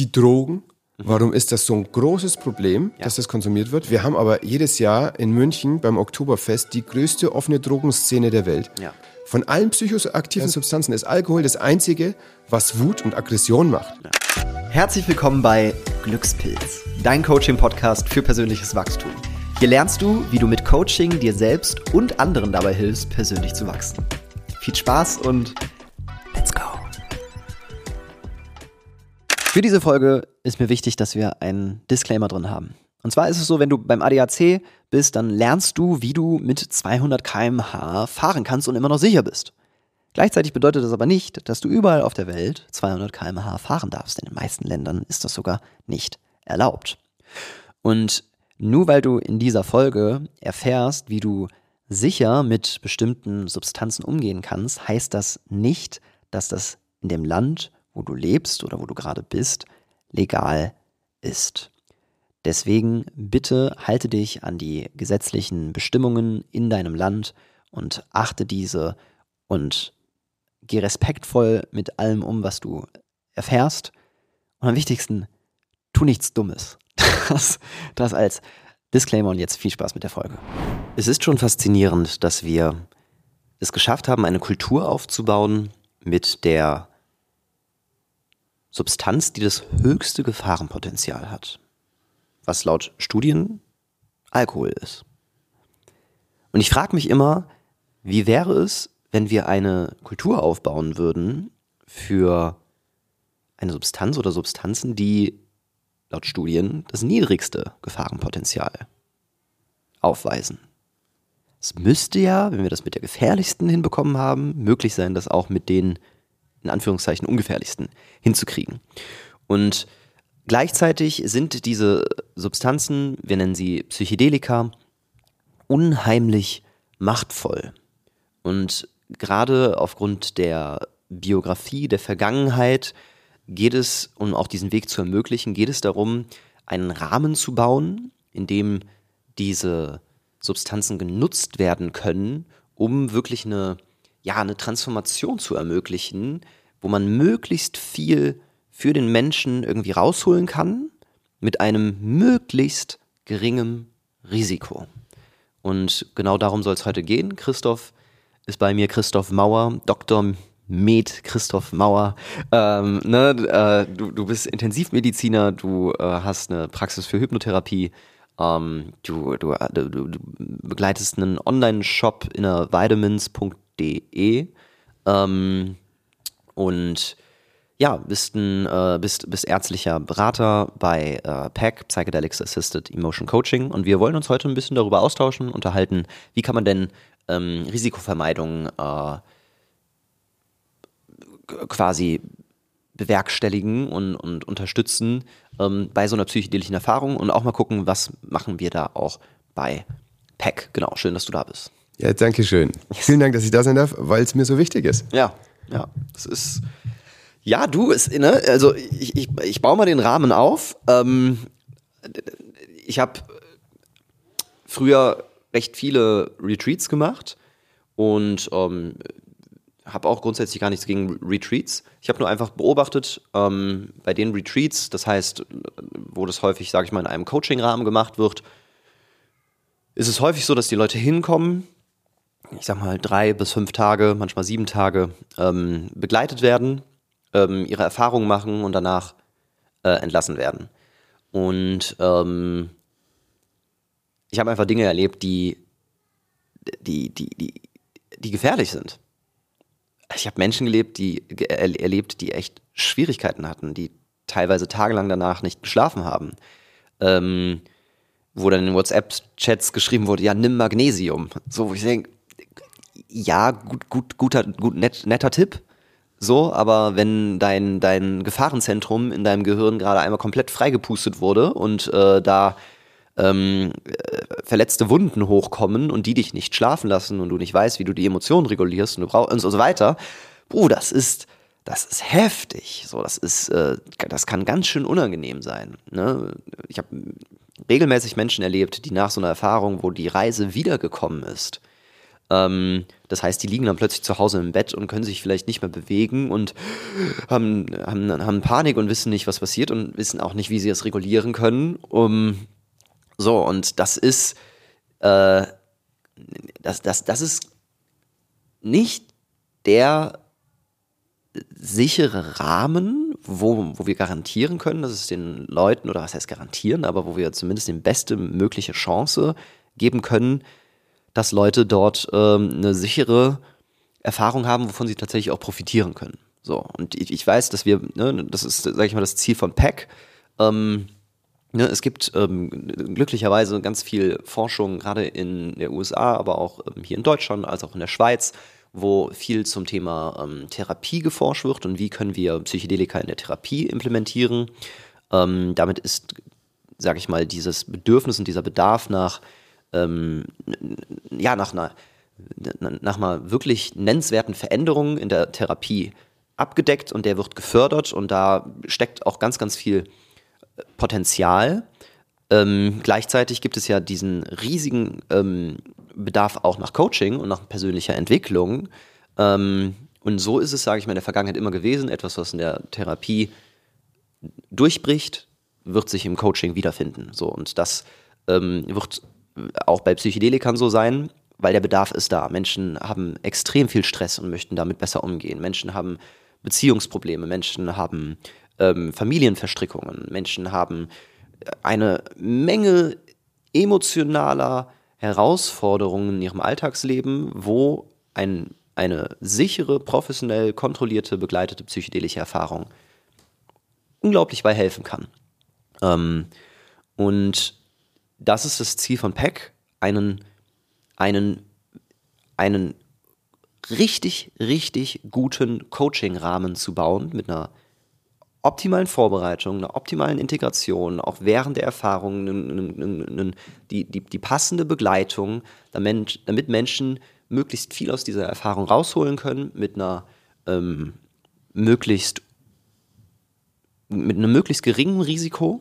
die Drogen. Warum ist das so ein großes Problem, dass das konsumiert wird? Wir haben aber jedes Jahr in München beim Oktoberfest die größte offene Drogenszene der Welt. Ja. Von allen psychoaktiven Substanzen ist Alkohol das einzige, was Wut und Aggression macht. Herzlich willkommen bei Glückspilz, dein Coaching-Podcast für persönliches Wachstum. Hier lernst du, wie du mit Coaching dir selbst und anderen dabei hilfst, persönlich zu wachsen. Viel Spaß und Für diese Folge ist mir wichtig, dass wir einen Disclaimer drin haben. Und zwar ist es so, wenn du beim ADAC bist, dann lernst du, wie du mit 200 km/h fahren kannst und immer noch sicher bist. Gleichzeitig bedeutet das aber nicht, dass du überall auf der Welt 200 km/h fahren darfst. In den meisten Ländern ist das sogar nicht erlaubt. Und nur weil du in dieser Folge erfährst, wie du sicher mit bestimmten Substanzen umgehen kannst, heißt das nicht, dass das in dem Land, wo du lebst oder wo du gerade bist, legal ist. Deswegen bitte halte dich an die gesetzlichen Bestimmungen in deinem Land und achte diese und geh respektvoll mit allem um, was du erfährst. Und am wichtigsten, tu nichts Dummes. Das, das als Disclaimer und jetzt viel Spaß mit der Folge. Es ist schon faszinierend, dass wir es geschafft haben, eine Kultur aufzubauen mit der Substanz, die das höchste Gefahrenpotenzial hat. Was laut Studien Alkohol ist. Und ich frage mich immer, wie wäre es, wenn wir eine Kultur aufbauen würden für eine Substanz oder Substanzen, die laut Studien das niedrigste Gefahrenpotenzial aufweisen. Es müsste ja, wenn wir das mit der gefährlichsten hinbekommen haben, möglich sein, das auch mit den in Anführungszeichen ungefährlichsten hinzukriegen. Und gleichzeitig sind diese Substanzen, wir nennen sie Psychedelika, unheimlich machtvoll. Und gerade aufgrund der Biografie, der Vergangenheit, geht es, um auch diesen Weg zu ermöglichen, geht es darum, einen Rahmen zu bauen, in dem diese Substanzen genutzt werden können, um wirklich eine, ja, eine Transformation zu ermöglichen, wo man möglichst viel für den Menschen irgendwie rausholen kann, mit einem möglichst geringen Risiko. Und genau darum soll es heute gehen. Christoph ist bei mir, Christoph Mauer, Dr. Med Christoph Mauer. Ähm, ne, äh, du, du bist Intensivmediziner, du äh, hast eine Praxis für Hypnotherapie, ähm, du, du, du, du, begleitest einen Online-Shop in der vitamins.de ähm, und ja, bist, ein, äh, bist, bist ärztlicher Berater bei äh, PAC, Psychedelics Assisted Emotion Coaching. Und wir wollen uns heute ein bisschen darüber austauschen, unterhalten, wie kann man denn ähm, Risikovermeidung äh, quasi bewerkstelligen und, und unterstützen ähm, bei so einer psychedelischen Erfahrung und auch mal gucken, was machen wir da auch bei PEC. Genau, schön, dass du da bist. Ja, danke schön. Vielen Dank, dass ich da sein darf, weil es mir so wichtig ist. Ja, ja, das ist. Ja, du, ist, ne, also ich, ich, ich baue mal den Rahmen auf. Ähm, ich habe früher recht viele Retreats gemacht und ähm, habe auch grundsätzlich gar nichts gegen Retreats. Ich habe nur einfach beobachtet, ähm, bei den Retreats, das heißt, wo das häufig, sage ich mal, in einem Coaching-Rahmen gemacht wird, ist es häufig so, dass die Leute hinkommen, ich sag mal drei bis fünf Tage, manchmal sieben Tage ähm, begleitet werden, ähm, ihre Erfahrungen machen und danach äh, entlassen werden. Und ähm, ich habe einfach Dinge erlebt, die, die, die, die, die gefährlich sind ich habe Menschen gelebt, die erlebt, die echt Schwierigkeiten hatten, die teilweise tagelang danach nicht geschlafen haben. Ähm, wo dann in WhatsApp-Chats geschrieben wurde, ja, nimm Magnesium. So, wo ich denke, ja, gut, gut, guter, gut, net, netter Tipp. So, aber wenn dein, dein Gefahrenzentrum in deinem Gehirn gerade einmal komplett freigepustet wurde und äh, da ähm, äh, verletzte Wunden hochkommen und die dich nicht schlafen lassen und du nicht weißt, wie du die Emotionen regulierst und, du brauch, und so weiter. Puh, das ist, das ist heftig. So, das ist, äh, das kann ganz schön unangenehm sein. Ne? Ich habe regelmäßig Menschen erlebt, die nach so einer Erfahrung, wo die Reise wiedergekommen ist, Ähm, das heißt, die liegen dann plötzlich zu Hause im Bett und können sich vielleicht nicht mehr bewegen und haben, haben, haben Panik und wissen nicht, was passiert und wissen auch nicht, wie sie es regulieren können. Um, so, und das ist, äh, das, das, das ist nicht der sichere Rahmen, wo, wo wir garantieren können, dass es den Leuten, oder was heißt garantieren, aber wo wir zumindest die beste mögliche Chance geben können, dass Leute dort ähm, eine sichere Erfahrung haben, wovon sie tatsächlich auch profitieren können. So, und ich, ich weiß, dass wir, ne, das ist, sage ich mal, das Ziel von PAC. Ähm, ne, es gibt ähm, glücklicherweise ganz viel Forschung, gerade in der USA, aber auch ähm, hier in Deutschland, als auch in der Schweiz, wo viel zum Thema ähm, Therapie geforscht wird und wie können wir Psychedelika in der Therapie implementieren. Ähm, damit ist, sage ich mal, dieses Bedürfnis und dieser Bedarf nach, ähm, ja, nach einer, nach einer wirklich nennenswerten Veränderung in der Therapie abgedeckt und der wird gefördert und da steckt auch ganz, ganz viel Potenzial. Ähm, gleichzeitig gibt es ja diesen riesigen ähm, Bedarf auch nach Coaching und nach persönlicher Entwicklung. Ähm, und so ist es, sage ich mal, in der Vergangenheit immer gewesen. Etwas, was in der Therapie durchbricht, wird sich im Coaching wiederfinden. So, und das ähm, wird auch bei Psychedelikern so sein, weil der Bedarf ist da. Menschen haben extrem viel Stress und möchten damit besser umgehen. Menschen haben Beziehungsprobleme, Menschen haben ähm, Familienverstrickungen, Menschen haben eine Menge emotionaler Herausforderungen in ihrem Alltagsleben, wo ein, eine sichere, professionell kontrollierte, begleitete psychedelische Erfahrung unglaublich bei helfen kann. Ähm, und das ist das Ziel von PEC, einen, einen, einen richtig, richtig guten Coaching-Rahmen zu bauen mit einer optimalen Vorbereitung, einer optimalen Integration, auch während der Erfahrung, die, die, die passende Begleitung, damit, damit Menschen möglichst viel aus dieser Erfahrung rausholen können, mit einer ähm, möglichst mit einem möglichst geringen Risiko.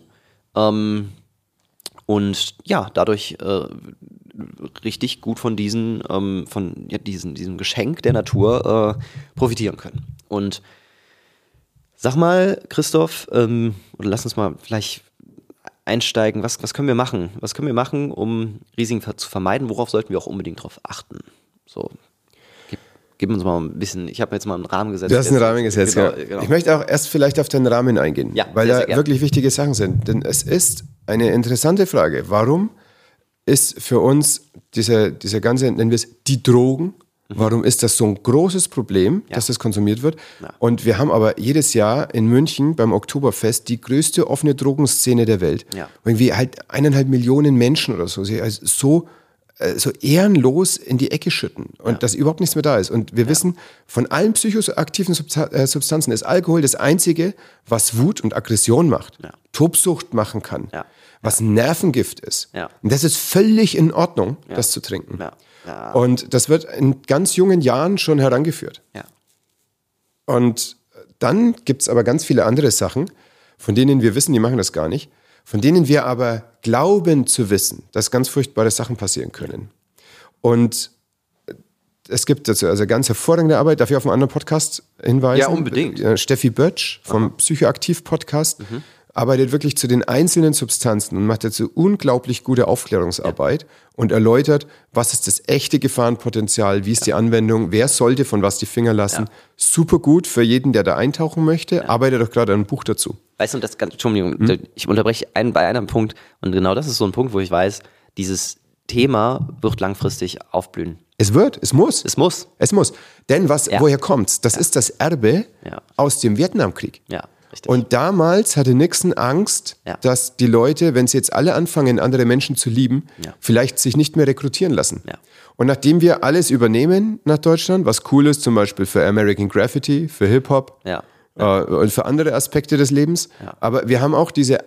Ähm, und ja, dadurch äh, richtig gut von diesen, ähm, von ja, diesen, diesem Geschenk der Natur äh, profitieren können. Und Sag mal, Christoph, ähm, oder lass uns mal vielleicht einsteigen. Was, was können wir machen? Was können wir machen, um Risiken zu vermeiden? Worauf sollten wir auch unbedingt darauf achten? So, gib, uns mal ein bisschen. Ich habe jetzt mal einen Rahmen gesetzt. Du hast einen Rahmen gesetzt, genau, ja. Genau. Ich möchte auch erst vielleicht auf den Rahmen eingehen, ja, weil da wirklich wichtige Sachen sind. Denn es ist eine interessante Frage. Warum ist für uns diese, diese ganze, nennen wir es, die Drogen, Warum ist das so ein großes Problem, ja. dass das konsumiert wird? Ja. Und wir haben aber jedes Jahr in München beim Oktoberfest die größte offene Drogenszene der Welt. Ja. Irgendwie halt eineinhalb Millionen Menschen oder so, also so, äh, so ehrenlos in die Ecke schütten und ja. dass überhaupt nichts mehr da ist. Und wir wissen, von allen psychoaktiven äh, Substanzen ist Alkohol das einzige, was Wut und Aggression macht, Tobsucht machen kann, was Nervengift ist. Und das ist völlig in Ordnung, das zu trinken. Ja. Und das wird in ganz jungen Jahren schon herangeführt. Ja. Und dann gibt es aber ganz viele andere Sachen, von denen wir wissen, die machen das gar nicht, von denen wir aber glauben zu wissen, dass ganz furchtbare Sachen passieren können. Und es gibt dazu also ganz hervorragende Arbeit, darf ich auf einen anderen Podcast hinweisen? Ja, unbedingt. Steffi Bötsch vom. Psychoaktiv-Podcast. Mhm arbeitet wirklich zu den einzelnen Substanzen und macht dazu unglaublich gute Aufklärungsarbeit ja. und erläutert, was ist das echte Gefahrenpotenzial, wie ist ja. die Anwendung, wer sollte von was die Finger lassen. Ja. Super gut für jeden, der da eintauchen möchte. Arbeitet doch gerade an einem Buch dazu. Weißt du, das ganz, Entschuldigung, hm? ich unterbreche einen, bei einem Punkt und genau das ist so ein Punkt, wo ich weiß, dieses Thema wird langfristig aufblühen. Es wird, es muss. Es muss. Es muss. Denn was, woher kommt's? Das ist das Erbe aus dem Vietnamkrieg. Ja. Richtig. Und damals hatte Nixon Angst, ja. dass die Leute, wenn sie jetzt alle anfangen, andere Menschen zu lieben, ja. vielleicht sich nicht mehr rekrutieren lassen. Ja. Und nachdem wir alles übernehmen nach Deutschland, was cool ist, zum Beispiel für American Graffiti, für Hip-Hop äh, und für andere Aspekte des Lebens, aber wir haben auch diese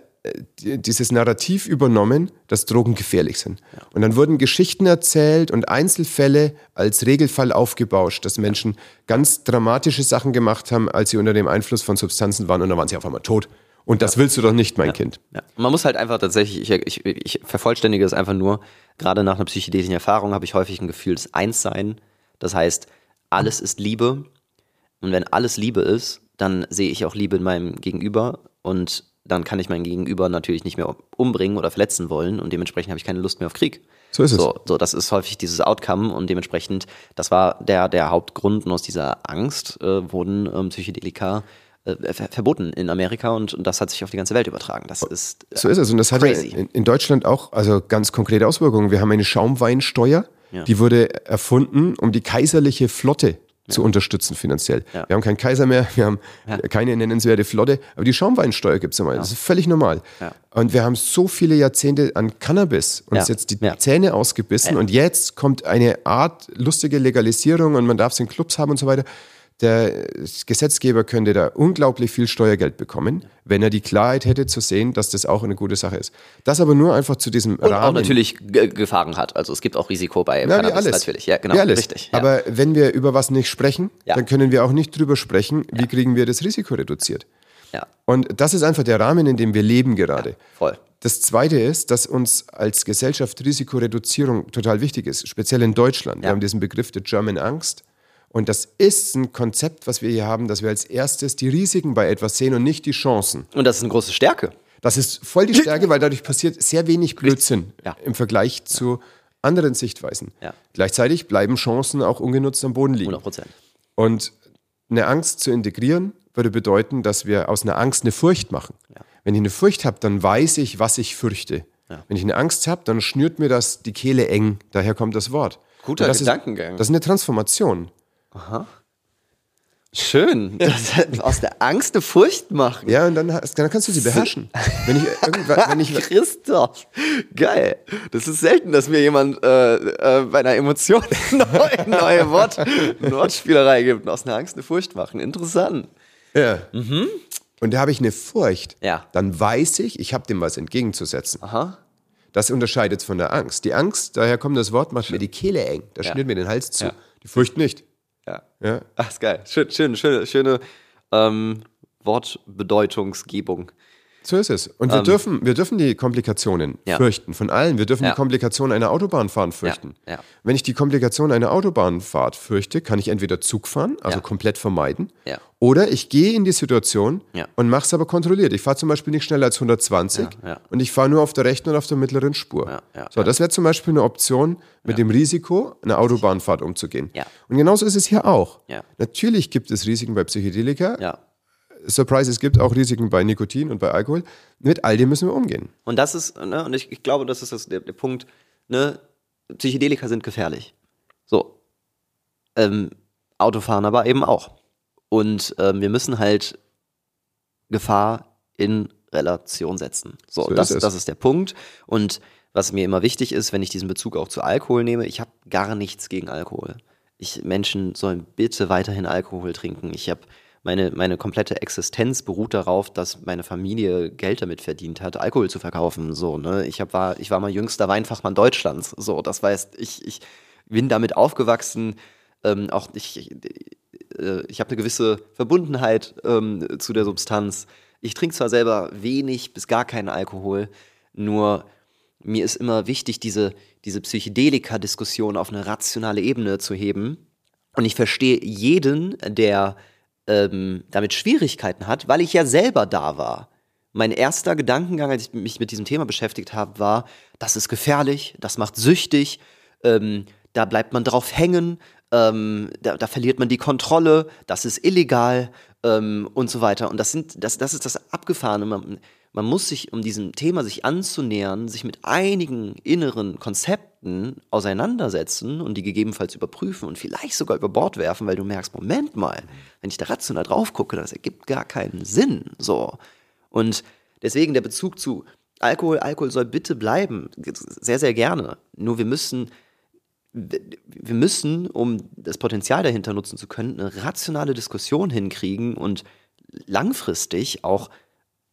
dieses Narrativ übernommen, dass Drogen gefährlich sind. Ja. Und dann wurden Geschichten erzählt und Einzelfälle als Regelfall aufgebauscht, dass Menschen ganz dramatische Sachen gemacht haben, als sie unter dem Einfluss von Substanzen waren und dann waren sie auf einmal tot. Und das willst du doch nicht, mein ja. Kind. Ja. Man muss halt einfach tatsächlich, ich, ich, ich vervollständige es einfach nur, gerade nach einer psychedelischen Erfahrung habe ich häufig ein Gefühl des Einssein. Das heißt, alles ist Liebe. Und wenn alles Liebe ist, dann sehe ich auch Liebe in meinem Gegenüber und dann kann ich mein Gegenüber natürlich nicht mehr umbringen oder verletzen wollen und dementsprechend habe ich keine Lust mehr auf Krieg. So ist es. So, so, das ist häufig dieses Outcome und dementsprechend, das war der, der Hauptgrund und aus dieser Angst äh, wurden ähm, Psychedelika äh, verboten in Amerika und, und, das hat sich auf die ganze Welt übertragen. Das ist äh, so ist es und das crazy. hat in, in, Deutschland auch also ganz konkrete Auswirkungen. Wir haben eine Schaumweinsteuer, ja. die wurde erfunden, um die kaiserliche Flotte zu unterstützen finanziell. Ja. Wir haben keinen Kaiser mehr, wir haben ja. keine nennenswerte Flotte, aber die Schaumweinsteuer gibt es immer. Das ist völlig normal. Und wir haben so viele Jahrzehnte an Cannabis uns jetzt die Zähne ausgebissen und jetzt kommt eine Art lustige Legalisierung und man darf es in Clubs haben und so weiter der Gesetzgeber könnte da unglaublich viel Steuergeld bekommen, wenn er die Klarheit hätte zu sehen, dass das auch eine gute Sache ist. Das aber nur einfach zu diesem Und Rahmen. auch natürlich Gefahren hat. Also es gibt auch Risiko bei Na, Cannabis alles. natürlich. Ja, genau, wie alles. richtig. Ja. Aber wenn wir über was nicht sprechen, ja. dann können wir auch nicht drüber sprechen, wie kriegen wir das Risiko reduziert. Ja. Und das ist einfach der Rahmen, in dem wir leben gerade. Ja, voll. Das Zweite ist, dass uns als Gesellschaft Risikoreduzierung total wichtig ist, speziell in Deutschland. Wir haben diesen Begriff der German Angst. Und das ist ein Konzept, was wir hier haben, dass wir als erstes die Risiken bei etwas sehen und nicht die Chancen. Und das ist eine große Stärke. Das ist voll die Stärke, weil dadurch passiert sehr wenig Blödsinn ja. im Vergleich ja. zu anderen Sichtweisen. Ja. Gleichzeitig bleiben Chancen auch ungenutzt am Boden liegen. 100 Prozent. Und eine Angst zu integrieren, würde bedeuten, dass wir aus einer Angst eine Furcht machen. Wenn ich eine Furcht habe, dann weiß ich, was ich fürchte. Wenn ich eine Angst habe, dann schnürt mir das die Kehle eng. Daher kommt das Wort. Guter das Gedankengang. Ist, das ist eine Transformation. Aha. Schön. Das aus der Angst eine Furcht machen. Ja, und dann, dann kannst du sie beherrschen. wenn ich irgendwann, wenn ich Christoph, geil. Das ist selten, dass mir jemand äh, äh, bei einer Emotion neue, neue Wort, Wortspielerei gibt und aus einer Angst eine Furcht machen. Interessant. Ja. Mhm. Und da habe ich eine Furcht. Ja. Dann weiß ich, ich habe dem was entgegenzusetzen. Aha. Das unterscheidet von der Angst. Die Angst, daher kommt das Wort, macht mir die Kehle eng. Das ja. schnürt mir den Hals zu. Ja. Die Furcht nicht. Ja. ja. Ach, ist geil. Schön, schön, schöne, schöne ähm, Wortbedeutungsgebung. So ist es. Und wir, ähm, dürfen, wir dürfen die Komplikationen ja. fürchten, von allen. Wir dürfen ja. die Komplikationen einer Autobahnfahrt fürchten. Ja. Wenn ich die Komplikation einer Autobahnfahrt fürchte, kann ich entweder Zug fahren, also komplett vermeiden, oder ich gehe in die Situation und mache es aber kontrolliert. Ich fahre zum Beispiel nicht schneller als 120 und ich fahre nur auf der rechten und auf der mittleren Spur. So, das wäre zum Beispiel eine Option, mit dem Risiko, eine Autobahnfahrt umzugehen. Und genauso ist es hier auch. Natürlich gibt es Risiken bei Psychedelika. Surprise, es gibt auch Risiken bei Nikotin und bei Alkohol. Mit all dem müssen wir umgehen. Und das ist, ne, und ich, ich glaube, das ist das, der, der Punkt, ne, Psychedelika sind gefährlich. So. Ähm, Autofahren aber eben auch. Und ähm, wir müssen halt Gefahr in Relation setzen. So, so das, ist das ist der Punkt. Und was mir immer wichtig ist, wenn ich diesen Bezug auch zu Alkohol nehme, ich habe gar nichts gegen Alkohol. Ich, Menschen sollen bitte weiterhin Alkohol trinken. Ich habe meine, meine komplette Existenz beruht darauf, dass meine Familie Geld damit verdient hat, Alkohol zu verkaufen. So, ne? Ich, hab, war, ich war mal jüngster Weinfachmann Deutschlands. So, das heißt, ich, ich bin damit aufgewachsen. Ähm, auch ich, ich, äh, ich habe eine gewisse Verbundenheit ähm, zu der Substanz. Ich trinke zwar selber wenig bis gar keinen Alkohol, nur mir ist immer wichtig, diese, diese Psychedelika-Diskussion auf eine rationale Ebene zu heben. Und ich verstehe jeden, der ähm, damit Schwierigkeiten hat, weil ich ja selber da war. Mein erster Gedankengang, als ich mich mit diesem Thema beschäftigt habe, war, das ist gefährlich, das macht süchtig, ähm, da bleibt man drauf hängen, ähm, da, da, verliert man die Kontrolle, das ist illegal ähm, und so weiter. Und das, sind, das, das ist das Abgefahrene. Man, man muss sich, um diesem Thema sich anzunähern, sich mit einigen inneren Konzepten auseinandersetzen und die gegebenenfalls überprüfen und vielleicht sogar über Bord werfen, weil du merkst, Moment mal, wenn ich da rational drauf gucke, das ergibt gar keinen Sinn. So. Und deswegen der Bezug zu Alkohol, Alkohol soll bitte bleiben. Sehr, sehr gerne. Nur wir müssen, wir müssen, um das Potenzial dahinter nutzen zu können, eine rationale Diskussion hinkriegen und langfristig auch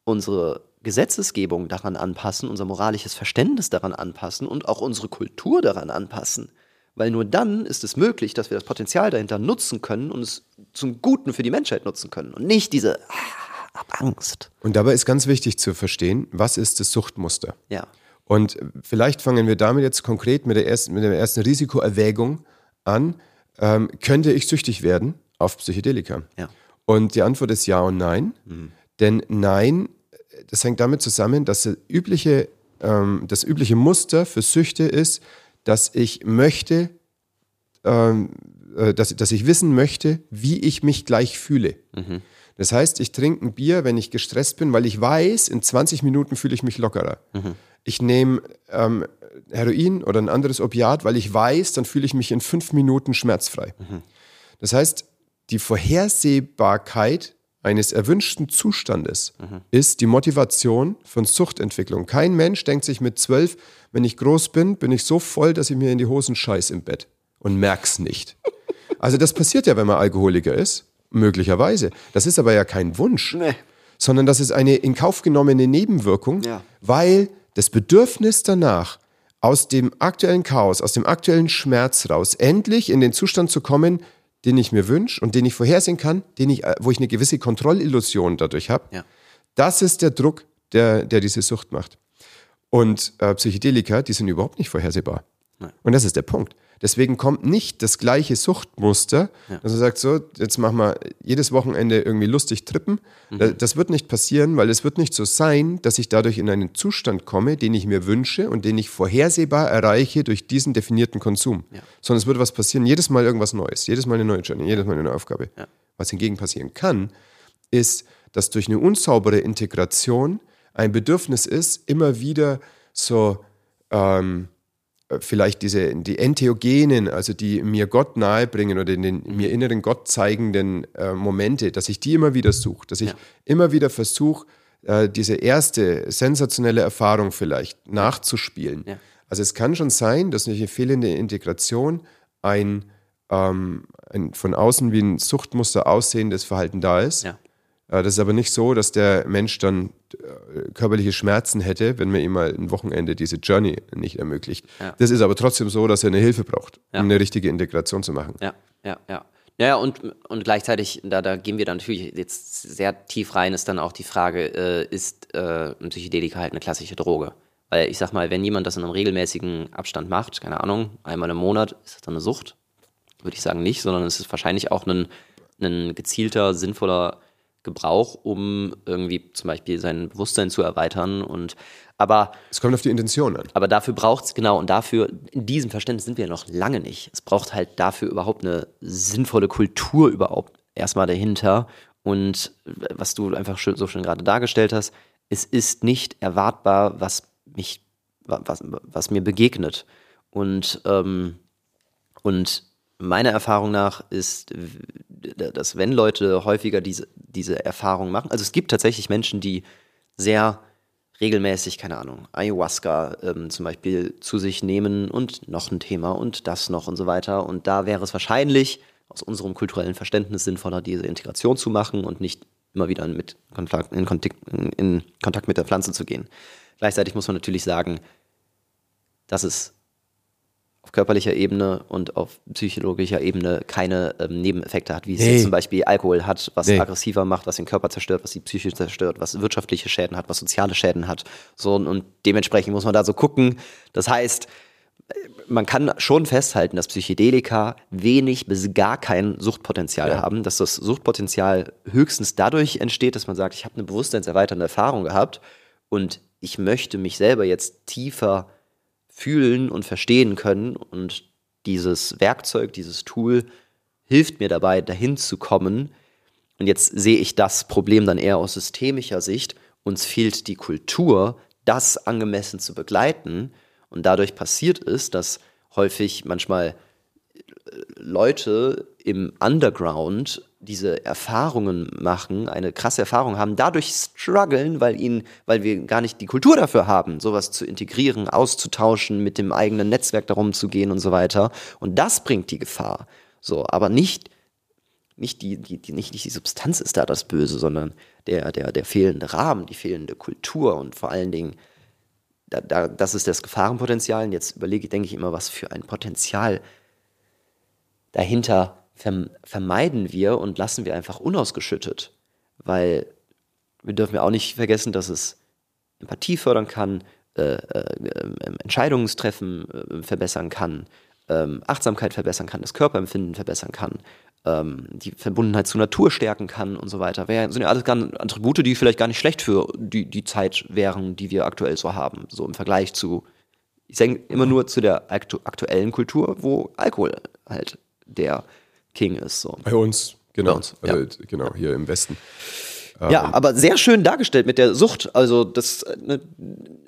unsere Gesetzesgebung daran anpassen, unser moralisches Verständnis daran anpassen und auch unsere Kultur daran anpassen. Weil nur dann ist es möglich, dass wir das Potenzial dahinter nutzen können und es zum Guten für die Menschheit nutzen können und nicht diese ah, Angst. Und dabei ist ganz wichtig zu verstehen, was ist das Suchtmuster? Ja. Und vielleicht fangen wir damit jetzt konkret mit der ersten, mit der ersten Risikoerwägung an. Ähm, könnte ich süchtig werden auf Psychedelika? Ja. Und die Antwort ist ja und nein. Mhm. Denn nein, das hängt damit zusammen, dass das übliche, ähm, das übliche Muster für Süchte ist, dass ich möchte, ähm, äh, dass, dass ich wissen möchte, wie ich mich gleich fühle. Mhm. Das heißt, ich trinke ein Bier, wenn ich gestresst bin, weil ich weiß, in 20 Minuten fühle ich mich lockerer. Mhm. Ich nehme ähm, Heroin oder ein anderes Opiat, weil ich weiß, dann fühle ich mich in fünf Minuten schmerzfrei. Mhm. Das heißt, die Vorhersehbarkeit eines erwünschten Zustandes mhm. ist die Motivation von Suchtentwicklung. Kein Mensch denkt sich mit zwölf, wenn ich groß bin, bin ich so voll, dass ich mir in die Hosen scheiß im Bett und merk's nicht. Also das passiert ja, wenn man Alkoholiker ist, möglicherweise. Das ist aber ja kein Wunsch, nee. sondern das ist eine in Kauf genommene Nebenwirkung, ja. weil das Bedürfnis danach, aus dem aktuellen Chaos, aus dem aktuellen Schmerz raus, endlich in den Zustand zu kommen, den ich mir wünsche und den ich vorhersehen kann, den ich, äh, wo ich eine gewisse Kontrollillusion dadurch habe. Ja. Das ist der Druck, der, der diese Sucht macht. Und äh, Psychedelika, die sind überhaupt nicht vorhersehbar. Nein. Und das ist der Punkt. Deswegen kommt nicht das gleiche Suchtmuster, ja. dass man sagt, so, jetzt machen wir jedes Wochenende irgendwie lustig trippen. Mhm. Das wird nicht passieren, weil es wird nicht so sein, dass ich dadurch in einen Zustand komme, den ich mir wünsche und den ich vorhersehbar erreiche durch diesen definierten Konsum. Ja. Sondern es wird was passieren, jedes Mal irgendwas Neues, jedes Mal eine neue Challenge, jedes Mal eine neue Aufgabe. Ja. Was hingegen passieren kann, ist, dass durch eine unsaubere Integration ein Bedürfnis ist, immer wieder so ähm, vielleicht diese, die Entheogenen, also die mir Gott nahebringen oder den, mir inneren Gott zeigenden äh, Momente, dass ich die immer wieder suche, dass ich ja. immer wieder versuche, äh, diese erste sensationelle Erfahrung vielleicht nachzuspielen. Ja. Also es kann schon sein, dass durch eine fehlende Integration ein, ähm, ein von außen wie ein Suchtmuster aussehendes Verhalten da ist. Ja. Äh, das ist aber nicht so, dass der Mensch dann äh, körperliche Schmerzen hätte, wenn man ihm mal ein Wochenende diese Journey nicht ermöglicht. Ja. Das ist aber trotzdem so, dass er eine Hilfe braucht, ja. um eine richtige Integration zu machen. Ja, ja, ja. Ja, und, und gleichzeitig, da, da gehen wir dann natürlich jetzt sehr tief rein, ist dann auch die Frage, äh, ist äh, ein Psychedelika halt eine klassische Droge? Weil ich sag mal, wenn jemand das in einem regelmäßigen Abstand macht, keine Ahnung, einmal im Monat, ist das dann eine Sucht? Würde ich sagen nicht, sondern es ist wahrscheinlich auch ein, ein gezielter, sinnvoller Gebrauch, um irgendwie zum Beispiel sein Bewusstsein zu erweitern. Und aber es kommt auf die Intention an. Aber dafür braucht es genau und dafür in diesem Verständnis sind wir noch lange nicht. Es braucht halt dafür überhaupt eine sinnvolle Kultur überhaupt erstmal dahinter. Und was du einfach so schön gerade dargestellt hast, es ist nicht erwartbar, was mich, was, was mir begegnet. Und ähm, und meiner Erfahrung nach ist, dass wenn Leute häufiger diese, diese Erfahrung machen, also es gibt tatsächlich Menschen, die sehr regelmäßig, keine Ahnung, Ayahuasca ähm, zum Beispiel zu sich nehmen und noch ein Thema und das noch und so weiter. Und da wäre es wahrscheinlich aus unserem kulturellen Verständnis sinnvoller, diese Integration zu machen und nicht immer wieder mit Kontakt, in, Kontakt, in Kontakt mit der Pflanze zu gehen. Gleichzeitig muss man natürlich sagen, dass es auf körperlicher Ebene und auf psychologischer Ebene keine ähm, Nebeneffekte hat, wie es nee. zum Beispiel Alkohol hat, was nee. aggressiver macht, was den Körper zerstört, was die Psyche zerstört, was wirtschaftliche Schäden hat, was soziale Schäden hat. So, und dementsprechend muss man da so gucken. Das heißt, man kann schon festhalten, dass Psychedelika wenig bis gar kein Suchtpotenzial ja. haben, dass das Suchtpotenzial höchstens dadurch entsteht, dass man sagt, ich habe eine bewusstseinserweiternde Erfahrung gehabt und ich möchte mich selber jetzt tiefer fühlen und verstehen können. Und dieses Werkzeug, dieses Tool hilft mir dabei, dahin zu kommen. Und jetzt sehe ich das Problem dann eher aus systemischer Sicht. Uns fehlt die Kultur, das angemessen zu begleiten. Und dadurch passiert es, dass häufig manchmal Leute im Underground diese Erfahrungen machen, eine krasse Erfahrung haben, dadurch strugglen, weil ihnen, weil wir gar nicht die Kultur dafür haben, sowas zu integrieren, auszutauschen, mit dem eigenen Netzwerk darum zu gehen und so weiter. Und das bringt die Gefahr. So, aber nicht, nicht die, die, die, nicht, nicht die Substanz ist da das Böse, sondern der, der, der fehlende Rahmen, die fehlende Kultur und vor allen Dingen, da, da, das ist das Gefahrenpotenzial. Und jetzt überlege, denke ich immer, was für ein Potenzial dahinter vermeiden wir und lassen wir einfach unausgeschüttet. Weil wir dürfen ja auch nicht vergessen, dass es Empathie fördern kann, äh, äh, Entscheidungstreffen äh, verbessern kann, ähm, Achtsamkeit verbessern kann, das Körperempfinden verbessern kann, ähm, die Verbundenheit zur Natur stärken kann und so weiter. Wär, sind ja alles Attribute, die vielleicht gar nicht schlecht für die, die Zeit wären, die wir aktuell so haben, so im Vergleich zu, ich sage immer nur zu der aktu aktuellen Kultur, wo Alkohol halt der King ist. So. Bei uns, genau. Bei uns, also, ja. Genau, hier im Westen. Ja, ähm, aber sehr schön dargestellt mit der Sucht. Also das, ne,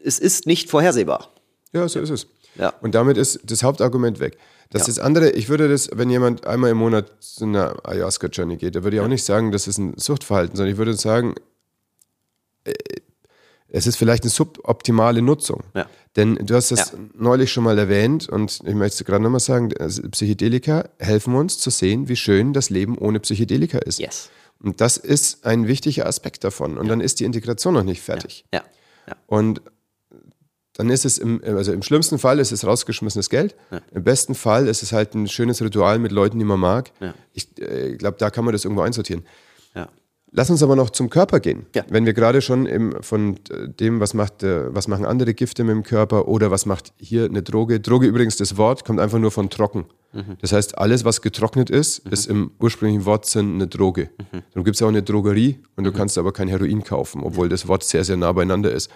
es ist nicht vorhersehbar. Ja, so ist es. Ja. Und damit ist das Hauptargument weg. Das ja. ist andere, ich würde das, wenn jemand einmal im Monat zu einer Ayahuasca-Journey geht, da würde ich auch nicht sagen, das ist ein Suchtverhalten, sondern ich würde sagen, äh, es ist vielleicht eine suboptimale Nutzung. Ja. Denn du hast das ja. neulich schon mal erwähnt und ich möchte es gerade nochmal sagen, also Psychedelika helfen uns zu sehen, wie schön das Leben ohne Psychedelika ist. Yes. Und das ist ein wichtiger Aspekt davon. Und ja. dann ist die Integration noch nicht fertig. Ja. Und dann ist es im, also im schlimmsten Fall ist es rausgeschmissenes Geld. Im besten Fall ist es halt ein schönes Ritual mit Leuten, die man mag. Ich äh, glaube, da kann man das irgendwo einsortieren. Ja. Lass uns aber noch zum Körper gehen. Ja. Wenn wir gerade schon im, von dem, was, macht, äh, was machen andere Gifte mit dem Körper oder was macht hier eine Droge. Droge übrigens, das Wort kommt einfach nur von trocken. Mhm. Das heißt, alles, was getrocknet ist, mhm. ist im ursprünglichen Wortsinn eine Droge. Mhm. Dann gibt es auch eine Drogerie und du mhm. kannst aber kein Heroin kaufen, obwohl das Wort sehr, sehr nah beieinander ist.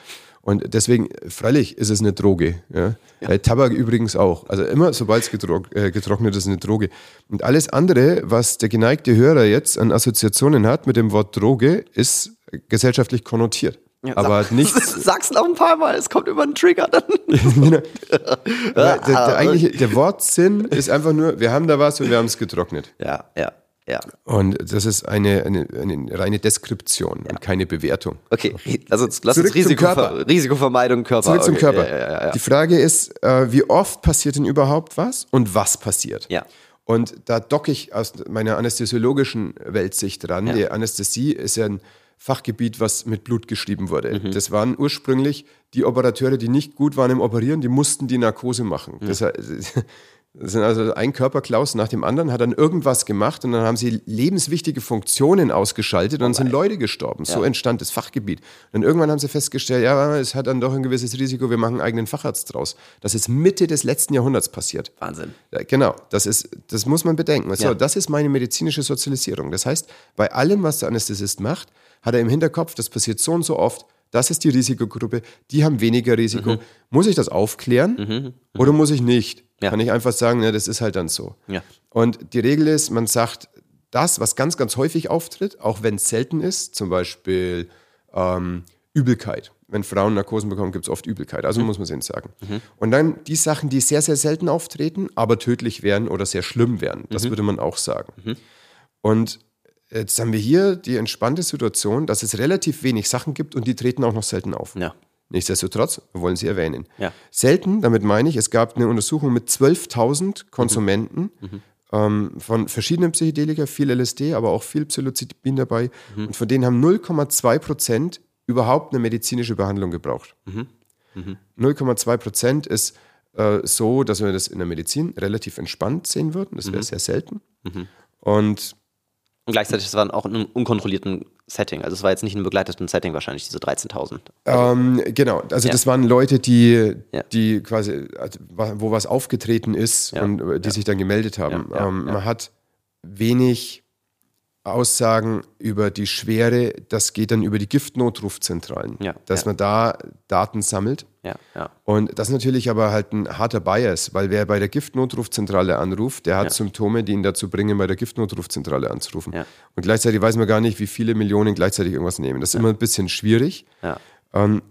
Und deswegen, freilich ist es eine Droge. Ja? ja. Äh, Tabak übrigens auch. Also immer, sobald es getrock, äh, getrocknet ist, eine Droge. Und alles andere, was der geneigte Hörer jetzt an Assoziationen hat mit dem Wort Droge, ist gesellschaftlich konnotiert. Ja, aber sag, nicht. Sag's noch ein paar Mal, es kommt über einen Trigger dann. genau. der, der, eigentliche, der Wortsinn ist einfach nur, wir haben da was und wir haben es getrocknet. Ja, ja. Ja. Und das ist eine, eine, eine reine Deskription ja. und keine Bewertung. Okay, lass uns, lass uns Risiko, Risikovermeidung Körper. Zurück zum okay. Körper. Ja, ja, Die Frage ist, äh, wie oft passiert denn überhaupt was und was passiert? Ja. Und da docke ich aus meiner anästhesiologischen Weltsicht dran. Die Anästhesie ist ja ein Fachgebiet, was mit Blut geschrieben wurde. Mhm. Das waren ursprünglich die Operateure, die nicht gut waren im Operieren, die mussten die Narkose machen. Mhm. Das, das sind also ein Körperklaus nach dem anderen, hat dann irgendwas gemacht und dann haben sie lebenswichtige Funktionen ausgeschaltet und dann sind Leute gestorben. So ja. entstand das Fachgebiet. Und irgendwann haben sie festgestellt, ja, es hat dann doch ein gewisses Risiko, wir machen einen eigenen Facharzt draus. Das ist Mitte des letzten Jahrhunderts passiert. Wahnsinn. Ja, genau, das, ist, das muss man bedenken. So, ja. Das ist meine medizinische Sozialisierung. Das heißt, bei allem, was der Anästhesist macht, hat er im Hinterkopf, das passiert so und so oft, das ist die Risikogruppe, die haben weniger Risiko. Mhm. Muss ich das aufklären mhm. Mhm. oder muss ich nicht? Ja. Kann ich einfach sagen, ne, das ist halt dann so. Ja. Und die Regel ist, man sagt, das, was ganz, ganz häufig auftritt, auch wenn es selten ist, zum Beispiel ähm, Übelkeit. Wenn Frauen Narkosen bekommen, gibt es oft Übelkeit. Also mhm. muss man es ihnen sagen. Mhm. Und dann die Sachen, die sehr, sehr selten auftreten, aber tödlich werden oder sehr schlimm werden. Das würde man auch sagen. Und jetzt haben wir hier die entspannte Situation, dass es relativ wenig Sachen gibt und die treten auch noch selten auf. Ja. Nichtsdestotrotz wollen sie erwähnen. Ja. Selten, damit meine ich, es gab eine Untersuchung mit 12.000 Konsumenten mhm. mhm. ähm, von verschiedenen Psychedelika, viel LSD, aber auch viel Psilocybin dabei. Mhm. Und von denen haben 0,2 Prozent überhaupt eine medizinische Behandlung gebraucht. Mhm. 0,2 mhm. Prozent ist äh, so, dass wir das in der Medizin relativ entspannt sehen würden. Das wäre mhm. sehr selten. Und und gleichzeitig, es war auch in einem unkontrollierten Setting. Also es war jetzt nicht in einem begleiteten Setting wahrscheinlich, diese 13.000. Ähm, genau, also ja. das waren Leute, die, ja. die quasi, also, wo was aufgetreten ist ja. und die sich dann gemeldet haben. Ähm, man hat wenig Aussagen über die Schwere, das geht dann über die Giftnotrufzentralen, dass man da Daten sammelt. Ja, ja. Und das ist natürlich aber halt ein harter Bias, weil wer bei der Giftnotrufzentrale anruft, der hat ja. Symptome, die ihn dazu bringen, bei der Giftnotrufzentrale anzurufen. Und gleichzeitig weiß man gar nicht, wie viele Millionen gleichzeitig irgendwas nehmen. Das ist immer ein bisschen schwierig. Ähm,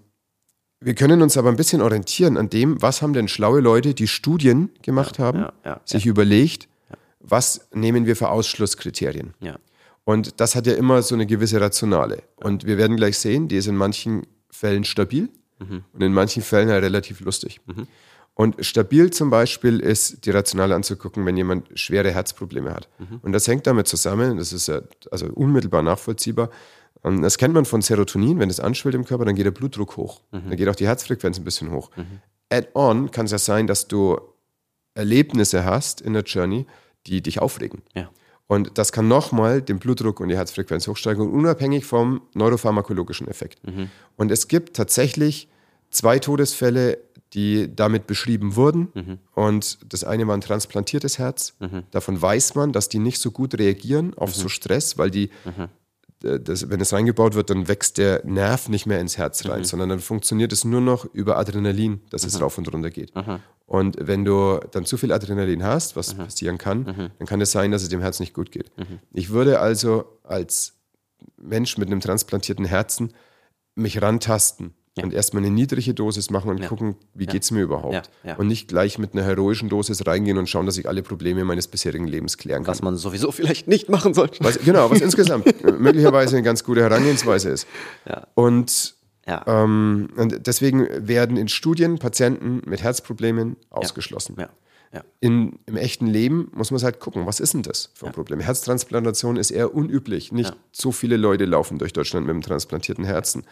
wir können uns aber ein bisschen orientieren an dem, was haben denn schlaue Leute, die Studien gemacht haben, sich überlegt, was nehmen wir für Ausschlusskriterien. Ja. Und das hat ja immer so eine gewisse Rationale. Und wir werden gleich sehen, die ist in manchen Fällen stabil mhm. und in manchen Fällen halt relativ lustig. Mhm. Und stabil zum Beispiel ist die Rationale anzugucken, wenn jemand schwere Herzprobleme hat. Mhm. Und das hängt damit zusammen, das ist ja also unmittelbar nachvollziehbar. Und das kennt man von Serotonin, wenn es anschwillt im Körper, dann geht der Blutdruck hoch. Mhm. Dann geht auch die Herzfrequenz ein bisschen hoch. Mhm. Add-on kann es ja sein, dass du Erlebnisse hast in der Journey, die dich aufregen. Ja. Und das kann nochmal den Blutdruck und die Herzfrequenz hochsteigen, unabhängig vom neuropharmakologischen Effekt. Mhm. Und es gibt tatsächlich zwei Todesfälle, die damit beschrieben wurden. Mhm. Und das eine war ein transplantiertes Herz. Mhm. Davon weiß man, dass die nicht so gut reagieren auf mhm. so Stress, weil die, mhm. äh, das, wenn es reingebaut wird, dann wächst der Nerv nicht mehr ins Herz rein, mhm. sondern dann funktioniert es nur noch über Adrenalin, dass es mhm. rauf und runter geht. Und wenn du dann zu viel Adrenalin hast, was passieren kann, dann kann es sein, dass es dem Herz nicht gut geht. Ich würde also als Mensch mit einem transplantierten Herzen mich rantasten ja. und erstmal eine niedrige Dosis machen und ja. gucken, wie ja. geht es mir überhaupt. Und nicht gleich mit einer heroischen Dosis reingehen und schauen, dass ich alle Probleme meines bisherigen Lebens klären kann. Was man sowieso vielleicht nicht machen sollte. Was, genau, was insgesamt möglicherweise eine ganz gute Herangehensweise ist. Und, ähm, und, deswegen werden in Studien Patienten mit Herzproblemen ausgeschlossen. In, Im echten Leben muss man halt gucken, was ist denn das für ein Problem? Herztransplantation ist eher unüblich. Nicht so viele Leute laufen durch Deutschland mit einem transplantierten Herzen.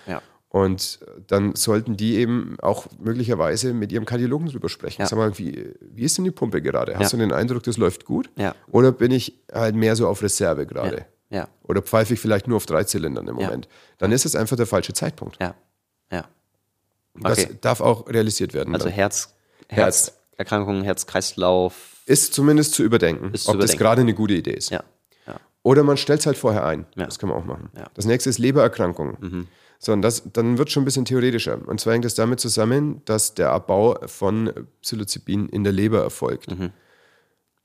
Und dann sollten die eben auch möglicherweise mit ihrem Kardiologen drüber sprechen. Ja. Sag mal, wie, wie ist denn die Pumpe gerade? Hast ja. du den Eindruck, das läuft gut? Ja. Oder bin ich halt mehr so auf Reserve gerade? Ja. Oder pfeife ich vielleicht nur auf drei Zylindern im Moment? Dann ist es einfach der falsche Zeitpunkt. Ja. Ja. Okay. Das darf auch realisiert werden. Also Herz, Herz, Herzerkrankungen, Herzkreislauf. Ist zumindest zu überdenken, ob zu überdenken. das gerade eine gute Idee ist. Ja. Oder man stellt es halt vorher ein. Das kann man auch machen. Das nächste ist Lebererkrankungen. Mhm. So, und das, dann wird es schon ein bisschen theoretischer. Und zwar hängt es damit zusammen, dass der Abbau von Psilocybin in der Leber erfolgt. Mhm.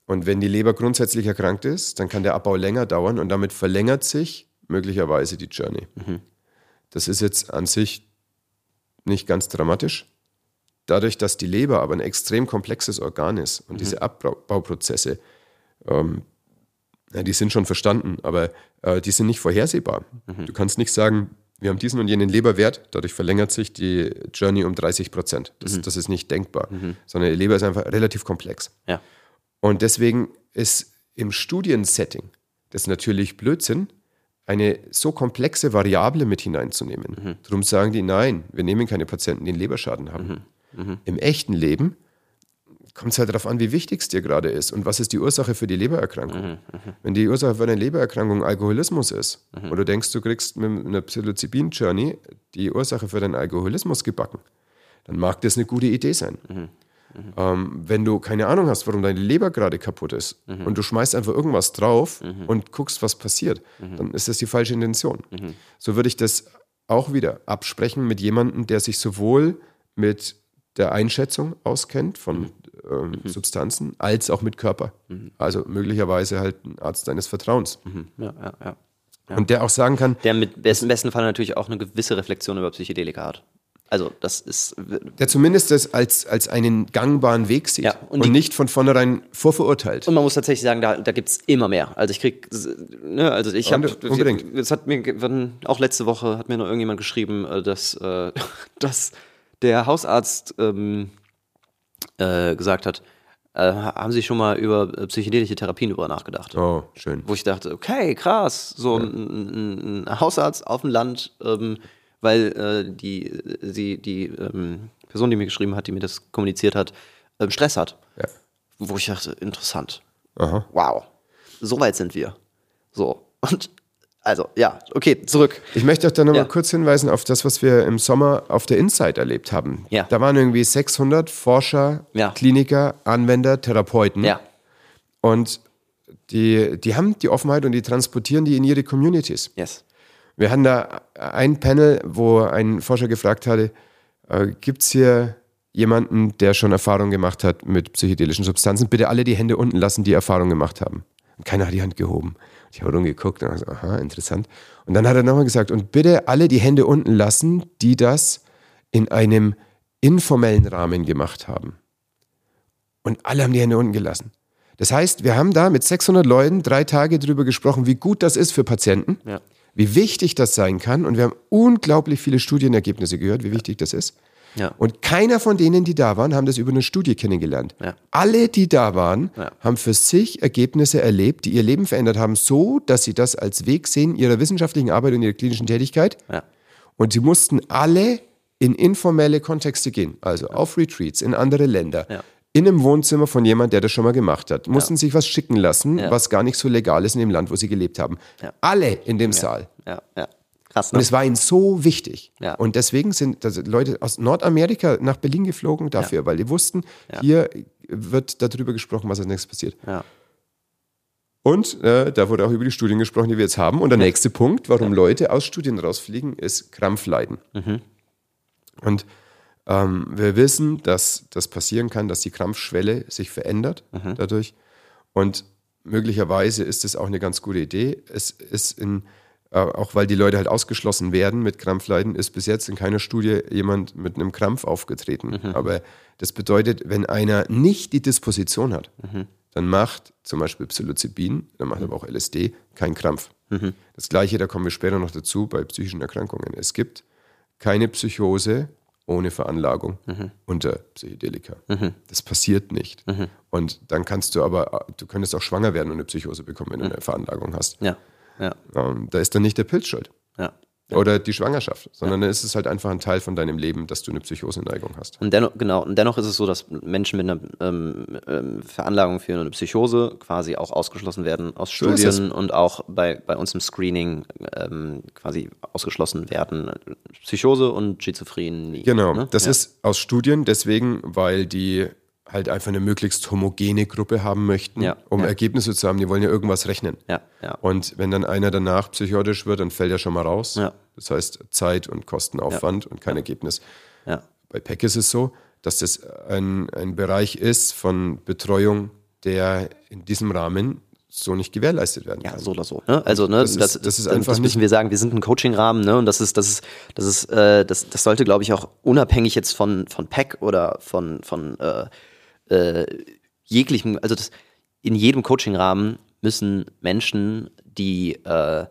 Und wenn die Leber grundsätzlich erkrankt ist, dann kann der Abbau länger dauern und damit verlängert sich möglicherweise die Journey. Mhm. Das ist jetzt an sich nicht ganz dramatisch. Dadurch, dass die Leber aber ein extrem komplexes Organ ist und mhm. diese Abbauprozesse, ähm, ja, die sind schon verstanden, aber äh, die sind nicht vorhersehbar. Mhm. Du kannst nicht sagen, wir haben diesen und jenen Leberwert, dadurch verlängert sich die Journey um 30 Prozent. Das, mhm. das, ist nicht denkbar, mhm. sondern die Leber ist einfach relativ komplex. Ja. Und deswegen ist im Studiensetting das natürlich Blödsinn, eine so komplexe Variable mit hineinzunehmen. Mhm. Darum sagen die, nein, wir nehmen keine Patienten, die einen Leberschaden haben. Mhm. Mhm. Im echten Leben kommt es halt darauf an, wie wichtig es dir gerade ist und was ist die Ursache für die Lebererkrankung. Mhm, mh. Wenn die Ursache für eine Lebererkrankung Alkoholismus ist mhm. und du denkst, du kriegst mit einer Psilocybin-Journey die Ursache für deinen Alkoholismus gebacken, dann mag das eine gute Idee sein. Mhm. mhm. Ähm, wenn du keine Ahnung hast, warum deine Leber gerade kaputt ist mhm. und du schmeißt einfach irgendwas drauf mhm. und guckst, was passiert, dann ist das die falsche Intention. So würde ich das auch wieder absprechen mit jemandem, der sich sowohl mit der Einschätzung auskennt von ähm, mhm. Substanzen, als auch mit Körper. Mhm. Also möglicherweise halt ein Arzt deines Vertrauens. Mhm. Ja, ja, ja, ja, Und der auch sagen kann. Der mit besten, besten Fall natürlich auch eine gewisse Reflexion über Psychedelika hat. Also das ist. Der zumindest das als, als einen gangbaren Weg sieht ja, und, und nicht von vornherein vorverurteilt. Und man muss tatsächlich sagen, da, da gibt es immer mehr. Also ich krieg, ne, also ich habe, das hat mir, auch letzte Woche hat mir noch irgendjemand geschrieben, äh, dass, äh, dass der Hausarzt ähm, äh, gesagt hat, äh, haben Sie schon mal über psychedelische Therapien über nachgedacht? Oh, schön. Wo ich dachte, okay, krass, so ja. ein, ein, Hausarzt auf dem Land, ähm, weil äh, die, die, die ähm, Person, die mir geschrieben hat, die mir das kommuniziert hat, ähm, Stress hat. Ja. Wo ich dachte, interessant. Aha. Wow, so weit sind wir. So. Und also, ja, okay, zurück. Ich möchte auch da nochmal ja. kurz hinweisen auf das, was wir im Sommer auf der Insight erlebt haben. Ja. Da waren irgendwie 600 Forscher, ja. Kliniker, Anwender, Therapeuten. Ja. Und die, die haben die Offenheit und die transportieren die in ihre Communities. Yes. Wir hatten da ein Panel, wo ein Forscher gefragt hatte, äh, gibt es hier jemanden, der schon Erfahrung gemacht hat mit psychedelischen Substanzen? Bitte alle die Hände unten lassen, die Erfahrung gemacht haben. Und keiner hat die Hand gehoben. Ich habe rumgeguckt und gesagt, aha, interessant. Und dann hat er nochmal gesagt, und bitte alle die Hände unten lassen, die das in einem informellen Rahmen gemacht haben. Und alle haben die Hände unten gelassen. Das heißt, wir haben da mit 600 Leuten drei Tage drüber gesprochen, wie gut das ist für Patienten, ja. Wie wichtig das sein kann. Und wir haben unglaublich viele Studienergebnisse gehört, wie wichtig das ist. Ja. Und keiner von denen, die da waren, haben das über eine Studie kennengelernt. Ja. Alle, die da waren, ja. haben für sich Ergebnisse erlebt, die ihr Leben verändert haben, so dass sie das als Weg sehen ihrer wissenschaftlichen Arbeit und ihrer klinischen Tätigkeit. Und sie mussten alle in informelle Kontexte gehen, also auf Retreats in andere Länder. In einem Wohnzimmer von jemand, der das schon mal gemacht hat. Mussten sich was schicken lassen, was gar nicht so legal ist in dem Land, wo sie gelebt haben. Alle in dem Saal. Krass, ne? Und es war ihnen so wichtig. Ja. Und deswegen sind Leute aus Nordamerika nach Berlin geflogen dafür, ja. weil die wussten, ja. hier wird darüber gesprochen, was als nächstes passiert. Ja. Und äh, da wurde auch über die Studien gesprochen, die wir jetzt haben. Und der nächste Punkt, warum Leute aus Studien rausfliegen, ist Krampfleiden. Mhm. Und ähm, wir wissen, dass das passieren kann, dass die Krampfschwelle sich verändert mhm. dadurch. Und möglicherweise ist es auch eine ganz gute Idee. Es ist in äh, auch weil die Leute halt ausgeschlossen werden mit Krampfleiden, ist bis jetzt in keiner Studie jemand mit einem Krampf aufgetreten. Mhm. Aber das bedeutet, wenn einer nicht die Disposition hat, mhm. dann macht zum Beispiel Psilocybin, dann macht mhm. aber auch LSD keinen Krampf. Mhm. Das gleiche, da kommen wir später noch dazu, bei psychischen Erkrankungen. Es gibt keine Psychose ohne Veranlagung mhm. unter Psychedelika. Mhm. Das passiert nicht. Und dann kannst du aber, du könntest auch schwanger werden und eine Psychose bekommen, wenn du eine Veranlagung hast. Ja. Ja. Ähm, da ist dann nicht der Pilz schuld. Oder die Schwangerschaft, sondern ja. dann ist es halt einfach ein Teil von deinem Leben, dass du eine Psychoseneigung hast. Und dennoch, genau, und dennoch ist es so, dass Menschen mit einer ähm, ähm, Veranlagung für eine Psychose quasi auch ausgeschlossen werden aus so Studien und auch bei, bei uns im Screening ähm, quasi ausgeschlossen werden. Psychose und Schizophrenie. Genau, ne? das ja. ist aus Studien deswegen, weil die halt einfach eine möglichst homogene Gruppe haben möchten, ja, um ja. Ergebnisse zu haben. Die wollen ja irgendwas rechnen. Ja, und wenn dann einer danach psychotisch wird, dann fällt er schon mal raus. Das heißt Zeit und Kostenaufwand und kein Ergebnis. Bei PEC ist es so, dass das ein, ein Bereich ist von Betreuung, der in diesem Rahmen so nicht gewährleistet werden kann. Ja, so oder so. Ne? Also, ne, das, das, ist, das ist einfach das müssen wir sagen, wir sind ein Coaching-Rahmen, ne? Und das ist, das ist, das ist, äh, das, das sollte, glaube ich, auch unabhängig jetzt von, von PEC oder von, von äh, äh, jeglichem, also das, in jedem Coaching-Rahmen müssen Menschen, die äh,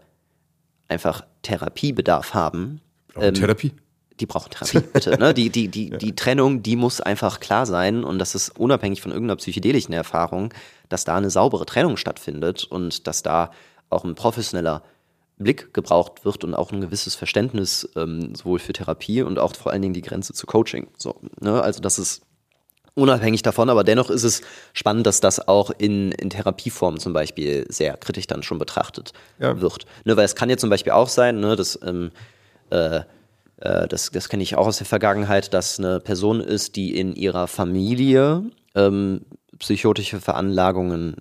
einfach Therapiebedarf haben. Ähm, Therapie? Die brauchen Therapie, bitte. Ne? Die, die, die, ja. die Trennung, die muss einfach klar sein und das ist unabhängig von irgendeiner psychedelischen Erfahrung, dass da eine saubere Trennung stattfindet und dass da auch ein professioneller Blick gebraucht wird und auch ein gewisses Verständnis ähm, sowohl für Therapie und auch vor allen Dingen die Grenze zu Coaching. So, ne? Also das ist unabhängig davon, aber dennoch ist es spannend, dass das auch in, in Therapieformen zum Beispiel sehr kritisch dann schon betrachtet ja. wird. Ne, weil es kann ja zum Beispiel auch sein, ne, dass ähm, äh, äh, das, das kenne ich auch aus der Vergangenheit, dass eine Person ist, die in ihrer Familie ähm, psychotische Veranlagungen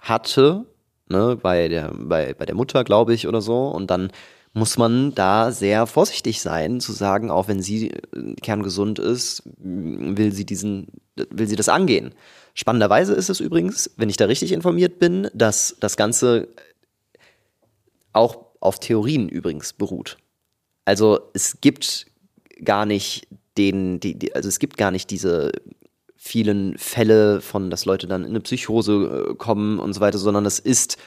hatte, ne, bei der, bei, bei der Mutter, glaube ich, oder so, und dann muss man da sehr vorsichtig sein, zu sagen, auch wenn sie äh, kerngesund ist, will sie diesen, will sie das angehen. Spannenderweise ist es übrigens, wenn ich da richtig informiert bin, dass das Ganze auch auf Theorien übrigens beruht. Also es gibt gar nicht den, die, die, also es gibt gar nicht diese vielen Fälle von, dass Leute dann in eine Psychose äh, kommen und so weiter, sondern es ist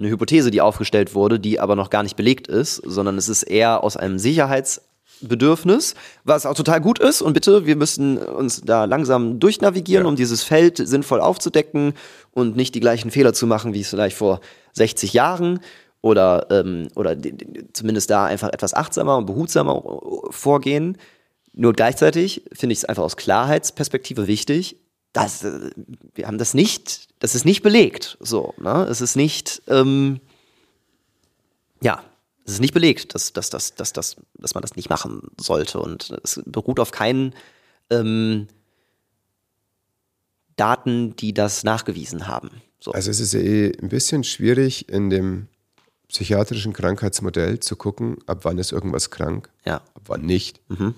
eine Hypothese, die aufgestellt wurde, die aber noch gar nicht belegt ist, sondern es ist eher aus einem Sicherheitsbedürfnis, was auch total gut ist. Und bitte, wir müssen uns da langsam durchnavigieren, ja. um dieses Feld sinnvoll aufzudecken und nicht die gleichen Fehler zu machen, wie es vielleicht vor 60 Jahren oder, ähm, oder zumindest da einfach etwas achtsamer und behutsamer vorgehen. Nur gleichzeitig finde ich es einfach aus Klarheitsperspektive wichtig, das, äh, wir haben das nicht, das ist nicht belegt. So, ne? Es ist nicht, ähm, ja, es ist nicht belegt, dass, dass, dass, dass, dass, dass man das nicht machen sollte. Und es beruht auf keinen ähm, Daten, die das nachgewiesen haben. So. Also es ist ja eh ein bisschen schwierig in dem psychiatrischen Krankheitsmodell zu gucken, ab wann ist irgendwas krank, ja. ab wann nicht. Mhm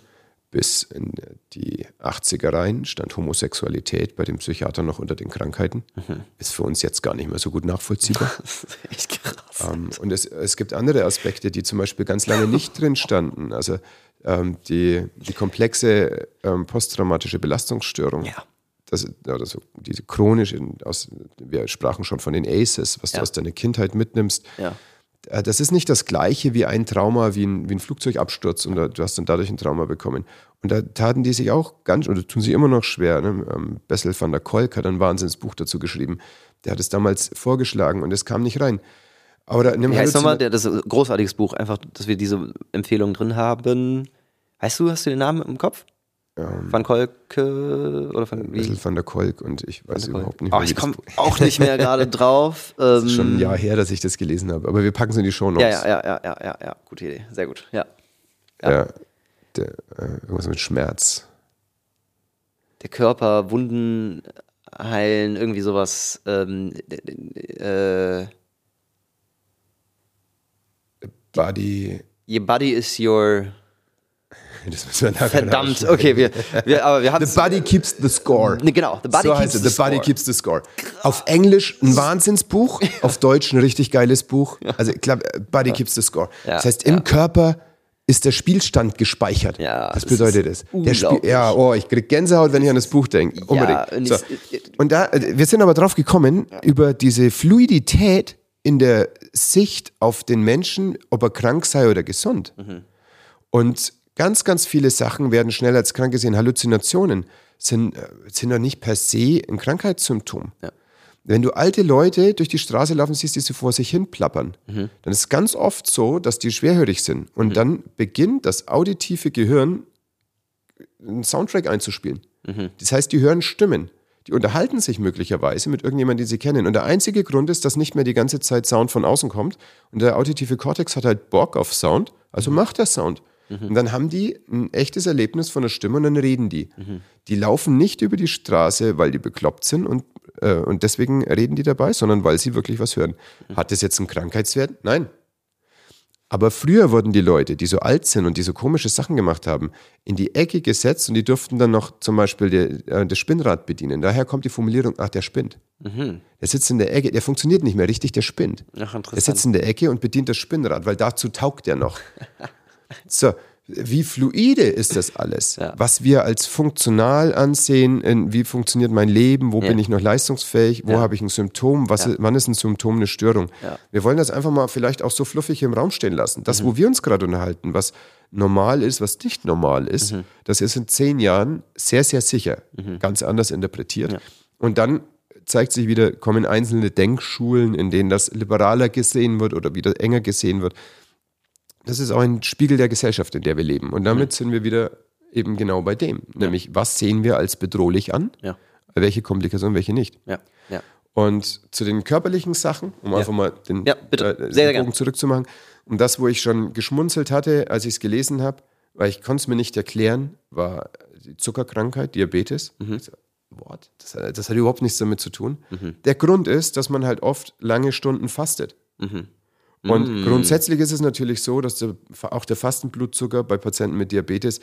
bis in die 80er rein stand Homosexualität bei den Psychiatern noch unter den Krankheiten. Mhm. Ist für uns jetzt gar nicht mehr so gut nachvollziehbar. das ist echt krass. Ähm, und es, es gibt andere Aspekte, die zum Beispiel ganz lange nicht drin standen. Also ähm, die, die komplexe ähm, posttraumatische Belastungsstörung. Ja. Das, also diese chronische, aus, wir sprachen schon von den ACEs, was ja. du aus deiner Kindheit mitnimmst. Ja das ist nicht das gleiche wie ein Trauma, wie ein, wie ein Flugzeugabsturz und du hast dann dadurch ein Trauma bekommen. Und da taten die sich auch ganz, oder tun sie immer noch schwer. Ne? Ähm, Bessel van der Kolk hat ein Wahnsinnsbuch dazu geschrieben. Der hat es damals vorgeschlagen und es kam nicht rein. Aber da, Wie heißt nochmal, das ist ein großartiges Buch, einfach, dass wir diese Empfehlung drin haben. Weißt du, hast du den Namen im Kopf? Äh, ähm, Van Kolke oder von wie? van der Kolk und ich weiß überhaupt nicht mehr. Oh, ich komme auch nicht mehr gerade drauf. das ist schon ein Jahr ähm, her, dass ich das gelesen habe, aber wir packen es in die Show Notes. Ja, ja, ja, ja, ja, ja, gute Idee, sehr gut, ja. Ja, ja der, äh, irgendwas mit Schmerz. Der Körper, Wunden heilen, irgendwie sowas. Ähm, äh, Body. Your body is your das müssen wir Verdammt, okay, wir, wir, aber wir haben The Body Keeps the Score. Ne, genau, The Body so Keeps the, the Body Keeps the Score. Auf Englisch ein Wahnsinnsbuch, auf Deutsch ein richtig geiles Buch. Also ich glaube, Body ja. Keeps the Score. Ja. Das heißt, im ja. Körper ist der Spielstand gespeichert. Ja, Was bedeutet das? Der Spiel, ja, oh, ich krieg Gänsehaut, wenn ich an das Buch denke. Unbedingt. So. Und da, wir sind aber drauf gekommen, über diese Fluidität in der Sicht auf den Menschen, ob er krank sei oder gesund. Mhm. Und Ganz, ganz viele Sachen werden schnell als krank gesehen. Halluzinationen sind, äh, sind doch nicht per se ein Krankheitssymptom. Ja. Wenn du alte Leute durch die Straße laufen siehst, die sie vor sich hin plappern, mhm. dann ist es ganz oft so, dass die schwerhörig sind. Und mhm. dann beginnt das auditive Gehirn einen Soundtrack einzuspielen. Mhm. Das heißt, die hören Stimmen. Die unterhalten sich möglicherweise mit irgendjemandem, den sie kennen. Und der einzige Grund ist, dass nicht mehr die ganze Zeit Sound von außen kommt. Und der auditive Kortex hat halt Bock auf Sound, also mhm. macht der Sound. Mhm. Und dann haben die ein echtes Erlebnis von der Stimme und dann reden die. Mhm. Die laufen nicht über die Straße, weil die bekloppt sind und, äh, und deswegen reden die dabei, sondern weil sie wirklich was hören. Mhm. Hat das jetzt einen Krankheitswert? Nein. Aber früher wurden die Leute, die so alt sind und die so komische Sachen gemacht haben, in die Ecke gesetzt und die durften dann noch zum Beispiel äh, das Spinnrad bedienen. Daher kommt die Formulierung, ach, der spinnt. Mhm. Der sitzt in der Ecke, der funktioniert nicht mehr richtig, der spinnt. Ach, interessant. Der sitzt in der Ecke und bedient das Spinnrad, weil dazu taugt er noch. So, wie fluide ist das alles? Ja. Was wir als funktional ansehen, wie funktioniert mein Leben, wo ja. bin ich noch leistungsfähig, wo ja. habe ich ein Symptom, was, wann ist ein Symptom eine Störung? Wir wollen das einfach mal vielleicht auch so fluffig im Raum stehen lassen. Das, mhm. wo wir uns gerade unterhalten, was normal ist, was nicht normal ist, mhm. das ist in zehn Jahren sehr, sehr sicher mhm. ganz anders interpretiert. Und dann zeigt sich wieder, kommen einzelne Denkschulen, in denen das liberaler gesehen wird oder wieder enger gesehen wird das ist auch ein Spiegel der Gesellschaft, in der wir leben. Und damit mhm. sind wir wieder eben genau bei dem. Nämlich, ja. was sehen wir als bedrohlich an? Ja. Welche Komplikationen, welche nicht? Ja. Ja. Und zu den körperlichen Sachen, um einfach mal den, ja, bitte. Äh, sehr, den Bogen zurückzumachen, um das, wo ich schon geschmunzelt hatte, als ich es gelesen habe, weil ich konnte es mir nicht erklären, war die Zuckerkrankheit, Diabetes. Mhm. Wort. Das, das, hat überhaupt nichts damit zu tun. Mhm. Der Grund ist, dass man halt oft lange Stunden fastet. Mhm. Und mm. grundsätzlich ist es natürlich so, dass der, auch der Fastenblutzucker bei Patienten mit Diabetes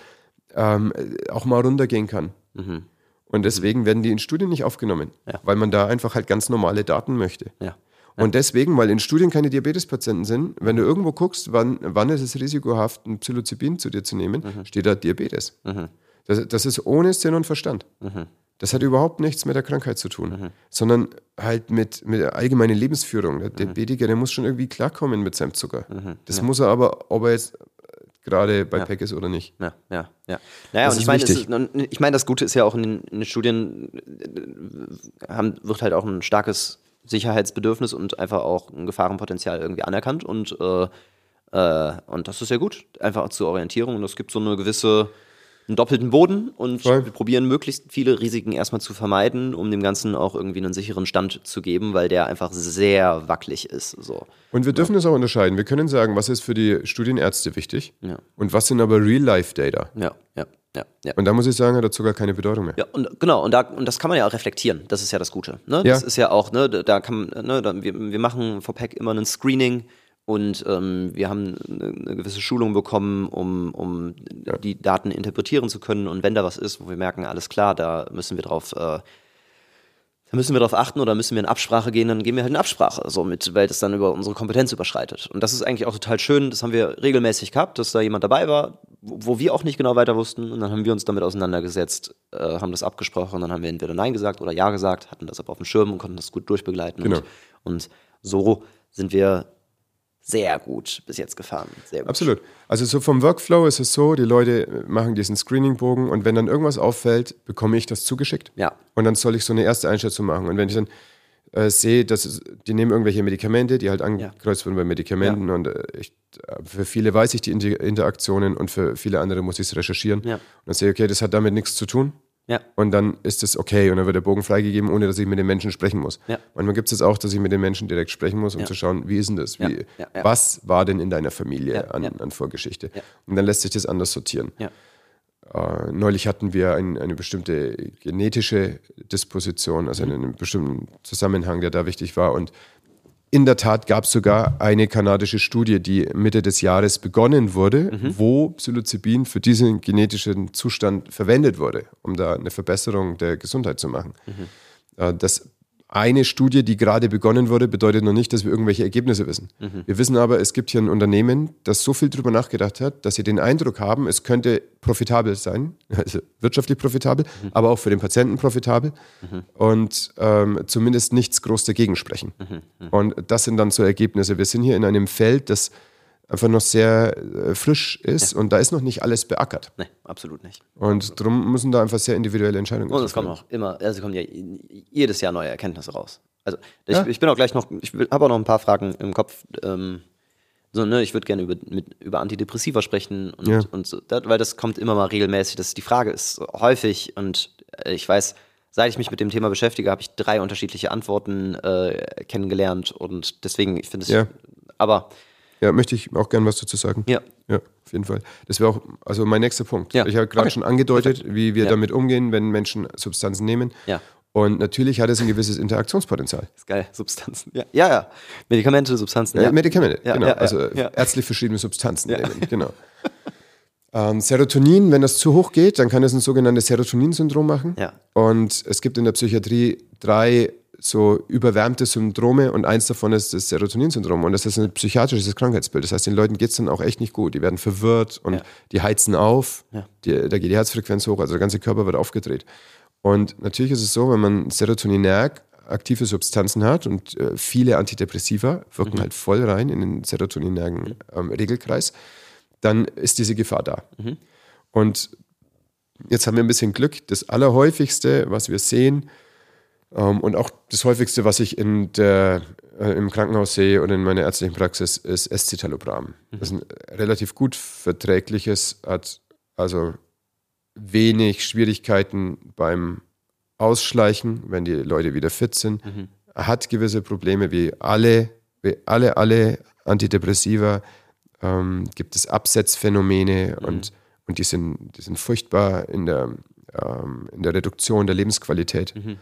ähm, auch mal runtergehen kann. Mhm. Und deswegen werden die in Studien nicht aufgenommen, ja. weil man da einfach halt ganz normale Daten möchte. Ja. Ja. Und deswegen, weil in Studien keine Diabetespatienten sind, wenn du irgendwo guckst, wann, wann ist es risikohaft, ein Psilocybin zu dir zu nehmen, mhm. steht da Diabetes. Mhm. Das, das, ist ohne Sinn und Verstand. Das hat überhaupt nichts mit der Krankheit zu tun, mhm. sondern halt mit, mit der allgemeinen Lebensführung. Der mhm. Diabetiker, der muss schon irgendwie klarkommen mit seinem Zucker. Mhm. Das muss er aber, ob er jetzt gerade bei ja. PEC ist oder nicht. Ja, ja, ja. Naja, das und ich meine, ist, ich meine, das Gute ist ja auch in den, in den Studien äh, haben, wird halt auch ein starkes Sicherheitsbedürfnis und einfach auch ein Gefahrenpotenzial irgendwie anerkannt und, äh, äh, und das ist ja gut, einfach zur Orientierung und es gibt so eine gewisse einen doppelten Boden und Voll. wir probieren möglichst viele Risiken erstmal zu vermeiden, um dem Ganzen auch irgendwie einen sicheren Stand zu geben, weil der einfach sehr wackelig ist. So. Und wir dürfen es auch unterscheiden. Wir können sagen, was ist für die Studienärzte wichtig ja. und was sind aber Real-Life-Data. Ja, ja. Ja, ja. Und da muss ich sagen, hat dazu gar keine Bedeutung mehr. Ja, und genau, und, da, und das kann man ja auch reflektieren. Das ist ja das Gute. Ne? Das ja. ist ja auch, ne, da kann ne, da, wir, wir machen vor PEC immer ein Screening und ähm, wir haben eine, gewisse Schulung bekommen, um, um ja. die Daten interpretieren zu können. Und wenn da was ist, wo wir merken, alles klar, da müssen wir drauf, äh, da müssen wir drauf achten oder müssen wir in Absprache gehen, dann gehen wir halt in Absprache, so mit, weil das dann über unsere Kompetenz überschreitet. Und das ist eigentlich auch total schön. Das haben wir regelmäßig gehabt, dass da jemand dabei war, wo, wo wir auch nicht genau weiter wussten. Und dann haben wir uns damit auseinandergesetzt, äh, haben das abgesprochen, dann haben wir entweder Nein gesagt oder Ja gesagt, hatten das aber auf dem Schirm und konnten das gut durchbegleiten. Genau. Und, und so sind wir sehr gut bis jetzt gefahren. Absolut. Also so vom Workflow ist es so, die Leute machen diesen Screeningbogen und wenn dann irgendwas auffällt, bekomme ich das zugeschickt. Ja. Und dann soll ich so eine erste Einschätzung machen. Und wenn ich dann äh, sehe, dass es, die nehmen irgendwelche Medikamente, die halt angekreuzt ja. wurden bei Medikamenten ja. und äh, ich, für viele weiß ich die Interaktionen und für viele andere muss ich es recherchieren. Ja. Und dann sehe ich, okay, das hat damit nichts zu tun. Ja. Und dann ist es okay und dann wird der Bogen freigegeben, ohne dass ich mit den Menschen sprechen muss. Ja. Manchmal gibt es auch, dass ich mit den Menschen direkt sprechen muss, um ja. zu schauen, wie ist denn das? Wie, Was war denn in deiner Familie an, an, Vorgeschichte? Und dann lässt sich das anders sortieren. Äh, neulich hatten wir ein, eine bestimmte genetische Disposition, also einen, einen bestimmten Zusammenhang, der da wichtig war. Und in der Tat gab es sogar eine kanadische Studie, die Mitte des Jahres begonnen wurde, mhm. wo Psilocybin für diesen genetischen Zustand verwendet wurde, um da eine Verbesserung der Gesundheit zu machen. Mhm. Das eine Studie, die gerade begonnen wurde, bedeutet noch nicht, dass wir irgendwelche Ergebnisse wissen. Mhm. Wir wissen aber, es gibt hier ein Unternehmen, das so viel darüber nachgedacht hat, dass sie den Eindruck haben, es könnte profitabel sein, also wirtschaftlich profitabel, mhm. aber auch für den Patienten profitabel mhm. und ähm, zumindest nichts groß dagegen sprechen. Mhm. Mhm. Und das sind dann so Ergebnisse. Wir sind hier in einem Feld, das einfach noch sehr äh, frisch ist ja. und da ist noch nicht alles beackert. Nee, absolut nicht. Und darum müssen da einfach sehr individuelle Entscheidungen Und es kommen auch immer, also kommen ja jedes Jahr neue Erkenntnisse raus. Also ich, ja. ich bin auch gleich noch, ich habe auch noch ein paar Fragen im Kopf. Ähm, so, ne, ich würde gerne über, mit, über Antidepressiva sprechen und, ja. und so, weil das kommt immer mal regelmäßig. Das, die Frage ist häufig und äh, ich weiß, seit ich mich mit dem Thema beschäftige, habe ich drei unterschiedliche Antworten äh, kennengelernt und deswegen, ich finde es, ja. aber ja, möchte ich auch gerne was dazu sagen. Ja. Ja, auf jeden Fall. Das wäre auch, also mein nächster Punkt. Ja. Ich habe gerade okay. schon angedeutet, wie wir ja. damit umgehen, wenn Menschen Substanzen nehmen. Ja. Und natürlich hat es ein gewisses Interaktionspotenzial. Das ist geil, Substanzen. Ja, ja. ja. Medikamente, Substanzen. Ja, Medikamente, genau. also ärztlich verschriebene Substanzen nehmen, genau. Ähm, Serotonin, wenn das zu hoch geht, dann kann es ein sogenanntes Serotonin-Syndrom machen. Ja. Und es gibt in der Psychiatrie drei so überwärmte Syndrome und eins davon ist das Serotonin-Syndrom und das ist ein psychiatrisches Krankheitsbild. Das heißt, den Leuten geht es dann auch echt nicht gut. Die werden verwirrt und ja. die heizen auf, ja. die, da geht die Herzfrequenz hoch, also der ganze Körper wird aufgedreht. Und natürlich ist es so, wenn man Serotoninerg aktive Substanzen hat und äh, viele Antidepressiva wirken mhm. halt voll rein in den serotoninergen mhm. ähm, Regelkreis, dann ist diese Gefahr da. Mhm. Und jetzt haben wir ein bisschen Glück. Das Allerhäufigste, was wir sehen, ähm, und auch das häufigste, was ich in der, äh, im Krankenhaus sehe oder in meiner ärztlichen Praxis, ist Escitalopram. Mhm. Das ist ein relativ gut verträgliches, hat also wenig Schwierigkeiten beim Ausschleichen, wenn die Leute wieder fit sind. Mhm. Hat gewisse Probleme wie alle, wie alle, alle Antidepressiva. Ähm, gibt es Absetzphänomene mhm. und, und die, sind, die sind furchtbar in der, ähm, in der Reduktion der Lebensqualität. Mhm.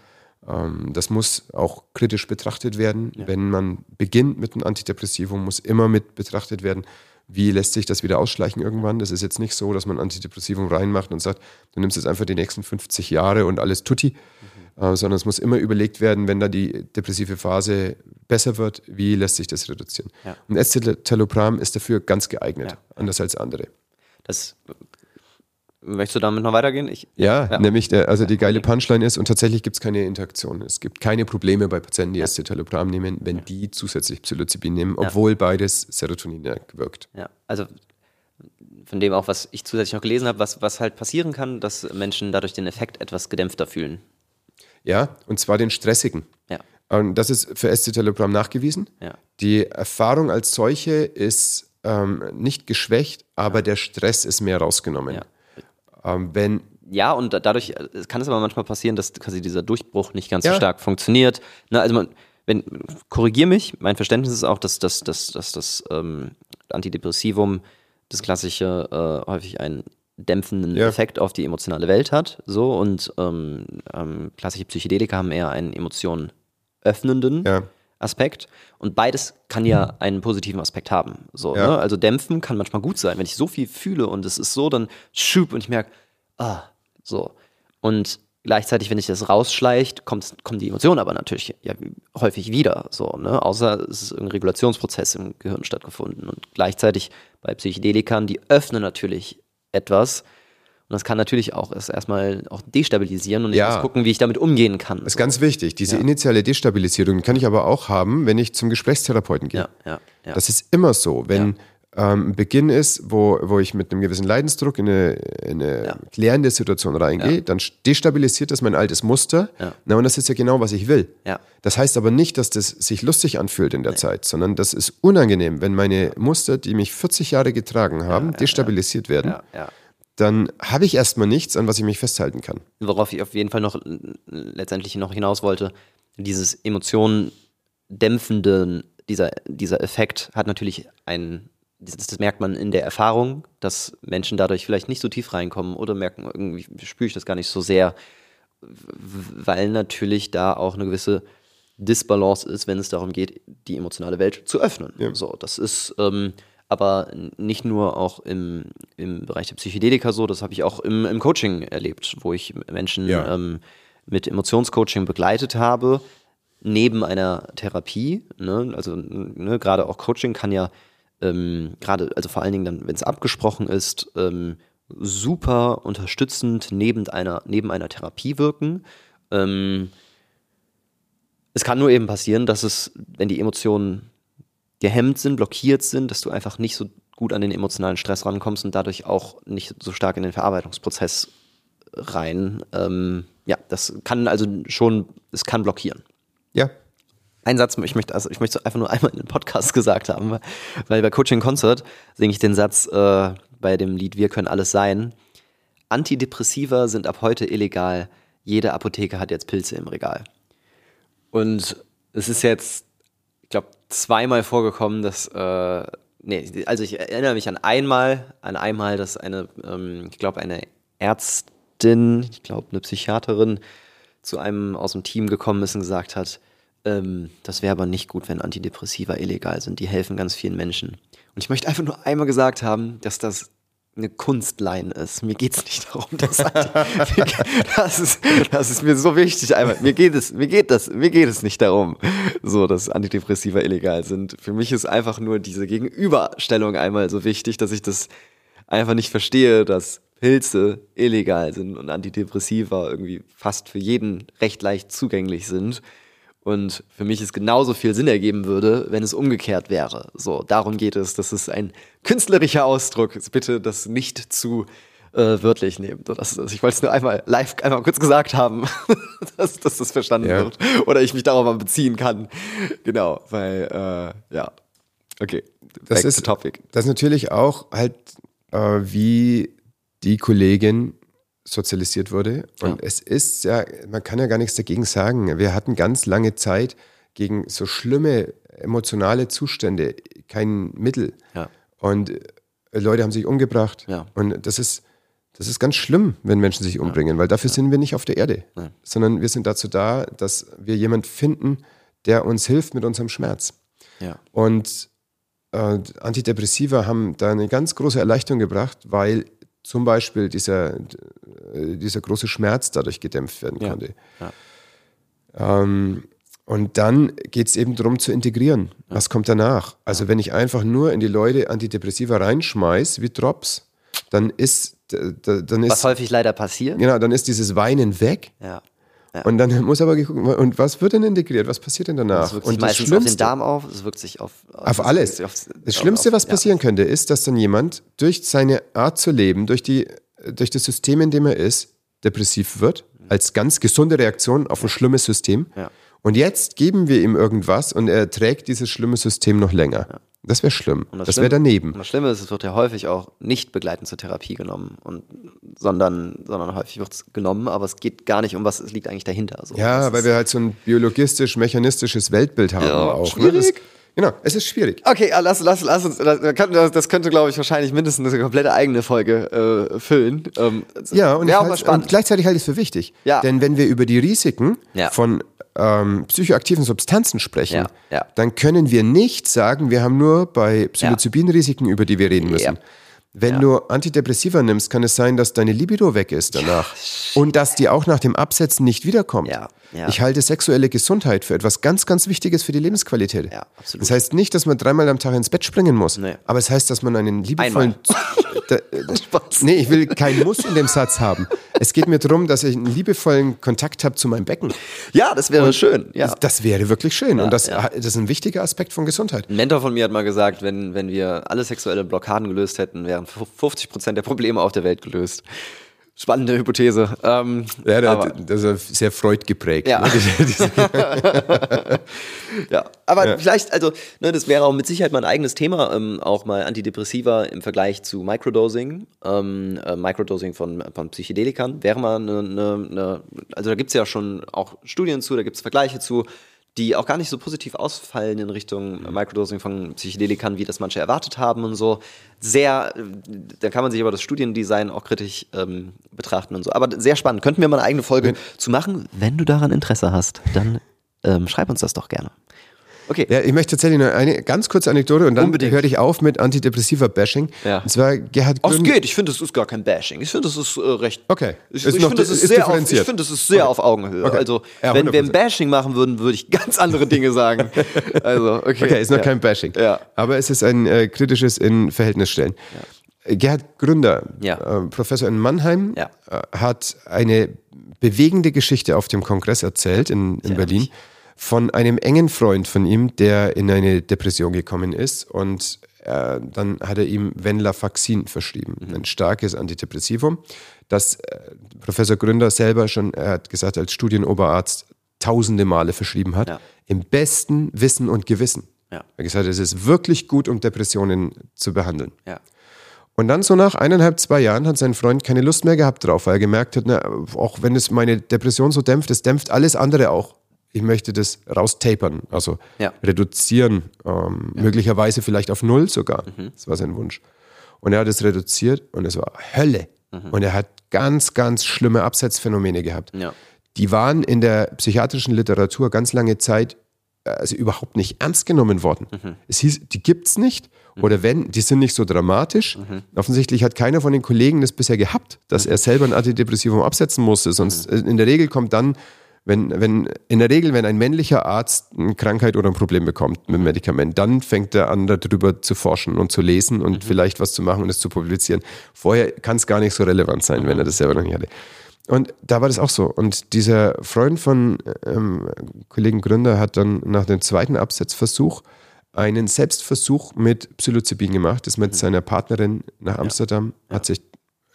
Ähm, das muss auch kritisch betrachtet werden. Ja. Wenn man beginnt mit einem Antidepressivum, muss immer mit betrachtet werden, wie lässt sich das wieder ausschleichen irgendwann. Das ist jetzt nicht so, dass man Antidepressivum reinmacht und sagt, du nimmst jetzt einfach die nächsten 50 Jahre und alles tutti, mhm. äh, sondern es muss immer überlegt werden, wenn da die depressive Phase besser wird, wie lässt sich das reduzieren. Ja. Und Escitalopram ist dafür ganz geeignet, ja. anders als andere. Das Möchtest du damit noch weitergehen? Ich, ja, ja, nämlich, der, also die geile Punchline ist, und tatsächlich gibt es keine Interaktion. Es gibt keine Probleme bei Patienten, die ja. Escitalopram nehmen, wenn ja. die zusätzlich Psilocybin nehmen, obwohl ja. beides Serotonin wirkt. Ja, also von dem auch, was ich zusätzlich noch gelesen habe, was, was halt passieren kann, dass Menschen dadurch den Effekt etwas gedämpfter fühlen. Ja, und zwar den stressigen. Ja. Und das ist für Escitalopram nachgewiesen. Ja. Die Erfahrung als solche ist ähm, nicht geschwächt, aber der Stress ist mehr rausgenommen. Ja. Ähm, wenn ja, und dadurch äh, kann es aber manchmal passieren, dass quasi dieser Durchbruch nicht ganz ja. so stark funktioniert. Na, also man, wenn, korrigier mich, mein Verständnis ist auch, dass, dass, dass, dass das ähm, Antidepressivum, das klassische, äh, häufig einen dämpfenden ja. Effekt auf die emotionale Welt hat. So, und ähm, ähm, klassische Psychedelika haben eher einen Emotionen öffnenden ja. Aspekt. Und beides kann ja einen positiven Aspekt haben. So, ja. ne? Also dämpfen kann manchmal gut sein. Wenn ich so viel fühle und es ist so, dann schub und ich merke, ah, so. Und gleichzeitig, wenn ich das rausschleicht, kommt, kommen die Emotionen aber natürlich ja, häufig wieder. So, ne? Außer es ist ein Regulationsprozess im Gehirn stattgefunden. Und gleichzeitig bei Psychedelikern, die öffnen natürlich etwas, und das kann natürlich auch erstmal auch destabilisieren und ich ja. muss gucken, wie ich damit umgehen kann. Das ist so. ganz wichtig. Diese ja. initiale Destabilisierung kann ich aber auch haben, wenn ich zum Gesprächstherapeuten gehe. Ja, ja, Das ist immer so. Wenn ähm, Beginn ist, wo, wo ich mit einem gewissen Leidensdruck in eine, in eine ja. klärende Situation reingehe, ja. dann destabilisiert das mein altes Muster. Ja. Na, und das ist ja genau, was ich will. Das heißt aber nicht, dass das sich lustig anfühlt in der nee. Zeit, sondern das ist unangenehm, wenn meine Muster, die mich 40 Jahre getragen haben, destabilisiert werden. Dann habe ich erstmal nichts, an was ich mich festhalten kann. Worauf ich auf jeden Fall noch letztendlich noch hinaus wollte, dieses Emotionen dämpfenden, dieser, dieser Effekt hat natürlich einen das, das, merkt man in der Erfahrung, dass Menschen dadurch vielleicht nicht so tief reinkommen oder merken, irgendwie spüre ich das gar nicht so sehr, weil natürlich da auch eine gewisse Disbalance ist, wenn es darum geht, die emotionale Welt zu öffnen. Ja. So, das ist ähm, aber nicht nur auch im, im Bereich der Psychedelika so, das habe ich auch im, im Coaching erlebt, wo ich Menschen ja. ähm, mit Emotionscoaching begleitet habe, neben einer Therapie. Ne? Also ne, gerade auch Coaching kann ja ähm, gerade, also vor allen Dingen dann, wenn es abgesprochen ist, ähm, super unterstützend neben einer, neben einer Therapie wirken. Ähm, es kann nur eben passieren, dass es, wenn die Emotionen gehemmt sind, blockiert sind, dass du einfach nicht so gut an den emotionalen Stress rankommst und dadurch auch nicht so stark in den Verarbeitungsprozess rein. Ähm, ja, das kann also schon, es kann blockieren. Ja, ein Satz, ich möchte, also ich möchte einfach nur einmal in den Podcast gesagt haben, weil bei Coaching Concert singe ich den Satz äh, bei dem Lied Wir können alles sein. Antidepressiva sind ab heute illegal. Jede Apotheke hat jetzt Pilze im Regal. Und es ist jetzt, ich glaube, zweimal vorgekommen, dass, äh, nee, also ich erinnere mich an einmal, an einmal, dass eine, ähm, ich glaube, eine Ärztin, ich glaube, eine Psychiaterin zu einem aus dem Team gekommen ist und gesagt hat, ähm, das wäre aber nicht gut, wenn Antidepressiva illegal sind. Die helfen ganz vielen Menschen. Und ich möchte einfach nur einmal gesagt haben, dass das eine Kunstlein ist. Mir geht es nicht darum, dass das, ist, das ist mir so wichtig. Einmal. Mir geht es, mir geht das, mir geht es nicht darum, so dass Antidepressiva illegal sind. Für mich ist einfach nur diese Gegenüberstellung einmal so wichtig, dass ich das einfach nicht verstehe, dass Pilze illegal sind und Antidepressiva irgendwie fast für jeden recht leicht zugänglich sind. Und für mich es genauso viel Sinn ergeben würde, wenn es umgekehrt wäre. So, darum geht es. Das ist ein künstlerischer Ausdruck. Bitte das nicht zu äh, wörtlich nehmen. Das, das, ich wollte es nur einmal live einmal kurz gesagt haben, dass, dass, das verstanden ja. wird. Oder ich mich darauf mal beziehen kann. Genau, weil, äh, ja. Okay. Das ist, topic. das ist natürlich auch halt, äh, wie die Kollegin sozialisiert wurde. Und ja. es ist ja, man kann ja gar nichts dagegen sagen. Wir hatten ganz lange Zeit gegen so schlimme emotionale Zustände kein Mittel. Ja. Und äh, Leute haben sich umgebracht. Ja. Und das ist, das ist ganz schlimm, wenn Menschen sich umbringen, weil dafür sind wir nicht auf der Erde, sondern wir sind dazu da, dass wir jemanden finden, der uns hilft mit unserem Schmerz. Und äh, Antidepressiva haben da eine ganz große Erleichterung gebracht, weil zum Beispiel dieser, äh, dieser große Schmerz dadurch gedämpft werden konnte. Ja. Ja. Ähm, und dann geht es eben darum zu integrieren. Ja. Was kommt danach? Also wenn ich einfach nur in die Leute Antidepressiva reinschmeiß, wie Drops, dann ist, dann ist... Was häufig leider passiert. Genau, dann ist dieses Weinen weg. Ja. Und dann muss aber geguckt, und was wird denn integriert? Was passiert denn danach? Das wirkt sich und meistens auf den Darm auf, es wirkt sich auf... Auf, auf alles. Auf, das Schlimmste, was passieren ja. könnte, ist, dass dann jemand durch seine Art zu leben, durch, die, durch das System, in dem er ist, depressiv wird, als ganz gesunde Reaktion auf ein schlimmes System. Ja. Und jetzt geben wir ihm irgendwas und er trägt dieses schlimme System noch länger. Ja. Das wäre schlimm. Das, das wäre daneben. Und das Schlimme ist, es wird ja häufig auch nicht begleitend zur Therapie genommen, und, sondern, sondern häufig wird es genommen, aber es geht gar nicht um was, es liegt eigentlich dahinter. So. Ja, weil wir halt so ein biologistisch-mechanistisches Weltbild haben ja, auch. Ne? Das, genau, es ist schwierig. Okay, lass, lass, lass uns, das könnte, glaube ich, wahrscheinlich mindestens eine komplette eigene Folge äh, füllen. Ähm, ja, und, halt, und, gleichzeitig halte ich es für wichtig. Ja. Denn wenn wir über die Risiken ja. von ähm, psychoaktiven Substanzen sprechen, ja, ja. dann können wir nicht sagen, wir haben nur bei Psilocybin-Risiken, über die wir reden müssen. Wenn ja. du Antidepressiva nimmst, kann es sein, dass deine Libido weg ist danach. Ja, und dass die auch nach dem Absetzen nicht wiederkommt. Ja. Ja. Ich halte sexuelle Gesundheit für etwas ganz, ganz Wichtiges für die Lebensqualität. Ja, absolut. Das heißt nicht, dass man dreimal am Tag ins Bett springen muss, nee. aber es heißt, dass man einen liebevollen. da, nee, ich will keinen Muss in dem Satz haben. Es geht mir darum, dass ich einen liebevollen Kontakt habe zu meinem Becken. Ja, das wäre Und schön. Ja. Das, das, wäre wirklich schön. Ja, Und das, das ist ein wichtiger Aspekt von Gesundheit. Ein Mentor von mir hat mal gesagt, wenn, wenn wir alle sexuelle Blockaden gelöst hätten, wären 50 Prozent der Probleme auf der Welt gelöst. Spannende Hypothese. Ähm, ja, der, das ist sehr Freud geprägt. Ja, ne? ja aber ja. vielleicht, also, ne, das wäre auch mit Sicherheit mein eigenes Thema, ähm, auch mal Antidepressiva im Vergleich zu Microdosing. Ähm, äh, Microdosing von, von Psychedelikern wäre mal eine, eine also da gibt es ja schon auch Studien zu, da gibt es Vergleiche zu die auch gar nicht so positiv ausfallen in Richtung Microdosing von Psychedelikern, wie das manche erwartet haben und so. Sehr, da kann man sich aber das Studiendesign auch kritisch ähm, betrachten und so. Aber sehr spannend. Könnten wir mal eine eigene Folge ja. zu machen? Wenn du daran Interesse hast, dann ähm, schreib uns das doch gerne. Okay. Ja, ich möchte tatsächlich noch eine ganz kurze Anekdote und dann höre ich auf mit antidepressiver Bashing. Ja. Und zwar Gerhard Grün. Ach, es geht. Ich finde, das ist gar kein Bashing. Ich finde, das ist äh, recht. Okay. Ich, ich finde, das ist, ist sehr, auf, ich find, das ist sehr okay. auf Augenhöhe. Okay. Also, ja, wenn wir ein Bashing machen würden, würde ich ganz andere Dinge sagen. also, okay. Okay, ist noch ja. kein Bashing. Ja. Aber es ist ein äh, kritisches in Verhältnis stellen. Ja. Gerhard Gründer, äh, Professor in Mannheim, äh, hat eine bewegende Geschichte auf dem Kongress erzählt in, in Berlin. Ehrlich von einem engen Freund von ihm, der in eine Depression gekommen ist und äh, dann hat er ihm Venlafaxin verschrieben, mhm. ein starkes Antidepressivum, das äh, Professor Gründer selber schon, er hat gesagt, als Studienoberarzt tausende Male verschrieben hat, ja. im besten Wissen und Gewissen. Ja. Er hat gesagt, es ist wirklich gut, um Depressionen zu behandeln. Ja. Und dann so nach eineinhalb, zwei Jahren hat sein Freund keine Lust mehr gehabt drauf, weil er gemerkt hat, na, auch wenn es meine Depression so dämpft, es dämpft alles andere auch ich möchte das raustapern, also ja. reduzieren, ähm, ja. möglicherweise vielleicht auf null sogar. Mhm. Das war sein Wunsch. Und er hat es reduziert und es war Hölle. Mhm. Und er hat ganz, ganz schlimme Absetzphänomene gehabt. Ja. Die waren in der psychiatrischen Literatur ganz lange Zeit äh, also überhaupt nicht ernst genommen worden. Mhm. Es hieß, die gibt es nicht. Mhm. Oder wenn, die sind nicht so dramatisch. Mhm. Offensichtlich hat keiner von den Kollegen das bisher gehabt, dass mhm. er selber ein Antidepressivum absetzen musste. Sonst mhm. in der Regel kommt dann wenn, wenn, in der Regel, wenn ein männlicher Arzt eine Krankheit oder ein Problem bekommt mit einem Medikament, dann fängt er an, darüber zu forschen und zu lesen und mhm. vielleicht was zu machen und es zu publizieren. Vorher kann es gar nicht so relevant sein, mhm. wenn er das selber noch nicht hatte. Und da war das auch so. Und dieser Freund von ähm, Kollegen Gründer hat dann nach dem zweiten Absetzversuch einen Selbstversuch mit Psilocybin gemacht, ist mit mhm. seiner Partnerin nach Amsterdam, ja. Ja. hat sich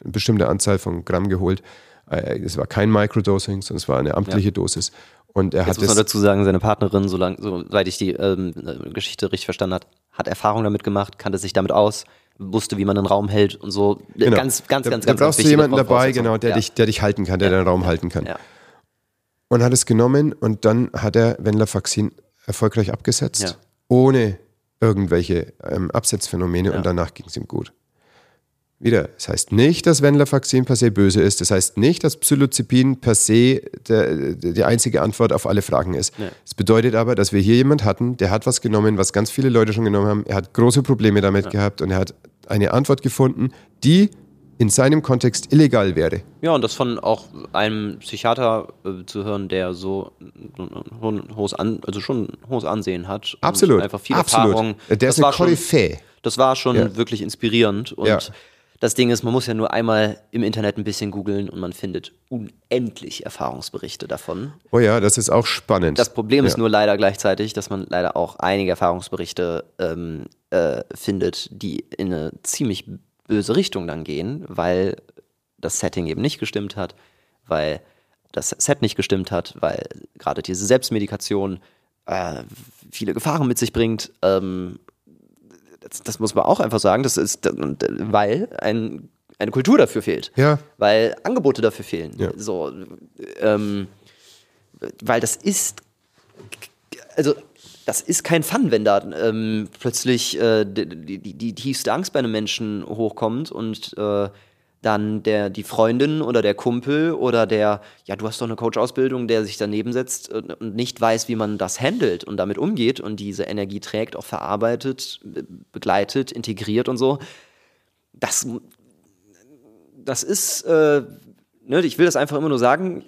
eine bestimmte Anzahl von Gramm geholt es war kein Microdosing, sondern es war eine amtliche ja. Dosis. Und er Jetzt hat muss man dazu sagen, seine Partnerin, solange, soweit ich die ähm, Geschichte richtig verstanden habe, hat Erfahrung damit gemacht, kannte sich damit aus, wusste, wie man einen Raum hält und so. Genau. Ganz, ganz, da, ganz, da ganz brauchst du jemanden dabei, genau, der, ja. dich, der dich halten kann, der ja. den Raum halten kann. Und hat es genommen und dann hat er Wendler-Faxin erfolgreich abgesetzt, ohne irgendwelche ähm, Absetzphänomene und danach ging es ihm gut. Wieder, das heißt nicht, dass Venlafaxin per se böse ist. Das heißt nicht, dass Psilocybin per se der, die einzige Antwort auf alle Fragen ist. Es ja. bedeutet aber, dass wir hier jemand hatten, der hat was genommen, was ganz viele Leute schon genommen haben. Er hat große Probleme damit ja. gehabt und er hat eine Antwort gefunden, die in seinem Kontext illegal wäre. Ja, und das von auch einem Psychiater äh, zu hören, der so ein hohes An, also schon ein hohes Ansehen hat. Absolut. einfach viel Absolut. Erfahrung. Der das ist eine Koryphäe. Das war schon ja. wirklich inspirierend und das Ding ist, man muss ja nur einmal im Internet ein bisschen googeln und man findet unendlich Erfahrungsberichte davon. Oh ja, das ist auch spannend. Das Problem ja. ist nur leider gleichzeitig, dass man leider auch einige Erfahrungsberichte ähm, äh, findet, die in eine ziemlich böse Richtung dann gehen, weil das Setting eben nicht gestimmt hat, weil das Set nicht gestimmt hat, weil gerade diese Selbstmedikation äh, viele Gefahren mit sich bringt ähm, das, das, muss man auch einfach sagen, das ist, weil ein, eine Kultur dafür fehlt. Ja. Weil Angebote dafür fehlen. Ja. So, ähm, weil das ist, also das ist kein Fun, wenn da ähm, plötzlich äh, die, die, die, tiefste Angst bei einem Menschen hochkommt und äh, dann der, die Freundin oder der Kumpel oder der, ja, du hast doch eine Coach-Ausbildung, der sich daneben setzt und nicht weiß, wie man das handelt und damit umgeht und diese Energie trägt, auch verarbeitet, begleitet, integriert und so. Das, das ist, äh, ne, ich will das einfach immer nur sagen,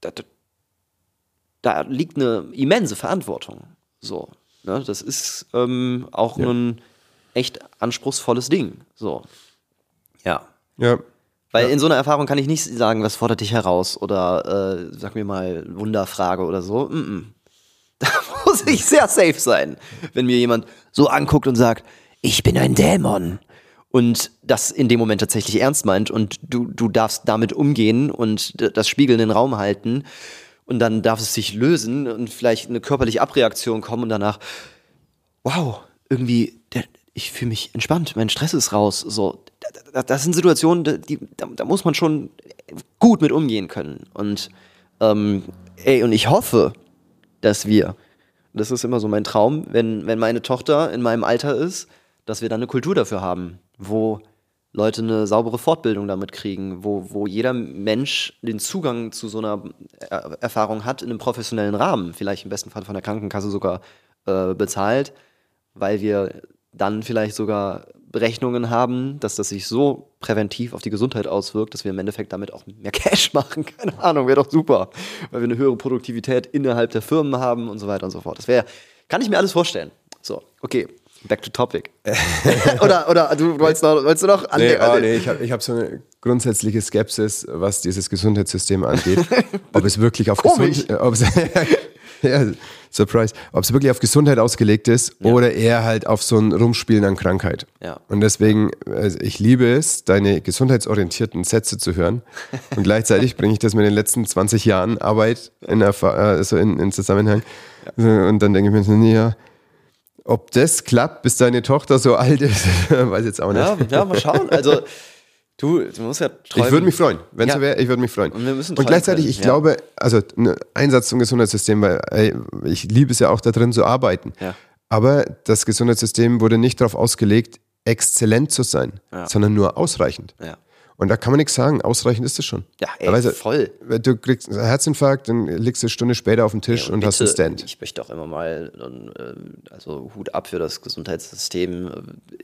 das, das, da liegt eine immense Verantwortung. So, ne? Das ist ähm, auch ja. ein echt anspruchsvolles Ding. So, ja. Ja. Weil ja. in so einer Erfahrung kann ich nicht sagen, was fordert dich heraus oder äh, sag mir mal Wunderfrage oder so. Mm -mm. Da muss ich sehr safe sein, wenn mir jemand so anguckt und sagt, ich bin ein Dämon. Und das in dem Moment tatsächlich ernst meint und du, du darfst damit umgehen und das Spiegel in den Raum halten und dann darf es sich lösen und vielleicht eine körperliche Abreaktion kommen und danach, wow, irgendwie, der, ich fühle mich entspannt, mein Stress ist raus. So, das sind Situationen, die, da, da muss man schon gut mit umgehen können. Und ähm, ey, und ich hoffe, dass wir, das ist immer so mein Traum, wenn, wenn meine Tochter in meinem Alter ist, dass wir dann eine Kultur dafür haben, wo Leute eine saubere Fortbildung damit kriegen, wo, wo jeder Mensch den Zugang zu so einer Erfahrung hat in einem professionellen Rahmen, vielleicht im besten Fall von der Krankenkasse sogar äh, bezahlt, weil wir dann vielleicht sogar Berechnungen haben, dass das sich so präventiv auf die Gesundheit auswirkt, dass wir im Endeffekt damit auch mehr Cash machen. Keine Ahnung, wäre doch super, weil wir eine höhere Produktivität innerhalb der Firmen haben und so weiter und so fort. Das wäre, kann ich mir alles vorstellen. So, okay. Back to topic. oder, oder du wolltest noch, wolltest du noch an nee, oh, nee, ich habe ich hab so eine grundsätzliche Skepsis, was dieses Gesundheitssystem angeht. ob es wirklich auf Gesundheit, ja, Surprise, ob es wirklich auf Gesundheit ausgelegt ist ja. oder eher halt auf so ein Rumspielen an Krankheit. Ja. Und deswegen, also ich liebe es, deine gesundheitsorientierten Sätze zu hören. Und gleichzeitig bringe ich das mit den letzten 20 Jahren Arbeit in, also in, in Zusammenhang. Ja. Und dann denke ich mir so, nee, ja, ob das klappt, bis deine Tochter so alt ist, weiß jetzt auch nicht. Ja, ja mal schauen. Also Du, du musst ja träumen. Ich würde mich freuen. Wenn es ja. so wäre, ich würde mich freuen. Und, wir müssen und gleichzeitig, ich ja. glaube, also ein Einsatz zum Gesundheitssystem, weil ey, ich liebe es ja auch da drin zu arbeiten. Ja. Aber das Gesundheitssystem wurde nicht darauf ausgelegt, exzellent zu sein, sondern nur ausreichend. Ja. Und da kann man nichts sagen, ausreichend ist es schon. Ja, ey, weißt, voll. Du kriegst einen Herzinfarkt, dann liegst du eine Stunde später auf dem Tisch ja, und, und bitte, hast einen Stand. Ich möchte auch immer mal, äh, also Hut ab für das Gesundheitssystem,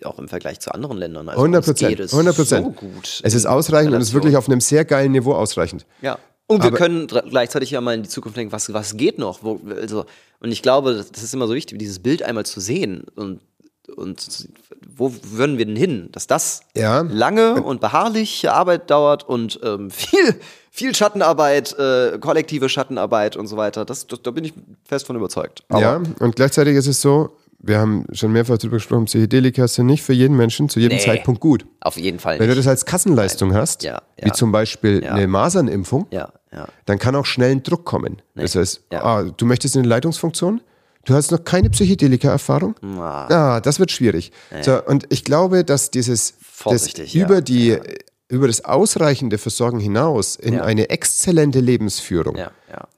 äh, auch im Vergleich zu anderen Ländern. Also 100 Prozent, 100 Prozent. So gut es ist ausreichend und es ist wirklich auf einem sehr geilen Niveau ausreichend. Ja. Und wir Aber können gleichzeitig ja mal in die Zukunft denken, was, was geht noch? Wo, also, und ich glaube, das ist immer so wichtig, dieses Bild einmal zu sehen und und wo würden wir denn hin? Dass das ja. lange und beharrliche Arbeit dauert und ähm, viel, viel Schattenarbeit, äh, kollektive Schattenarbeit und so weiter. Das, das, da bin ich fest von überzeugt. Aber ja, und gleichzeitig ist es so, wir haben schon mehrfach darüber gesprochen, Psychedelika sind nicht für jeden Menschen zu jedem nee, Zeitpunkt gut. Auf jeden Fall. Wenn nicht. du das als Kassenleistung Nein. hast, ja, ja. wie zum Beispiel ja. eine Masernimpfung, dann kann auch schnell ein Druck kommen. Nee. Das heißt, ah, du möchtest eine Leitungsfunktion, Du hast noch keine Psychedelika-Erfahrung? Ah. das wird schwierig. Nee. So, und ich glaube, dass dieses das über die ja. über das ausreichende Versorgen hinaus in ja. eine exzellente Lebensführung. Ja,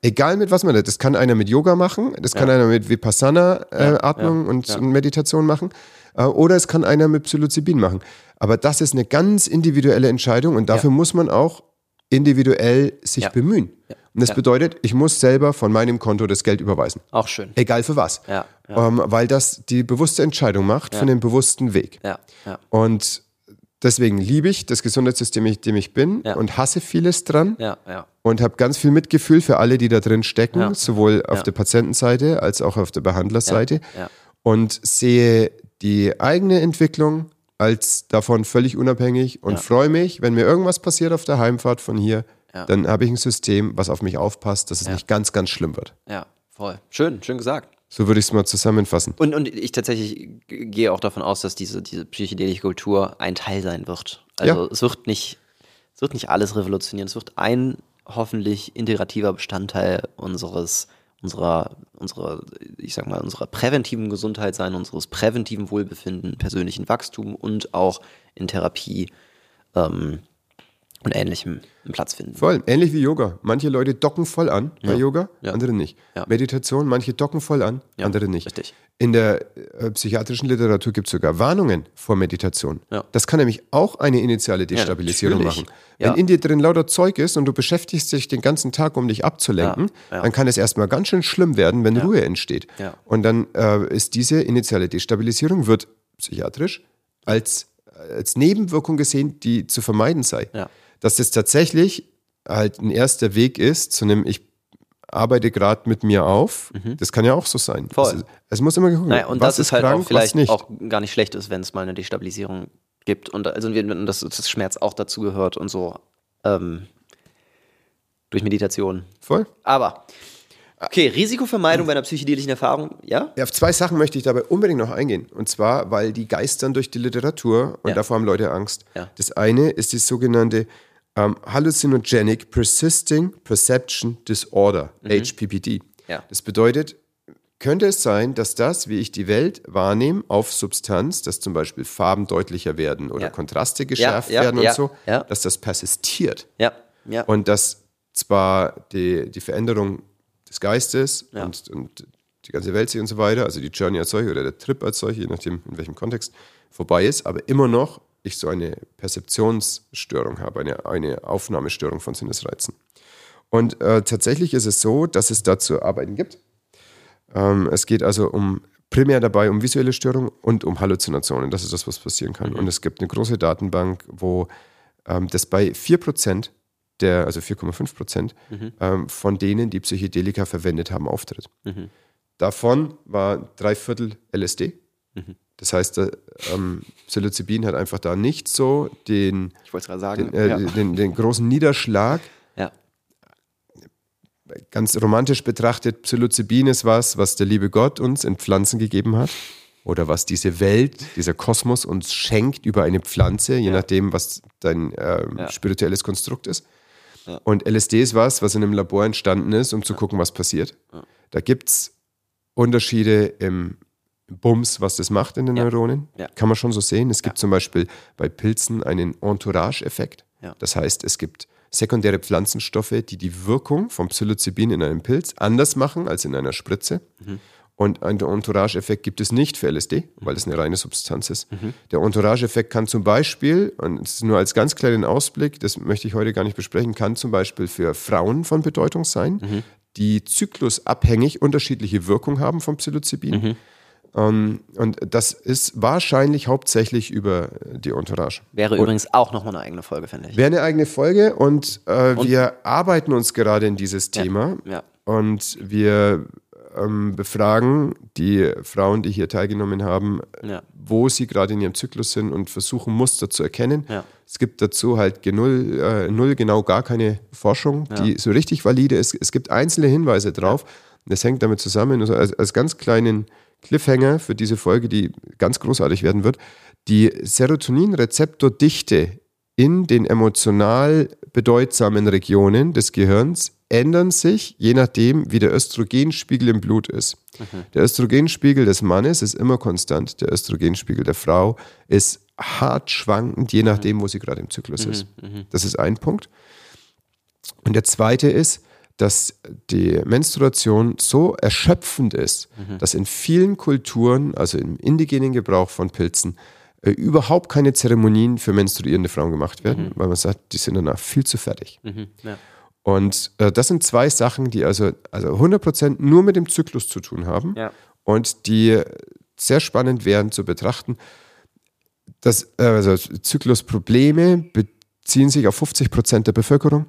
Egal mit was man das, das kann einer mit Yoga machen, das kann einer mit Vipassana-Atmung äh, und, Meditation machen, äh, oder es kann einer mit Psilocybin machen. Aber das ist eine ganz individuelle Entscheidung und dafür muss man auch individuell sich bemühen. Und das ja. bedeutet, ich muss selber von meinem Konto das Geld überweisen. Auch schön. Egal für was. Ja, ja. Ähm, weil das die bewusste Entscheidung macht ja. von dem bewussten Weg. Ja, ja. Und deswegen liebe ich das Gesundheitssystem, in dem ich bin und hasse vieles dran. Ja, ja. Und habe ganz viel Mitgefühl für alle, die da drin stecken, sowohl auf der Patientenseite als auch auf der Behandlerseite. Und sehe die eigene Entwicklung als davon völlig unabhängig und freue mich, wenn mir irgendwas passiert auf der Heimfahrt von hier, ja. dann habe ich ein System, was auf mich aufpasst, dass es ja. nicht ganz, ganz schlimm wird. Ja, voll. Schön, schön gesagt. So würde ich es mal zusammenfassen. Und, und ich tatsächlich gehe auch davon aus, dass diese, diese psychedelische Kultur ein Teil sein wird. Also ja. es wird nicht, es wird nicht alles revolutionieren. Es wird ein hoffentlich integrativer Bestandteil unseres, unserer, unserer, ich sag mal, unserer präventiven Gesundheit sein, unseres präventiven Wohlbefinden, persönlichen Wachstum und auch in Therapie ähm, und Ähnlichem einen Platz finden. Voll, ähnlich wie Yoga. Manche Leute docken voll an bei ja. Yoga, ja. andere nicht. Ja. Meditation, manche docken voll an, andere nicht. Richtig. In der äh, psychiatrischen Literatur gibt es sogar Warnungen vor Meditation. Das kann nämlich auch eine initiale Destabilisierung machen. Wenn in dir drin lauter Zeug ist und du beschäftigst dich den ganzen Tag, um dich abzulenken, dann kann es erstmal ganz schön schlimm werden, wenn Ruhe entsteht. Und dann äh, ist diese initiale Destabilisierung, wird psychiatrisch als, als Nebenwirkung gesehen, die zu vermeiden sei. Ja dass das tatsächlich halt ein erster Weg ist zu einem, ich arbeite gerade mit mir auf. Mhm. Das kann ja auch so sein. Voll. Ist, es muss immer geguckt naja, Und was das ist halt krank, auch vielleicht auch gar nicht schlecht ist, wenn es mal eine Destabilisierung gibt und also dass das Schmerz auch dazu gehört und so. Ähm, durch Meditation. Voll. Aber Okay, Risikovermeidung bei einer psychedelischen Erfahrung, ja? Ja, auf zwei Sachen möchte ich dabei unbedingt noch eingehen. Und zwar, weil die geistern durch die Literatur und ja. davor haben Leute Angst. Ja. Das eine ist die sogenannte ähm, Hallucinogenic Persisting Perception Disorder, mhm. HPPD. Ja. Das bedeutet, könnte es sein, dass das, wie ich die Welt wahrnehme, auf Substanz, dass zum Beispiel Farben deutlicher werden oder ja. Kontraste geschärft ja, werden und so, dass das persistiert. Und dass zwar die, die Veränderung des Geistes und, und die ganze Welt sich und so weiter, also die Journey als solche oder der Trip als solche, je nachdem in welchem Kontext, vorbei ist, aber immer noch ich so eine Perzeptionsstörung habe, eine, eine Aufnahmestörung von Sinnesreizen. Und äh, tatsächlich ist es so, dass es dazu Arbeiten gibt. Ähm, es geht also um primär dabei um visuelle Störungen und um Halluzinationen. Das ist das, was passieren kann. Mhm. Und es gibt eine große Datenbank, wo ähm, das bei 4% der, also 4,5 Prozent mhm. ähm, von denen, die Psychedelika verwendet haben, auftritt. Mhm. Davon war drei Viertel LSD. Das heißt, ähm, Psilocybin hat einfach da nicht so den, den, äh, ja. den, den, großen Niederschlag. Ja. Ganz romantisch betrachtet, Psilocybin ist was, was der liebe Gott uns in Pflanzen gegeben hat. Oder was diese Welt, dieser Kosmos uns schenkt über eine Pflanze, je ja. nachdem, was dein äh, spirituelles Konstrukt ist. Und LSD ist was, was in einem Labor entstanden ist, um zu gucken, was passiert. Da gibt es Unterschiede im Bums, was das macht in den Neuronen. Kann man schon so sehen. Es gibt zum Beispiel bei Pilzen einen Entourage-Effekt. Das heißt, es gibt sekundäre Pflanzenstoffe, die die Wirkung vom Psilocybin in einem Pilz anders machen als in einer Spritze. Mhm. Und einen Entourage-Effekt gibt es nicht für LSD, weil es eine reine Substanz ist. Mhm. Der Entourage-Effekt kann zum Beispiel, und das ist nur als ganz kleinen Ausblick, das möchte ich heute gar nicht besprechen, kann zum Beispiel für Frauen von Bedeutung sein, mhm. die zyklusabhängig unterschiedliche Wirkung haben vom Psilocybin. Ähm, und das ist wahrscheinlich hauptsächlich über die Entourage. Wäre und übrigens auch nochmal eine eigene Folge, finde ich. Wäre eine eigene Folge und, äh, und, wir arbeiten uns gerade in dieses Thema. Ja, ja. Und wir ähm, befragen, die Frauen, die hier teilgenommen haben, ja. wo sie gerade in ihrem Zyklus sind und versuchen, Muster zu erkennen. Es gibt dazu halt null, äh, null genau gar keine Forschung, die so richtig valide ist. Es gibt einzelne Hinweise drauf. Das hängt damit zusammen, also als, als ganz kleinen Cliffhanger für diese Folge, die ganz großartig werden wird. Die Serotoninrezeptordichte in den emotional bedeutsamen Regionen des Gehirns ändern sich, je nachdem, wie der Östrogenspiegel im Blut ist. Mhm. Der Östrogenspiegel des Mannes ist immer konstant, der Östrogenspiegel der Frau ist hart schwankend, je nachdem, wo sie gerade im Zyklus mhm. ist. Mhm. Das ist ein Punkt. Und der zweite ist, dass die Menstruation so erschöpfend ist, mhm. dass in vielen Kulturen, also im indigenen Gebrauch von Pilzen, äh, überhaupt keine Zeremonien für menstruierende Frauen gemacht werden, mhm. weil man sagt, die sind danach viel zu fertig. Mhm. Ja. Und äh, das sind zwei Sachen, die also, also 100% nur mit dem Zyklus zu tun haben ja. und die sehr spannend wären zu betrachten. Das, äh, also Zyklusprobleme beziehen sich auf 50% der Bevölkerung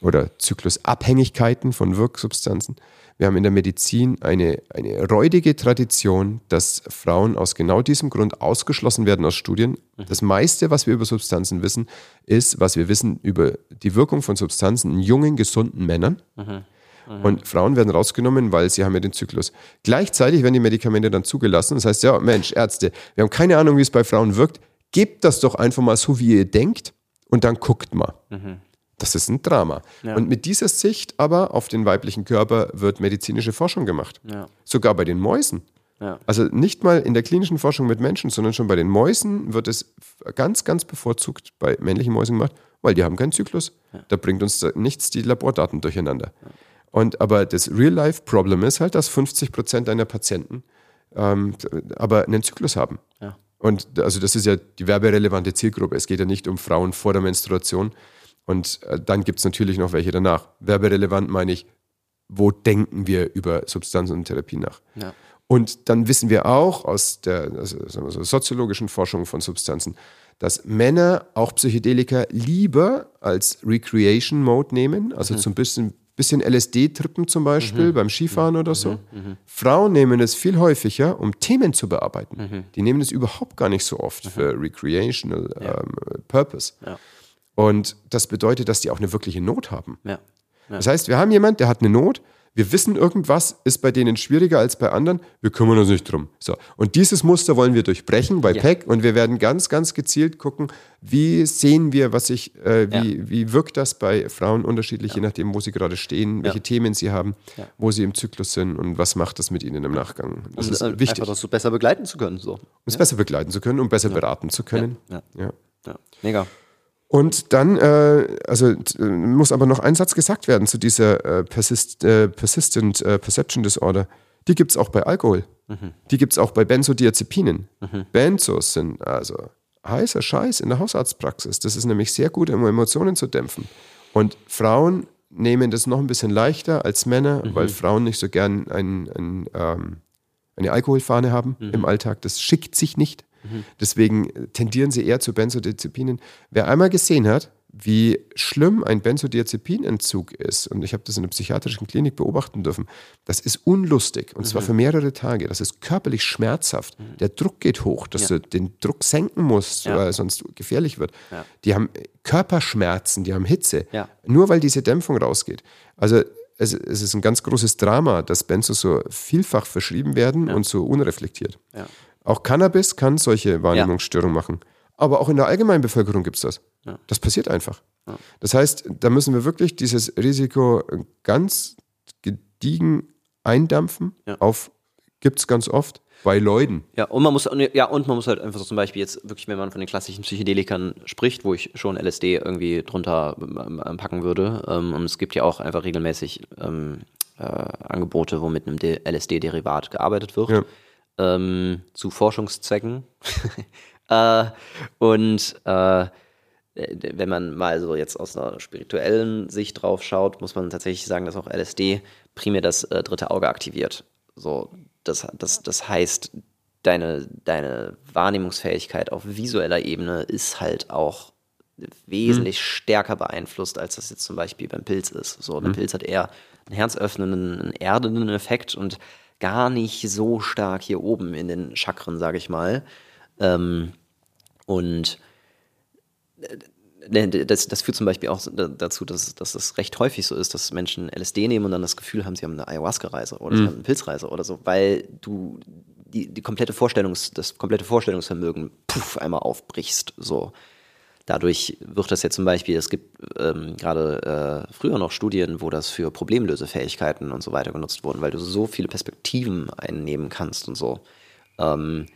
oder Zyklusabhängigkeiten von Wirksubstanzen. Wir haben in der Medizin eine, eine räudige Tradition, dass Frauen aus genau diesem Grund ausgeschlossen werden aus Studien. Mhm. Das meiste, was wir über Substanzen wissen, ist, was wir wissen über die Wirkung von Substanzen in jungen, gesunden Männern. Mhm. Mhm. Und Frauen werden rausgenommen, weil sie haben ja den Zyklus. Gleichzeitig werden die Medikamente dann zugelassen. Das heißt, ja, Mensch, Ärzte, wir haben keine Ahnung, wie es bei Frauen wirkt. Gebt das doch einfach mal so, wie ihr denkt und dann guckt mal. Mhm. Das ist ein Drama. Ja. Und mit dieser Sicht aber auf den weiblichen Körper wird medizinische Forschung gemacht. Ja. Sogar bei den Mäusen. Ja. Also nicht mal in der klinischen Forschung mit Menschen, sondern schon bei den Mäusen wird es ganz, ganz bevorzugt bei männlichen Mäusen gemacht, weil die haben keinen Zyklus. Da bringt uns nichts die Labordaten durcheinander. Und aber das Real-Life-Problem ist halt, dass 50 Prozent deiner Patienten ähm, aber einen Zyklus haben. Und also das ist ja die werberelevante Zielgruppe. Es geht ja nicht um Frauen vor der Menstruation, und äh, dann gibt es natürlich noch welche danach. Werberelevant meine ich, wo denken wir über Substanz und Therapie nach? Ja. Und dann wissen wir auch aus der also, so, soziologischen Forschung von Substanzen, dass Männer auch Psychedelika lieber als Recreation Mode nehmen, also mhm. zum bisschen bisschen LSD-Trippen zum Beispiel mhm. beim Skifahren oder so. Mhm. mhm. Frauen nehmen es viel häufiger, um Themen zu bearbeiten. Mhm. Die nehmen es überhaupt gar nicht so oft mhm. für Recreational ja. ähm, Purpose. Ja. Und das bedeutet, dass die auch eine wirkliche Not haben. Ja. Das heißt, wir haben jemanden, der hat eine Not, wir wissen, irgendwas ist bei denen schwieriger als bei anderen, wir kümmern uns nicht drum. So. Und dieses Muster wollen wir durchbrechen bei ja. PEC und wir werden ganz, ganz gezielt gucken, wie sehen wir, was ich, äh, wie, ja. wie wirkt das bei Frauen unterschiedlich, ja. je nachdem, wo sie gerade stehen, welche Themen sie haben, wo sie im Zyklus sind und was macht das mit ihnen im Nachgang. Das um ist äh, wichtig. Einfach das so besser begleiten zu können. So. Um es besser begleiten zu können, um besser beraten zu können. ja. Mega. Und dann, äh, also muss aber noch ein Satz gesagt werden zu dieser äh, Persist, äh, Persistent äh, Perception Disorder. Die gibt es auch bei Alkohol. Mhm. Die gibt es auch bei Benzodiazepinen. Mhm. Benzos sind also heißer Scheiß in der Hausarztpraxis. Das ist nämlich sehr gut, um Emotionen zu dämpfen. Und Frauen nehmen das noch ein bisschen leichter als Männer, mhm. weil Frauen nicht so gern ein, ein, ähm, eine Alkoholfahne haben mhm. im Alltag. Das schickt sich nicht. Deswegen tendieren sie eher zu Benzodiazepinen. Wer einmal gesehen hat, wie schlimm ein Benzodiazepinentzug ist, und ich habe das in der psychiatrischen Klinik beobachten dürfen, das ist unlustig und mhm. zwar für mehrere Tage. Das ist körperlich schmerzhaft. Mhm. Der Druck geht hoch, dass ja. du den Druck senken musst, ja. weil sonst gefährlich wird. Ja. Die haben Körperschmerzen, die haben Hitze, nur weil diese Dämpfung rausgeht. Also es, es, ist ein ganz großes Drama, dass Benzos so vielfach verschrieben werden und so unreflektiert. Auch Cannabis kann solche Wahrnehmungsstörungen ja. machen. Aber auch in der allgemeinen Bevölkerung gibt es das. Ja. Das passiert einfach. Ja. Das heißt, da müssen wir wirklich dieses Risiko ganz gediegen eindampfen. Auf gibt es ganz oft bei Leuten. Ja, und man muss ja und man muss halt einfach so zum Beispiel jetzt wirklich, wenn man von den klassischen Psychedelikern spricht, wo ich schon LSD irgendwie drunter ähm, ähm, packen würde. Ähm, und es gibt ja auch einfach regelmäßig ähm, äh, Angebote, wo mit einem LSD-Derivat gearbeitet wird. Ähm, zu Forschungszwecken. äh, und äh, wenn man mal so jetzt aus einer spirituellen Sicht drauf schaut, muss man tatsächlich sagen, dass auch LSD primär das äh, dritte Auge aktiviert. So, das, das, das heißt, deine, deine Wahrnehmungsfähigkeit auf visueller Ebene ist halt auch wesentlich hm. stärker beeinflusst, als das jetzt zum Beispiel beim Pilz ist. So, der hm. Pilz hat eher einen herzöffnenden, einen erdenden Effekt und gar nicht so stark hier oben in den Chakren, sage ich mal. Ähm, und äh, das, das, führt zum Beispiel auch dazu, dass, dass das recht häufig so ist, dass Menschen LSD nehmen und dann das Gefühl haben, sie haben eine Ayahuasca-Reise oder mhm. sie haben eine Pilzreise oder so, weil du die, die komplette Vorstellungs, das komplette Vorstellungsvermögen puff, einmal aufbrichst. So. Dadurch wird das ja zum Beispiel, es gibt ähm, gerade äh, früher noch Studien, wo das für Problemlösefähigkeiten und so weiter genutzt wurden, weil du so viele Perspektiven einnehmen kannst und so. Ähm,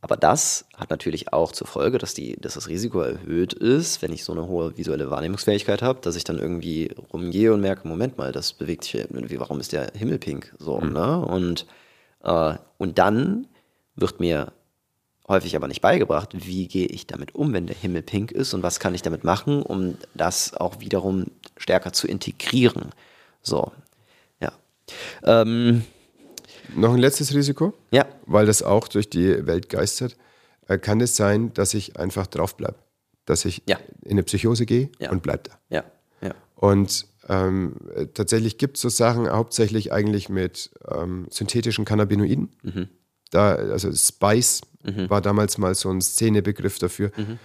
aber das hat natürlich auch zur Folge, dass, die, dass das Risiko erhöht ist, wenn ich so eine hohe visuelle Wahrnehmungsfähigkeit habe, dass ich dann irgendwie rumgehe und merke, Moment mal, das bewegt sich, irgendwie, warum ist der Himmel pink? So, mhm. ne? Und, äh, und dann wird mir häufig aber nicht beigebracht, wie gehe ich damit um, wenn der Himmel pink ist und was kann ich damit machen, um das auch wiederum stärker zu integrieren. So, ja. Ähm, Noch ein letztes Risiko? Ja. Weil das auch durch die Welt geistert. Äh, kann es sein, dass ich einfach drauf bleibe? Dass ich ja. in eine Psychose gehe ja. und bleibe da? Ja. ja. Und ähm, tatsächlich gibt es so Sachen hauptsächlich eigentlich mit ähm, synthetischen Cannabinoiden. Mhm. Da, also Spice mhm. war damals mal so ein Szenebegriff dafür. Mhm.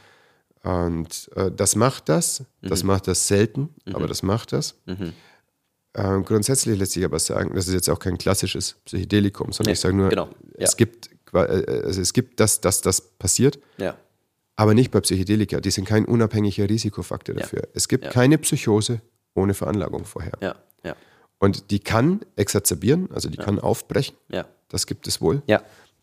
Und äh, das macht das, das mhm. macht das selten, mhm. aber das macht das. Mhm. Äh, grundsätzlich lässt sich aber sagen, das ist jetzt auch kein klassisches Psychedelikum, sondern nee, ich sage nur, genau. ja. es, gibt, äh, also es gibt das, dass das passiert, ja. aber nicht bei Psychedelika. Die sind kein unabhängiger Risikofaktor dafür. Ja. Es gibt keine Psychose ohne Veranlagung vorher. Und die kann exazerbieren, also die kann aufbrechen. Das gibt es wohl.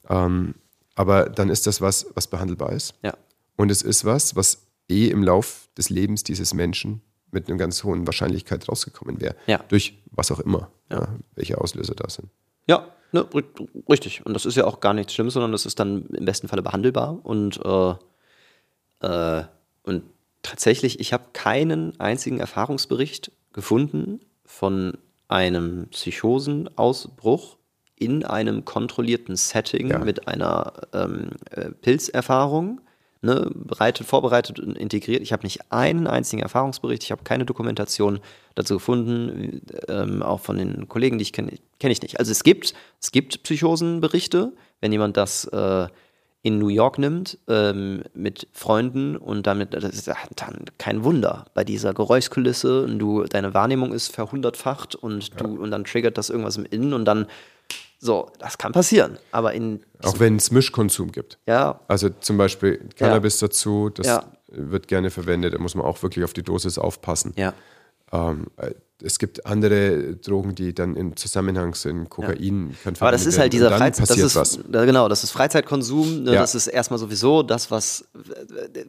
Ähm, aber dann ist das was, was behandelbar ist. Ja. Und es ist was, was eh im Lauf des Lebens dieses Menschen mit einer ganz hohen Wahrscheinlichkeit rausgekommen wäre. Ja. Durch was auch immer, ja. Ja, welche Auslöser da sind. Ja, ne, richtig. Und das ist ja auch gar nichts Schlimmes, sondern das ist dann im besten Falle behandelbar. Und, äh, äh, und tatsächlich, ich habe keinen einzigen Erfahrungsbericht gefunden von einem Psychosenausbruch, in einem kontrollierten Setting ja. mit einer ähm, äh, Pilzerfahrung, ne, bereitet, vorbereitet und integriert. Ich habe nicht einen einzigen Erfahrungsbericht, ich habe keine Dokumentation dazu gefunden, ähm, auch von den Kollegen, die ich kenne, kenne ich nicht. Also es gibt, es gibt Psychosenberichte, wenn jemand das äh, in New York nimmt ähm, mit Freunden und damit, das ist dann kein Wunder bei dieser Geräuschkulisse und du, deine Wahrnehmung ist verhundertfacht und ja. du und dann triggert das irgendwas im Innen und dann so, das kann passieren. Aber in auch wenn es Mischkonsum gibt. Ja. Also zum Beispiel Cannabis ja. dazu, das ja. wird gerne verwendet. Da muss man auch wirklich auf die Dosis aufpassen. Ja. Ähm, es gibt andere Drogen, die dann im Zusammenhang sind. Kokain ja. kann Aber das ist halt dieser Freizeit, das ist, was. genau, das ist Freizeitkonsum. Ne, ja. Das ist erstmal sowieso das, was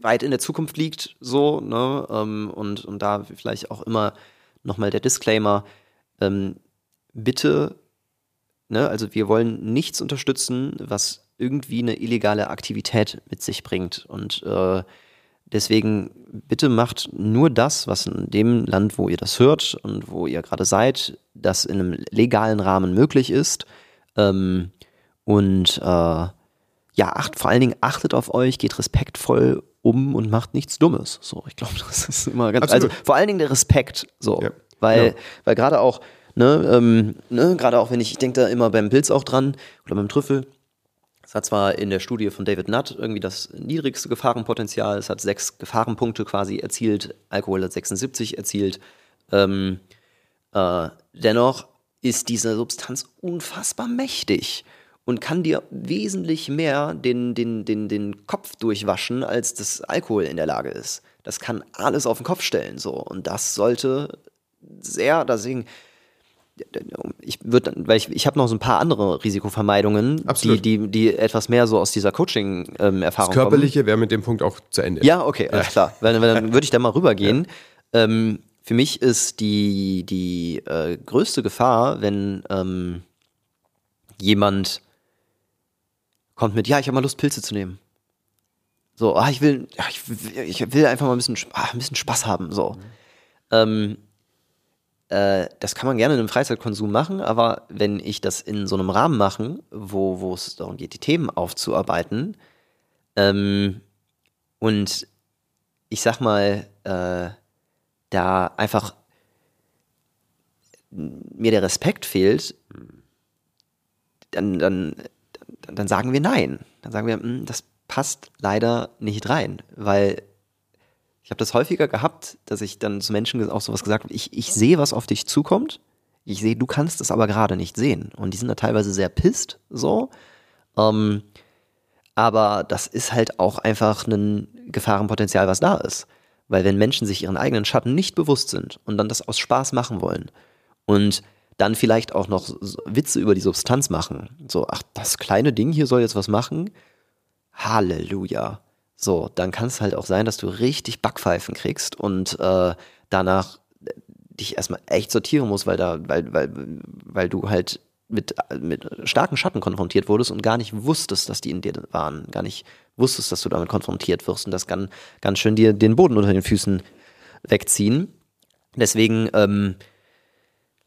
weit in der Zukunft liegt, so. Ne, ähm, und, und da vielleicht auch immer nochmal der Disclaimer: ähm, Bitte, ne, also wir wollen nichts unterstützen, was irgendwie eine illegale Aktivität mit sich bringt. Und äh, Deswegen bitte macht nur das, was in dem Land, wo ihr das hört und wo ihr gerade seid, das in einem legalen Rahmen möglich ist. Ähm, und äh, ja, acht, vor allen Dingen achtet auf euch, geht respektvoll um und macht nichts Dummes. So, ich glaube, das ist immer ganz. Absolut. Also vor allen Dingen der Respekt. So, ja. weil, ja. weil gerade auch, ne, ähm, ne, gerade auch wenn ich, ich denke da immer beim Pilz auch dran oder beim Trüffel es hat zwar in der Studie von David Nutt irgendwie das niedrigste Gefahrenpotenzial, es hat sechs Gefahrenpunkte quasi erzielt, Alkohol hat 76 erzielt. Ähm, äh, dennoch ist diese Substanz unfassbar mächtig und kann dir wesentlich mehr den, den, den, den Kopf durchwaschen, als das Alkohol in der Lage ist. Das kann alles auf den Kopf stellen, so. Und das sollte sehr, deswegen, ich würde, weil ich, ich habe noch so ein paar andere Risikovermeidungen, die, die, die etwas mehr so aus dieser Coaching-Erfahrung ähm, Das Körperliche wäre mit dem Punkt auch zu Ende. Ja, okay, alles ja. klar. Weil, weil dann würde ich da mal rübergehen. Ja. Ähm, für mich ist die, die äh, größte Gefahr, wenn ähm, jemand kommt mit, ja, ich habe mal Lust, Pilze zu nehmen. So, ah, ich will, ich will, ich will einfach mal ein bisschen, ah, ein bisschen Spaß haben. So. Mhm. Ähm, äh, das kann man gerne in einem Freizeitkonsum machen, aber wenn ich das in so einem Rahmen mache, wo, wo es darum geht, die Themen aufzuarbeiten, ähm, und ich sag mal, äh, da einfach mir der Respekt fehlt, dann, dann, dann sagen wir nein. Dann sagen wir, hm, das passt leider nicht rein, weil ich habe das häufiger gehabt, dass ich dann zu Menschen auch sowas gesagt habe, ich, ich sehe, was auf dich zukommt. Ich sehe, du kannst es aber gerade nicht sehen. Und die sind da teilweise sehr pisst, so. Ähm, aber das ist halt auch einfach ein Gefahrenpotenzial, was da ist. Weil wenn Menschen sich ihren eigenen Schatten nicht bewusst sind und dann das aus Spaß machen wollen und dann vielleicht auch noch Witze über die Substanz machen, so, ach, das kleine Ding hier soll jetzt was machen, Halleluja. So, dann kann es halt auch sein, dass du richtig Backpfeifen kriegst und äh, danach dich erstmal echt sortieren musst, weil da, weil, weil, weil du halt mit, mit starken Schatten konfrontiert wurdest und gar nicht wusstest, dass die in dir waren, gar nicht wusstest, dass du damit konfrontiert wirst und das kann ganz schön dir den Boden unter den Füßen wegziehen. Deswegen ähm,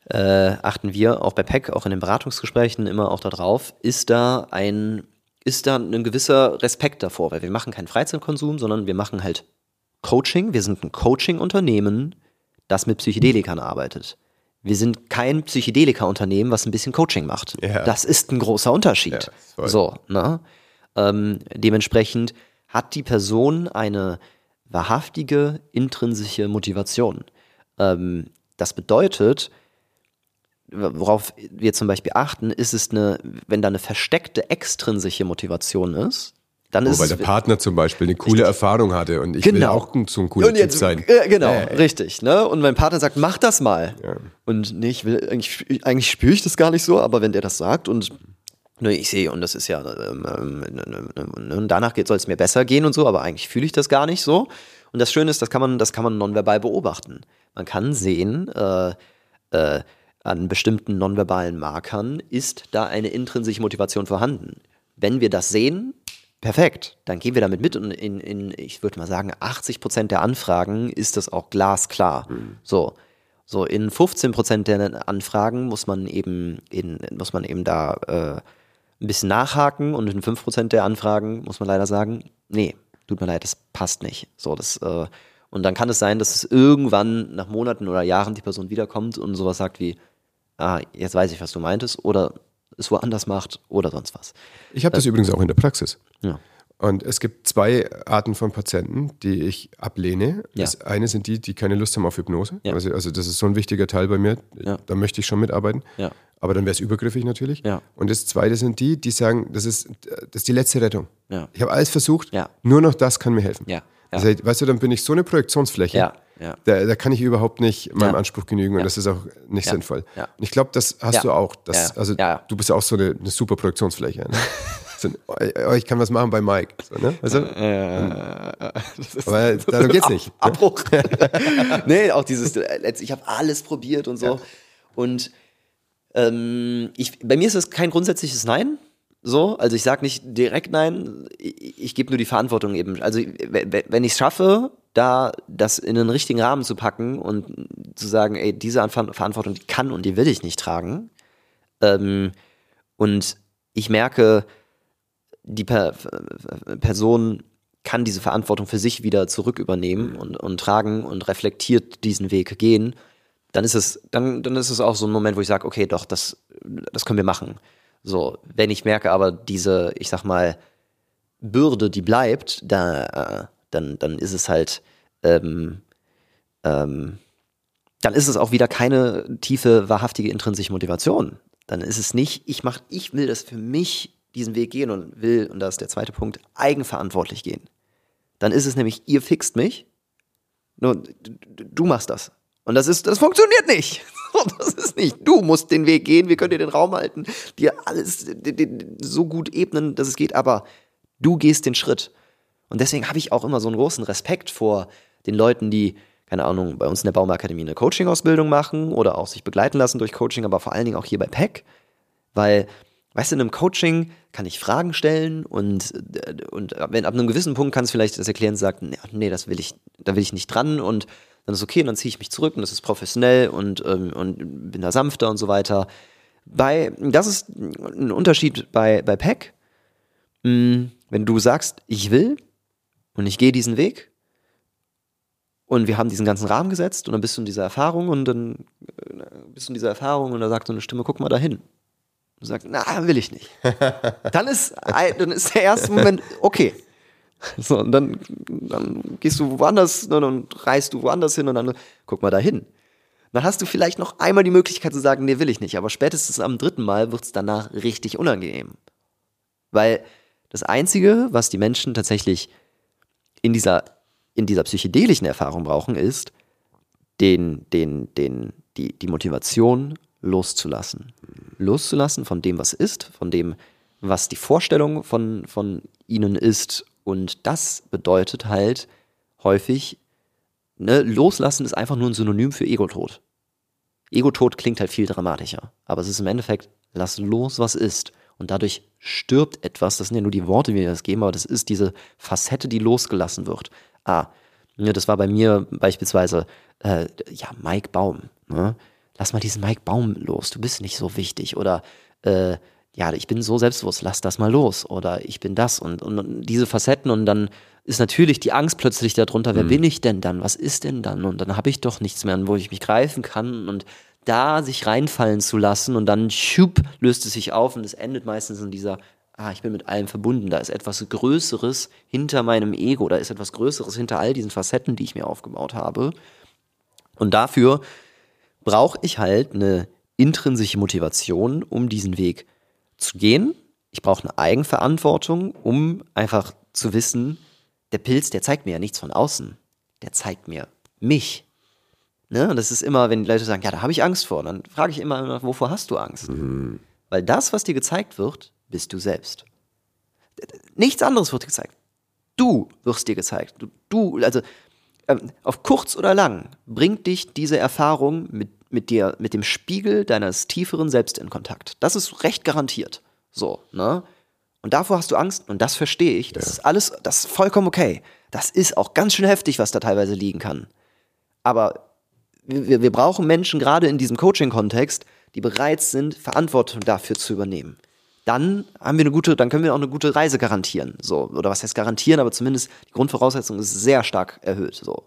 äh, achten wir auch bei PEC, auch in den Beratungsgesprächen immer auch darauf, ist da ein ist da ein gewisser Respekt davor, weil wir machen keinen Freizeitkonsum, sondern wir machen halt Coaching. Wir sind ein Coaching-Unternehmen, das mit Psychedelikern arbeitet. Wir sind kein Psychedelika-Unternehmen, was ein bisschen Coaching macht. Ja. Das ist ein großer Unterschied. Ja, so, ne? Ähm, dementsprechend hat die Person eine wahrhaftige intrinsische Motivation. Ähm, das bedeutet, worauf wir zum Beispiel achten, ist es eine, wenn da eine versteckte extrinsische Motivation ist, dann oh, ist weil der Partner zum Beispiel eine coole richtig. Erfahrung hatte und ich genau. will auch so ein cooler Typ sein. Äh, genau, äh. richtig. Ne? Und mein Partner sagt, mach das mal. Ja. Und nee, ich will, eigentlich, eigentlich spüre ich das gar nicht so, aber wenn der das sagt und ne, ich sehe, und das ist ja, ähm, ähm, ne, ne, ne danach soll es mir besser gehen und so, aber eigentlich fühle ich das gar nicht so. Und das Schöne ist, das kann man, das kann man nonverbal beobachten. Man kann sehen, äh, äh, an bestimmten nonverbalen Markern ist da eine intrinsische Motivation vorhanden. Wenn wir das sehen, perfekt, dann gehen wir damit mit und in, in ich würde mal sagen, 80 Prozent der Anfragen ist das auch glasklar. Mhm. So. So, in 15 Prozent der Anfragen muss man eben, in, muss man eben da äh, ein bisschen nachhaken und in 5 Prozent der Anfragen muss man leider sagen, nee, tut mir leid, das passt nicht. So, das, äh, und dann kann es sein, dass es irgendwann nach Monaten oder Jahren die Person wiederkommt und sowas sagt wie, ah, jetzt weiß ich, was du meintest, oder es woanders macht oder sonst was. Ich habe das äh, übrigens auch in der Praxis. Ja. Und es gibt zwei Arten von Patienten, die ich ablehne. Ja. Das eine sind die, die keine Lust haben auf Hypnose. Ja. Also, also, das ist so ein wichtiger Teil bei mir. Ja. Da möchte ich schon mitarbeiten. Aber dann wäre es übergriffig natürlich. Und das zweite sind die, die sagen, das ist, das ist die letzte Rettung. Ich habe alles versucht, nur noch das kann mir helfen. Ja. Also, weißt du, dann bin ich so eine Projektionsfläche. Ja. Ja. Da, da kann ich überhaupt nicht meinem Anspruch genügen und das ist auch nicht sinnvoll. Und ich glaube, das hast du auch. Das, Also du bist ja auch so eine, eine super Projektionsfläche. Ne? so, oh, ich kann was machen bei Mike. So, ne? weißt du? äh, Aber darum geht's nicht. Ne? Abbruch. nee, auch dieses, ich habe alles probiert und so. Und ähm, ich, bei mir ist es kein grundsätzliches Nein. So, also ich sage nicht direkt nein, ich, ich gebe nur die Verantwortung eben. Also wenn ich es schaffe, da das in den richtigen Rahmen zu packen und zu sagen, ey, diese Verantwortung, die kann und die will ich nicht tragen. Ähm, und ich merke, die per Person kann diese Verantwortung für sich wieder zurück übernehmen und, und tragen und reflektiert diesen Weg gehen, dann ist es, dann, dann ist es auch so ein Moment, wo ich sage, okay, doch, das, das können wir machen. So, wenn ich merke aber diese, ich sag mal, Bürde, die bleibt, da, äh, dann, dann ist es halt, ähm, ähm, dann ist es auch wieder keine tiefe, wahrhaftige, intrinsische Motivation. Dann ist es nicht, ich mach, ich will das für mich diesen Weg gehen und will, und das ist der zweite Punkt, eigenverantwortlich gehen. Dann ist es nämlich, ihr fixt mich, nur du machst das. Und das ist, das funktioniert nicht. Das ist nicht. Du musst den Weg gehen, wir können dir den Raum halten, dir alles so gut ebnen, dass es geht, aber du gehst den Schritt. Und deswegen habe ich auch immer so einen großen Respekt vor den Leuten, die, keine Ahnung, bei uns in der Baumakademie eine Coaching-Ausbildung machen oder auch sich begleiten lassen durch Coaching, aber vor allen Dingen auch hier bei PEC, weil Weißt du, in einem Coaching kann ich Fragen stellen und, und wenn, ab einem gewissen Punkt kann es vielleicht das Erklären sagen, nee, das will ich, da will ich nicht dran und dann ist okay und dann ziehe ich mich zurück und das ist professionell und, ähm, und bin da sanfter und so weiter. Bei, das ist ein Unterschied bei, bei PEC. Hm, wenn du sagst, ich will und ich gehe diesen Weg und wir haben diesen ganzen Rahmen gesetzt und dann bist du in dieser Erfahrung und dann äh, bist du in dieser Erfahrung und da sagt so eine Stimme, guck mal dahin. Du sagst, na, will ich nicht. dann ist, dann ist der erste Moment, okay. So, und dann, dann gehst du woanders, ne, dann reist du woanders hin und dann guck mal da hin. Dann hast du vielleicht noch einmal die Möglichkeit zu sagen, nee, will ich nicht. Aber spätestens am dritten Mal wird es danach richtig unangenehm. Weil das Einzige, was die Menschen tatsächlich in dieser, in dieser psychedelischen Erfahrung brauchen, ist, den, den, den, die, die Motivation loszulassen. Loszulassen von dem, was ist, von dem, was die Vorstellung von, von ihnen ist und das bedeutet halt häufig, ne, loslassen ist einfach nur ein Synonym für Ego-Tod. Ego-Tod klingt halt viel dramatischer, aber es ist im Endeffekt, lass los, was ist. Und dadurch stirbt etwas, das sind ja nur die Worte, die wir das geben, aber das ist diese Facette, die losgelassen wird. Ah, ne, das war bei mir beispielsweise, äh, ja, Mike Baum. Ne? Lass mal diesen Mike Baum los, du bist nicht so wichtig. Oder äh, ja, ich bin so selbstbewusst, lass das mal los oder ich bin das und, und, und diese Facetten und dann ist natürlich die Angst plötzlich darunter, wer mhm. bin ich denn dann, was ist denn dann und dann habe ich doch nichts mehr, wo ich mich greifen kann und da sich reinfallen zu lassen und dann schup, löst es sich auf und es endet meistens in dieser, ah, ich bin mit allem verbunden, da ist etwas Größeres hinter meinem Ego, da ist etwas Größeres hinter all diesen Facetten, die ich mir aufgebaut habe und dafür brauche ich halt eine intrinsische Motivation, um diesen Weg zu gehen. Ich brauche eine Eigenverantwortung, um einfach zu wissen, der Pilz, der zeigt mir ja nichts von außen. Der zeigt mir mich. Ne? Und das ist immer, wenn die Leute sagen, ja, da habe ich Angst vor, dann frage ich immer, wovor hast du Angst? Mhm. Weil das, was dir gezeigt wird, bist du selbst. Nichts anderes wird dir gezeigt. Du wirst dir gezeigt. Du, du also ähm, auf kurz oder lang bringt dich diese Erfahrung mit mit dir, mit dem Spiegel deines tieferen Selbst in Kontakt. Das ist recht garantiert. So, ne? Und davor hast du Angst und das verstehe ich. Das ja. ist alles, das ist vollkommen okay. Das ist auch ganz schön heftig, was da teilweise liegen kann. Aber wir, wir brauchen Menschen gerade in diesem Coaching-Kontext, die bereit sind, Verantwortung dafür zu übernehmen. dann haben wir eine gute, dann können wir auch eine gute Reise garantieren. So, oder was heißt garantieren, aber zumindest die Grundvoraussetzung ist sehr stark erhöht. So.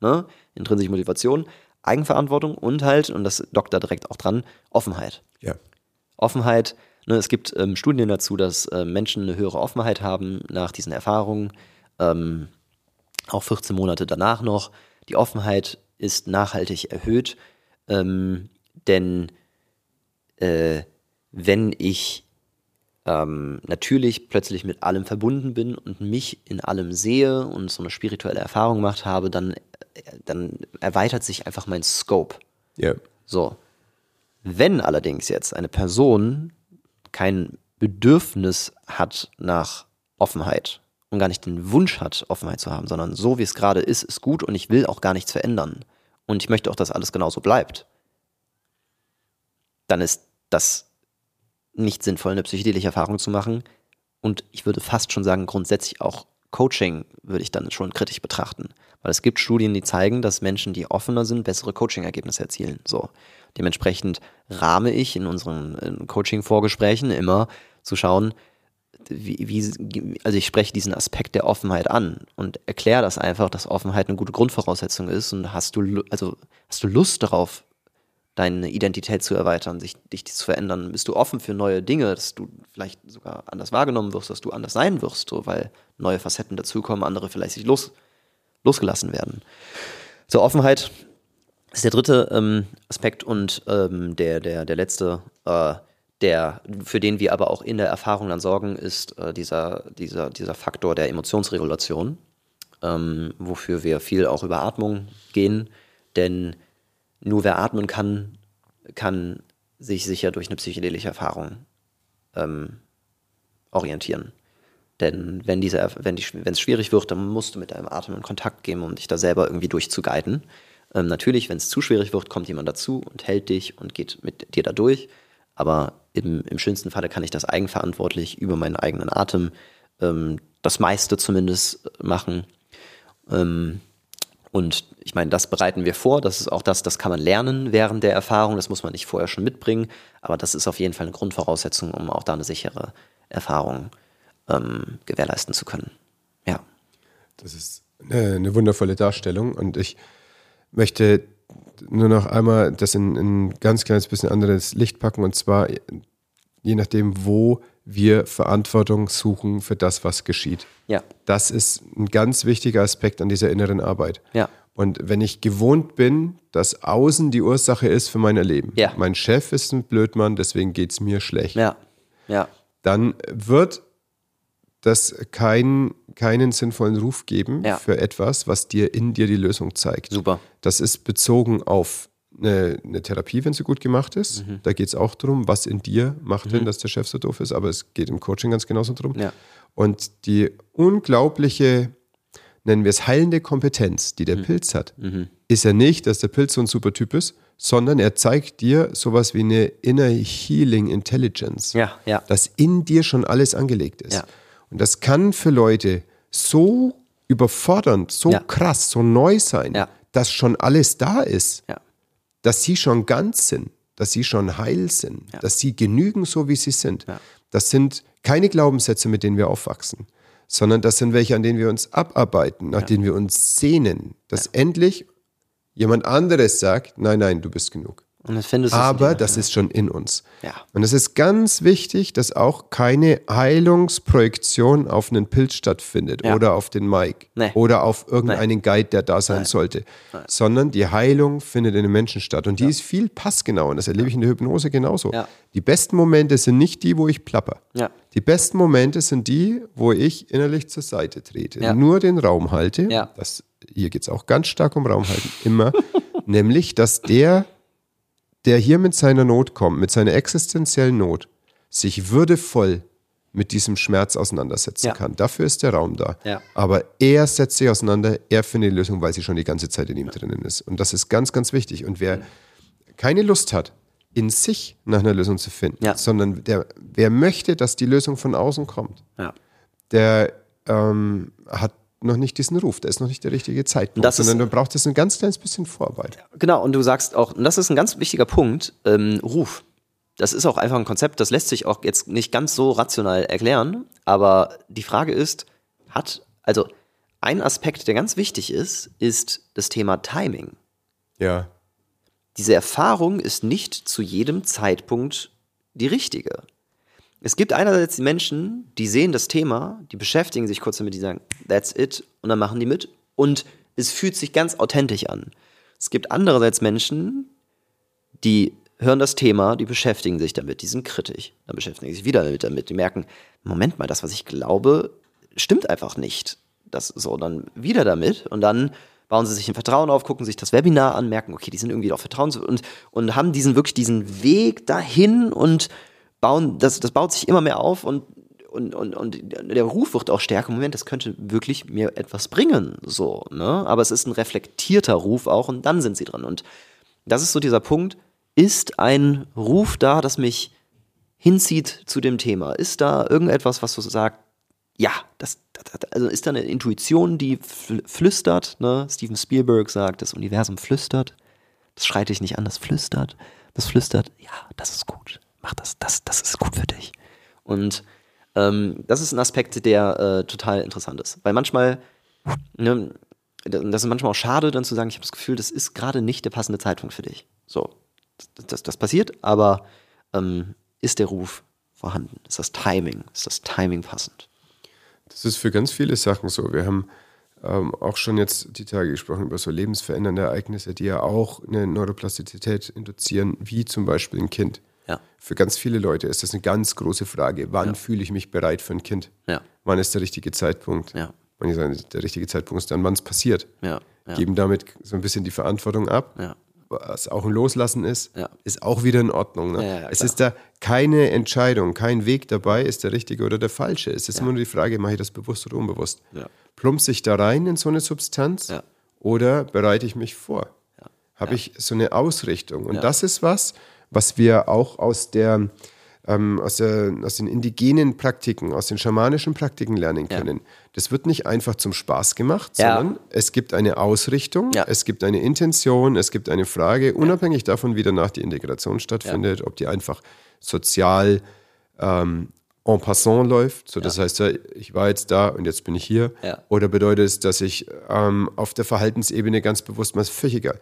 Ne? Intrinsische Motivation, Eigenverantwortung und halt, und das dockt da direkt auch dran, Offenheit. Ja. Offenheit, ne, es gibt ähm, Studien dazu, dass äh, Menschen eine höhere Offenheit haben nach diesen Erfahrungen, ähm, auch 14 Monate danach noch. Die Offenheit ist nachhaltig erhöht, ähm, denn äh, wenn ich ähm, natürlich plötzlich mit allem verbunden bin und mich in allem sehe und so eine spirituelle Erfahrung gemacht habe, dann, dann erweitert sich einfach mein Scope. Ja. So. Wenn allerdings jetzt eine Person kein Bedürfnis hat nach Offenheit und gar nicht den Wunsch hat, Offenheit zu haben, sondern so wie es gerade ist, ist gut und ich will auch gar nichts verändern und ich möchte auch, dass alles genauso bleibt, dann ist das nicht sinnvoll, eine psychedelische Erfahrung zu machen. Und ich würde fast schon sagen, grundsätzlich auch Coaching würde ich dann schon kritisch betrachten. Weil es gibt Studien, die zeigen, dass Menschen, die offener sind, bessere Coaching-Ergebnisse erzielen. So. Dementsprechend rahme ich in unseren Coaching-Vorgesprächen immer zu schauen, wie, wie, also ich spreche diesen Aspekt der Offenheit an und erkläre das einfach, dass Offenheit eine gute Grundvoraussetzung ist und hast du, also hast du Lust darauf, deine Identität zu erweitern, sich, dich zu verändern? Bist du offen für neue Dinge, dass du vielleicht sogar anders wahrgenommen wirst, dass du anders sein wirst, so, weil neue Facetten dazukommen, andere vielleicht sich los, losgelassen werden? So, Offenheit ist der dritte ähm, Aspekt und ähm, der, der, der letzte, äh, der, für den wir aber auch in der Erfahrung dann sorgen, ist äh, dieser, dieser, dieser Faktor der Emotionsregulation, ähm, wofür wir viel auch über Atmung gehen, denn nur wer atmen kann, kann sich sicher durch eine psychedelische Erfahrung ähm, orientieren. Denn wenn diese, wenn es schwierig wird, dann musst du mit deinem Atem in Kontakt gehen, um dich da selber irgendwie durchzuguiden. Ähm, natürlich, wenn es zu schwierig wird, kommt jemand dazu und hält dich und geht mit dir da durch. Aber im, im schönsten Falle kann ich das eigenverantwortlich über meinen eigenen Atem ähm, das meiste zumindest machen. Ähm, und ich meine, das bereiten wir vor. Das ist auch das, das kann man lernen während der Erfahrung. Das muss man nicht vorher schon mitbringen. Aber das ist auf jeden Fall eine Grundvoraussetzung, um auch da eine sichere Erfahrung ähm, gewährleisten zu können. Ja. Das ist eine, eine, wundervolle Darstellung. Und ich möchte nur noch einmal das in, in ein ganz kleines bisschen anderes Licht packen. Und zwar, je nachdem, wo wir Verantwortung suchen für das, was geschieht. Ja. Das ist ein ganz wichtiger Aspekt an dieser inneren Arbeit. Ja. Und wenn ich gewohnt bin, dass außen die Ursache ist für mein Erleben, ja. mein Chef ist ein Blödmann, deswegen geht es mir schlecht, ja. Ja. dann wird das kein, keinen sinnvollen Ruf geben ja. für etwas, was dir in dir die Lösung zeigt. Super. Das ist bezogen auf eine, eine Therapie, wenn sie gut gemacht ist. Mhm. Da geht es auch darum, was in dir macht, mhm. wenn dass der Chef so doof ist, aber es geht im Coaching ganz genauso darum. Ja. Und die unglaubliche, nennen wir es heilende Kompetenz, die der mhm. Pilz hat, mhm. ist ja nicht, dass der Pilz so ein super Typ ist, sondern er zeigt dir sowas wie eine Inner Healing Intelligence, ja, ja. dass in dir schon alles angelegt ist. Ja. Und das kann für Leute so überfordernd, so krass, so neu sein, dass schon alles da ist. Ja dass sie schon ganz sind, dass sie schon heil sind, ja. dass sie genügen, so wie sie sind. Ja. Das sind keine Glaubenssätze, mit denen wir aufwachsen, sondern das sind welche, an denen wir uns abarbeiten, nach ja. denen wir uns sehnen, dass endlich jemand anderes sagt, nein, nein, du bist genug. Aber das ist schon in uns. Ja. Und es ist ganz wichtig, dass auch keine Heilungsprojektion auf einen Pilz stattfindet ja. oder auf den Mike nee. oder auf irgendeinen nee. Guide, der da sein Nein. sollte, Nein. sondern die Heilung findet in den Menschen statt. Und die ja. ist viel passgenau. Und das erlebe ich in der Hypnose genauso. Die besten Momente sind nicht die, wo ich plapper. Die besten Momente sind die, wo ich innerlich zur Seite trete, nur den Raum halte. Das, hier geht es auch ganz stark um Raum halten, immer. nämlich, dass der der hier mit seiner Not kommt, mit seiner existenziellen Not, sich würdevoll mit diesem Schmerz auseinandersetzen ja. kann. Dafür ist der Raum da. Ja. Aber er setzt sich auseinander, er findet die Lösung, weil sie schon die ganze Zeit in ihm ja. drinnen ist. Und das ist ganz, ganz wichtig. Und wer keine Lust hat, in sich nach einer Lösung zu finden, sondern der, wer möchte, dass die Lösung von außen kommt, der ähm, hat noch nicht diesen Ruf, da ist noch nicht der richtige Zeitpunkt, das sondern du brauchst jetzt ein ganz kleines bisschen Vorarbeit. Genau, und du sagst auch, und das ist ein ganz wichtiger Punkt, ähm, Ruf. das ist auch einfach ein Konzept, das lässt sich auch jetzt nicht ganz so rational erklären, aber die Frage ist, hat, also ein Aspekt, der ganz wichtig ist, ist das Thema Timing. Ja. Diese Erfahrung ist nicht zu jedem Zeitpunkt die richtige. Es gibt einerseits die Menschen, die sehen das Thema, die beschäftigen sich kurz damit, die sagen, that's it, und dann machen die mit. Und es fühlt sich ganz authentisch an. Es gibt andererseits Menschen, die hören das Thema, die beschäftigen sich damit, die sind kritisch, dann beschäftigen sich wieder damit, damit. Die merken, Moment mal, das, was ich glaube, stimmt einfach nicht. Das so, dann wieder damit und dann bauen sie sich ein Vertrauen auf, gucken sich das Webinar an, merken, okay, die sind irgendwie auch vertrauens und, und haben diesen wirklich diesen Weg dahin und bauen, das, das baut sich immer mehr auf und, und, und, und der Ruf wird auch stärker. Moment, das könnte wirklich mir etwas bringen, so, ne? Aber es ist ein reflektierter Ruf auch und dann sind sie dran. Und das ist so dieser Punkt, ist ein Ruf da, das mich hinzieht zu dem Thema? Ist da irgendetwas, was du sagst, ja, das, das, also ist da eine Intuition, die flüstert, ne? Steven Spielberg sagt, das Universum flüstert. Das schreit dich nicht an, das flüstert. Das flüstert, ja, das ist gut. Mach das, das, das ist gut für dich. Und ähm, das ist ein Aspekt, der äh, total interessant ist. Weil manchmal, ne, das ist manchmal auch schade, dann zu sagen, ich habe das Gefühl, das ist gerade nicht der passende Zeitpunkt für dich. So, das, das, das passiert, aber ähm, ist der Ruf vorhanden? Ist das Timing? Ist das Timing passend? Das ist für ganz viele Sachen so. Wir haben ähm, auch schon jetzt die Tage gesprochen über so lebensverändernde Ereignisse, die ja auch eine Neuroplastizität induzieren, wie zum Beispiel ein Kind. Ja. Für ganz viele Leute ist das eine ganz große Frage. Wann ja. fühle ich mich bereit für ein Kind? Ja. Wann ist der richtige Zeitpunkt? Ja. Manche sagen, der richtige Zeitpunkt ist dann, wann es passiert. Ja. Geben damit so ein bisschen die Verantwortung ab. Ja was auch ein Loslassen ist, ja. ist auch wieder in Ordnung. Ne? Ja, ja, es ist da keine Entscheidung, kein Weg dabei, ist der richtige oder der falsche. Es ist immer nur die Frage, mache ich das bewusst oder unbewusst? Plumpse ich da rein in so eine Substanz oder bereite ich mich vor? Habe ich so eine Ausrichtung? Und das ist was, was wir auch aus der ähm, aus, der, aus den indigenen Praktiken, aus den schamanischen Praktiken lernen können. Ja. Das wird nicht einfach zum Spaß gemacht, ja. sondern es gibt eine Ausrichtung, ja. es gibt eine Intention, es gibt eine Frage, unabhängig davon, wie danach die Integration stattfindet, ob die einfach sozial ähm, en passant läuft. So, das heißt, ich war jetzt da und jetzt bin ich hier. Oder bedeutet es, dass ich ähm, auf der Verhaltensebene ganz bewusst mal völlig egal.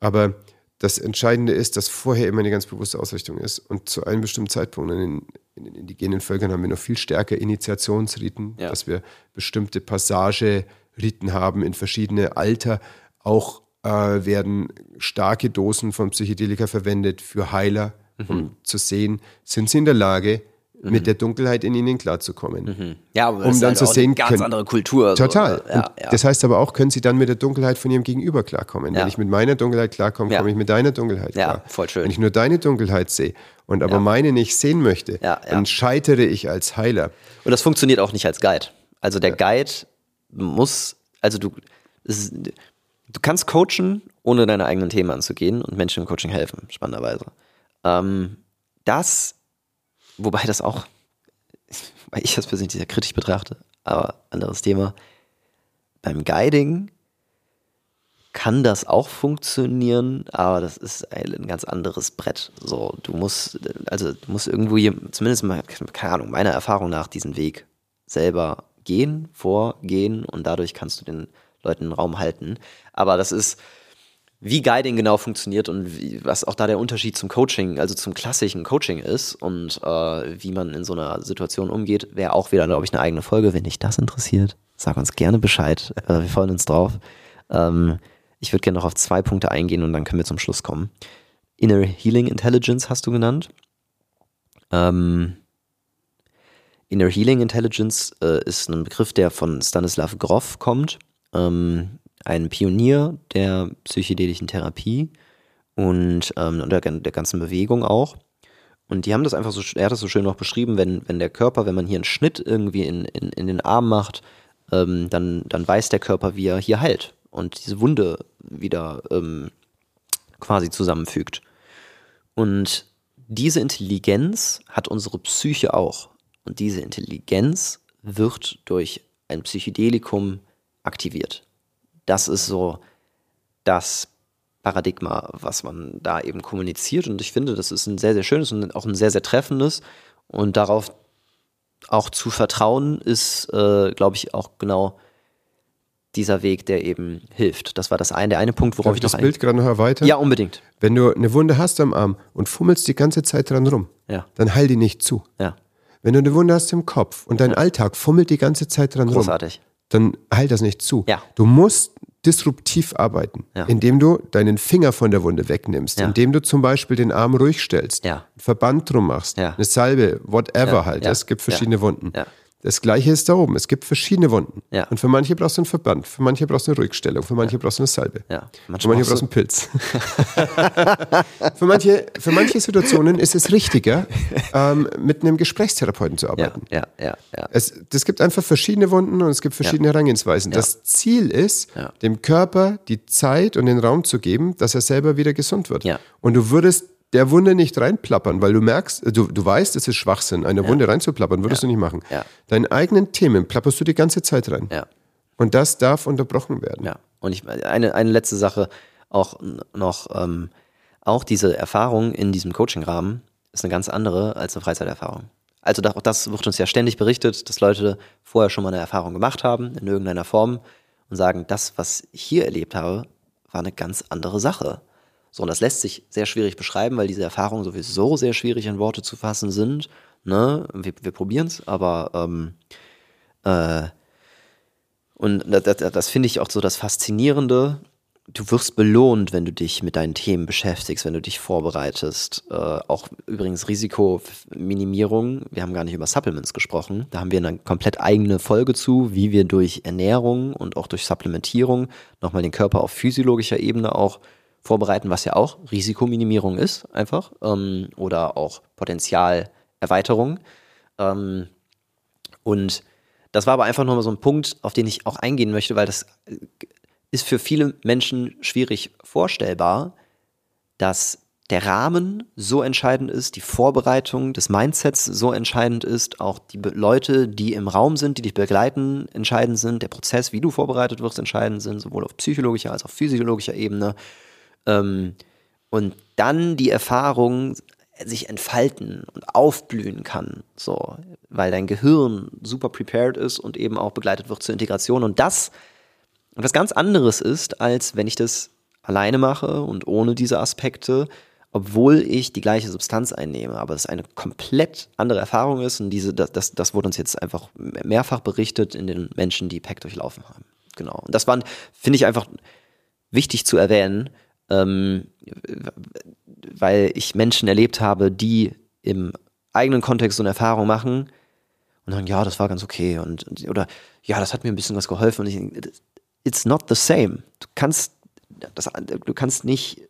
Aber das Entscheidende ist, dass vorher immer eine ganz bewusste Ausrichtung ist. Und zu einem bestimmten Zeitpunkt, in den, in den indigenen Völkern haben wir noch viel stärker Initiationsriten, ja. dass wir bestimmte Passageriten haben in verschiedene Alter. Auch äh, werden starke Dosen von Psychedelika verwendet für Heiler, mhm. um zu sehen, sind sie in der Lage, mhm. mit der Dunkelheit in ihnen klarzukommen. Mhm. Ja, aber um das dann halt zu sehen, eine ganz können, andere Kultur. Total. So, ja, ja. Das heißt aber auch, können sie dann mit der Dunkelheit von ihrem Gegenüber klarkommen. Ja. Wenn ich mit meiner Dunkelheit klarkomme, komme ich mit deiner Dunkelheit klar. Ja, voll schön. Wenn ich nur deine Dunkelheit sehe und aber meine nicht sehen möchte, dann scheitere ich als Heiler. Und das funktioniert auch nicht als Guide. Also der Guide muss, also du, ist, du kannst coachen, ohne deine eigenen Themen anzugehen und Menschen im Coaching helfen, spannenderweise. Ähm, das Wobei das auch, weil ich das persönlich sehr kritisch betrachte, aber anderes Thema. Beim Guiding kann das auch funktionieren, aber das ist ein ganz anderes Brett. So, du musst, also du musst irgendwo hier, zumindest mal, keine Ahnung, meiner Erfahrung nach diesen Weg selber gehen, vorgehen und dadurch kannst du den Leuten einen Raum halten. Aber das ist, wie Guiding genau funktioniert und wie, was auch da der Unterschied zum Coaching, also zum klassischen Coaching ist und äh, wie man in so einer Situation umgeht, wäre auch wieder, glaube ich, eine eigene Folge. Wenn dich das interessiert, sag uns gerne Bescheid. Äh, wir freuen uns drauf. Ähm, ich würde gerne noch auf zwei Punkte eingehen und dann können wir zum Schluss kommen. Inner Healing Intelligence hast du genannt. Ähm, Inner Healing Intelligence äh, ist ein Begriff, der von Stanislav Grof kommt. Ähm, ein Pionier der psychedelischen Therapie und ähm, der, der ganzen Bewegung auch. Und die haben das einfach so, er hat das so schön noch beschrieben, wenn, wenn der Körper, wenn man hier einen Schnitt irgendwie in, in, in den Arm macht, ähm, dann, dann weiß der Körper, wie er hier heilt und diese Wunde wieder ähm, quasi zusammenfügt. Und diese Intelligenz hat unsere Psyche auch. Und diese Intelligenz wird durch ein Psychedelikum aktiviert. Das ist so das Paradigma, was man da eben kommuniziert. Und ich finde, das ist ein sehr, sehr schönes und auch ein sehr, sehr treffendes. Und darauf auch zu vertrauen, ist, äh, glaube ich, auch genau dieser Weg, der eben hilft. Das war das eine, der eine Punkt, worauf Darf ich das Bild gerade noch erweitern? Ja, unbedingt. Wenn du eine Wunde hast am Arm und fummelst die ganze Zeit dran rum, ja. dann heil die nicht zu. Ja. Wenn du eine Wunde hast im Kopf und dein ja. Alltag fummelt die ganze Zeit dran Großartig. rum, dann heil das nicht zu. Ja. Du musst disruptiv arbeiten, ja. indem du deinen Finger von der Wunde wegnimmst, ja. indem du zum Beispiel den Arm ruhig stellst, einen Verband drum machst, eine Salbe, whatever halt. Es gibt verschiedene Wunden. Das gleiche ist da oben. Es gibt verschiedene Wunden. Ja. Und für manche brauchst du einen Verband, für manche brauchst du eine Ruhigstellung, für manche ja. brauchst du eine Salbe. Ja. Für manche brauchst du einen Pilz. für, manche, für manche Situationen ist es richtiger, ähm, mit einem Gesprächstherapeuten zu arbeiten. Ja, ja, ja. Es, es gibt einfach verschiedene Wunden und es gibt verschiedene Herangehensweisen. Das Ziel ist, dem Körper die Zeit und den Raum zu geben, dass er selber wieder gesund wird. Und du würdest der Wunde nicht reinplappern, weil du merkst, du, du weißt, es ist Schwachsinn, eine ja. Wunde reinzuplappern, würdest ja. du nicht machen. Ja. Deinen eigenen Themen plapperst du die ganze Zeit rein. Ja. Und das darf unterbrochen werden. Ja. Und ich, eine, eine letzte Sache auch noch, ähm, auch diese Erfahrung in diesem Coaching-Rahmen ist eine ganz andere als eine Freizeiterfahrung. Also auch das wird uns ja ständig berichtet, dass Leute vorher schon mal eine Erfahrung gemacht haben in irgendeiner Form und sagen, das, was ich hier erlebt habe, war eine ganz andere Sache. So, und das lässt sich sehr schwierig beschreiben, weil diese Erfahrungen sowieso sehr schwierig in Worte zu fassen sind. Ne? Wir, wir probieren es, aber ähm, äh, und das, das, das finde ich auch so das Faszinierende. Du wirst belohnt, wenn du dich mit deinen Themen beschäftigst, wenn du dich vorbereitest. Äh, auch übrigens Risikominimierung. Wir haben gar nicht über Supplements gesprochen. Da haben wir eine komplett eigene Folge zu, wie wir durch Ernährung und auch durch Supplementierung nochmal den Körper auf physiologischer Ebene auch vorbereiten, was ja auch Risikominimierung ist, einfach, ähm, oder auch Potenzialerweiterung. Ähm, und das war aber einfach nochmal so ein Punkt, auf den ich auch eingehen möchte, weil das äh, ist für viele Menschen schwierig vorstellbar, dass der Rahmen so entscheidend ist, die Vorbereitung des Mindsets so entscheidend ist, auch die Leute, die im Raum sind, die dich begleiten, entscheidend sind, der Prozess, wie du vorbereitet wirst, entscheidend sind, sowohl auf psychologischer als auch physiologischer Ebene. Ähm, und dann die Erfahrung sich entfalten und aufblühen kann, so, weil dein Gehirn super prepared ist und eben auch begleitet wird zur Integration und das etwas ganz anderes ist, als wenn ich das alleine mache und ohne diese Aspekte, obwohl ich die gleiche Substanz einnehme, aber es eine komplett andere Erfahrung ist und diese, das, das wurde uns jetzt einfach mehrfach berichtet in den Menschen, die PEC durchlaufen haben. Genau. Und das war, finde ich einfach wichtig zu erwähnen, ähm, weil ich Menschen erlebt habe, die im eigenen Kontext so eine Erfahrung machen und sagen, ja, das war ganz okay und oder ja, das hat mir ein bisschen was geholfen und ich it's not the same. Du kannst das, du kannst nicht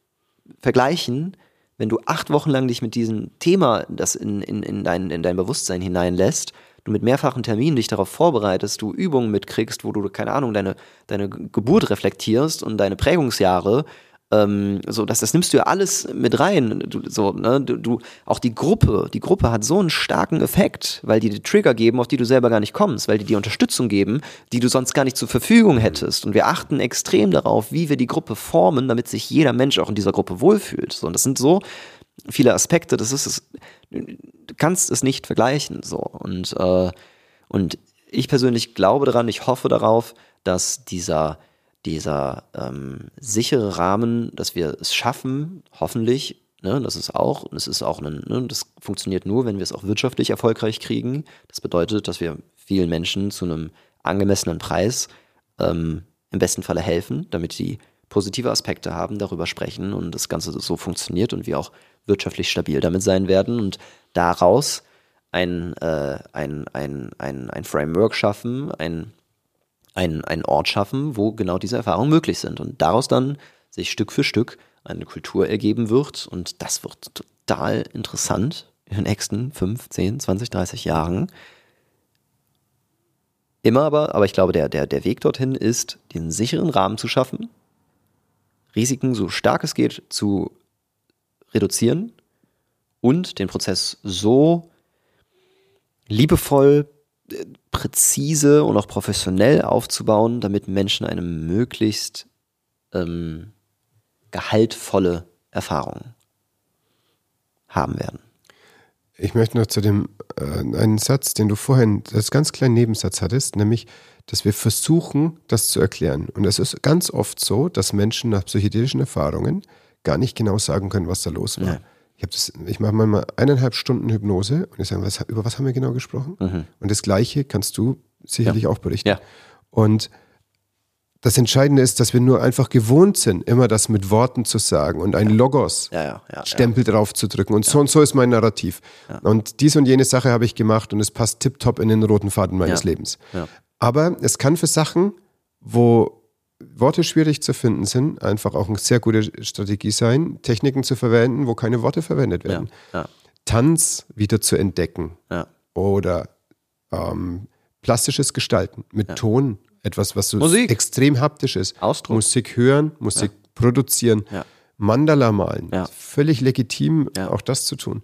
vergleichen, wenn du acht Wochen lang dich mit diesem Thema, das in, in, in, dein, in dein Bewusstsein hineinlässt, du mit mehrfachen Terminen dich darauf vorbereitest, du Übungen mitkriegst, wo du, keine Ahnung, deine, deine Geburt reflektierst und deine Prägungsjahre ähm, so, das, das nimmst du ja alles mit rein. Du, so, ne? du, du, auch die Gruppe, die Gruppe hat so einen starken Effekt, weil die die Trigger geben, auf die du selber gar nicht kommst, weil die die Unterstützung geben, die du sonst gar nicht zur Verfügung hättest. Und wir achten extrem darauf, wie wir die Gruppe formen, damit sich jeder Mensch auch in dieser Gruppe wohlfühlt. So, und das sind so viele Aspekte, das ist es, du kannst es nicht vergleichen. So. Und, äh, und ich persönlich glaube daran, ich hoffe darauf, dass dieser dieser ähm, sichere Rahmen, dass wir es schaffen, hoffentlich, ne, das ist auch, und es ist auch ein, ne, das funktioniert nur, wenn wir es auch wirtschaftlich erfolgreich kriegen. Das bedeutet, dass wir vielen Menschen zu einem angemessenen Preis ähm, im besten Falle helfen, damit sie positive Aspekte haben, darüber sprechen und das Ganze so funktioniert und wir auch wirtschaftlich stabil damit sein werden und daraus ein, äh, ein, ein, ein, ein Framework schaffen, ein einen, einen Ort schaffen, wo genau diese Erfahrungen möglich sind und daraus dann sich Stück für Stück eine Kultur ergeben wird und das wird total interessant in den nächsten 5, 10, 20, 30 Jahren. Immer aber, aber ich glaube, der, der, der Weg dorthin ist, den sicheren Rahmen zu schaffen, Risiken so stark es geht zu reduzieren und den Prozess so liebevoll präzise und auch professionell aufzubauen, damit Menschen eine möglichst ähm, gehaltvolle Erfahrungen haben werden. Ich möchte noch zu dem äh, einen Satz, den du vorhin als ganz kleinen Nebensatz hattest, nämlich, dass wir versuchen, das zu erklären. Und es ist ganz oft so, dass Menschen nach psychedelischen Erfahrungen gar nicht genau sagen können, was da los war. Ja. Ich, das, ich mache manchmal eineinhalb Stunden Hypnose und ich sage, was, über was haben wir genau gesprochen? Mhm. Und das Gleiche kannst du sicherlich ja. auch berichten. Ja. Und das Entscheidende ist, dass wir nur einfach gewohnt sind, immer das mit Worten zu sagen und ein Logos ja, ja, Stempel drauf zu drücken. Und so und so ist mein Narrativ. Und dies und jene Sache habe ich gemacht und es passt tiptop in den roten Faden meines Lebens. Aber es kann für Sachen, wo Worte schwierig zu finden sind, einfach auch eine sehr gute Strategie sein, Techniken zu verwenden, wo keine Worte verwendet werden. Tanz wieder zu entdecken. Oder ähm, plastisches Gestalten mit Ton etwas, was so Musik. extrem haptisch ist. Ausdruck. Musik hören, Musik ja. produzieren, ja. Mandala malen. Ja. Völlig legitim, auch das zu tun.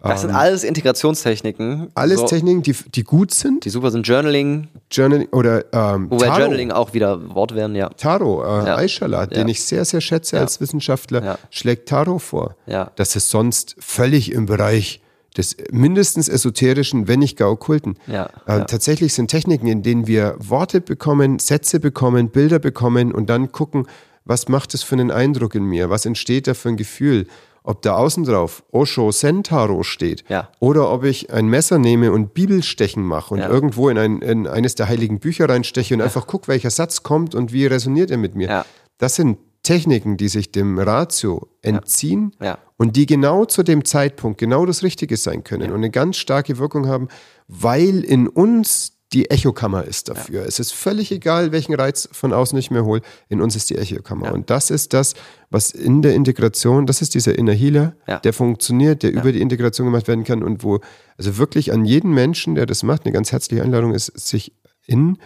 Das ähm, sind alles Integrationstechniken. Alles so. Techniken, die, die gut sind. Die super sind. Journaling. Journaling oder ähm, Wobei Taro. Journaling auch wieder Wort werden, ja. Taro, äh, ja. Aishala, den ich sehr, sehr schätze als Wissenschaftler, schlägt Taro vor. Ja. Das ist sonst völlig im Bereich des mindestens esoterischen, wenn nicht gar okkulten. Ja, äh, ja. Tatsächlich sind Techniken, in denen wir Worte bekommen, Sätze bekommen, Bilder bekommen und dann gucken, was macht es für einen Eindruck in mir, was entsteht da für ein Gefühl. Ob da außen drauf Osho Sentaro steht ja. oder ob ich ein Messer nehme und Bibelstechen mache und irgendwo in, ein, in, eines der heiligen Bücher reinsteche und einfach gucke, welcher Satz kommt und wie resoniert er mit mir. Das sind Techniken, die sich dem Ratio entziehen ja. Ja. und die genau zu dem Zeitpunkt genau das Richtige sein können ja. und eine ganz starke Wirkung haben, weil in uns die Echokammer ist dafür. Es ist völlig egal, welchen Reiz von außen ich mir hole. In uns ist die Echokammer. Und das ist das, was in der Integration, das ist dieser Inner Healer, der funktioniert, der über die Integration gemacht werden kann und wo also wirklich an jeden Menschen, der das macht, eine ganz herzliche Einladung ist, sich in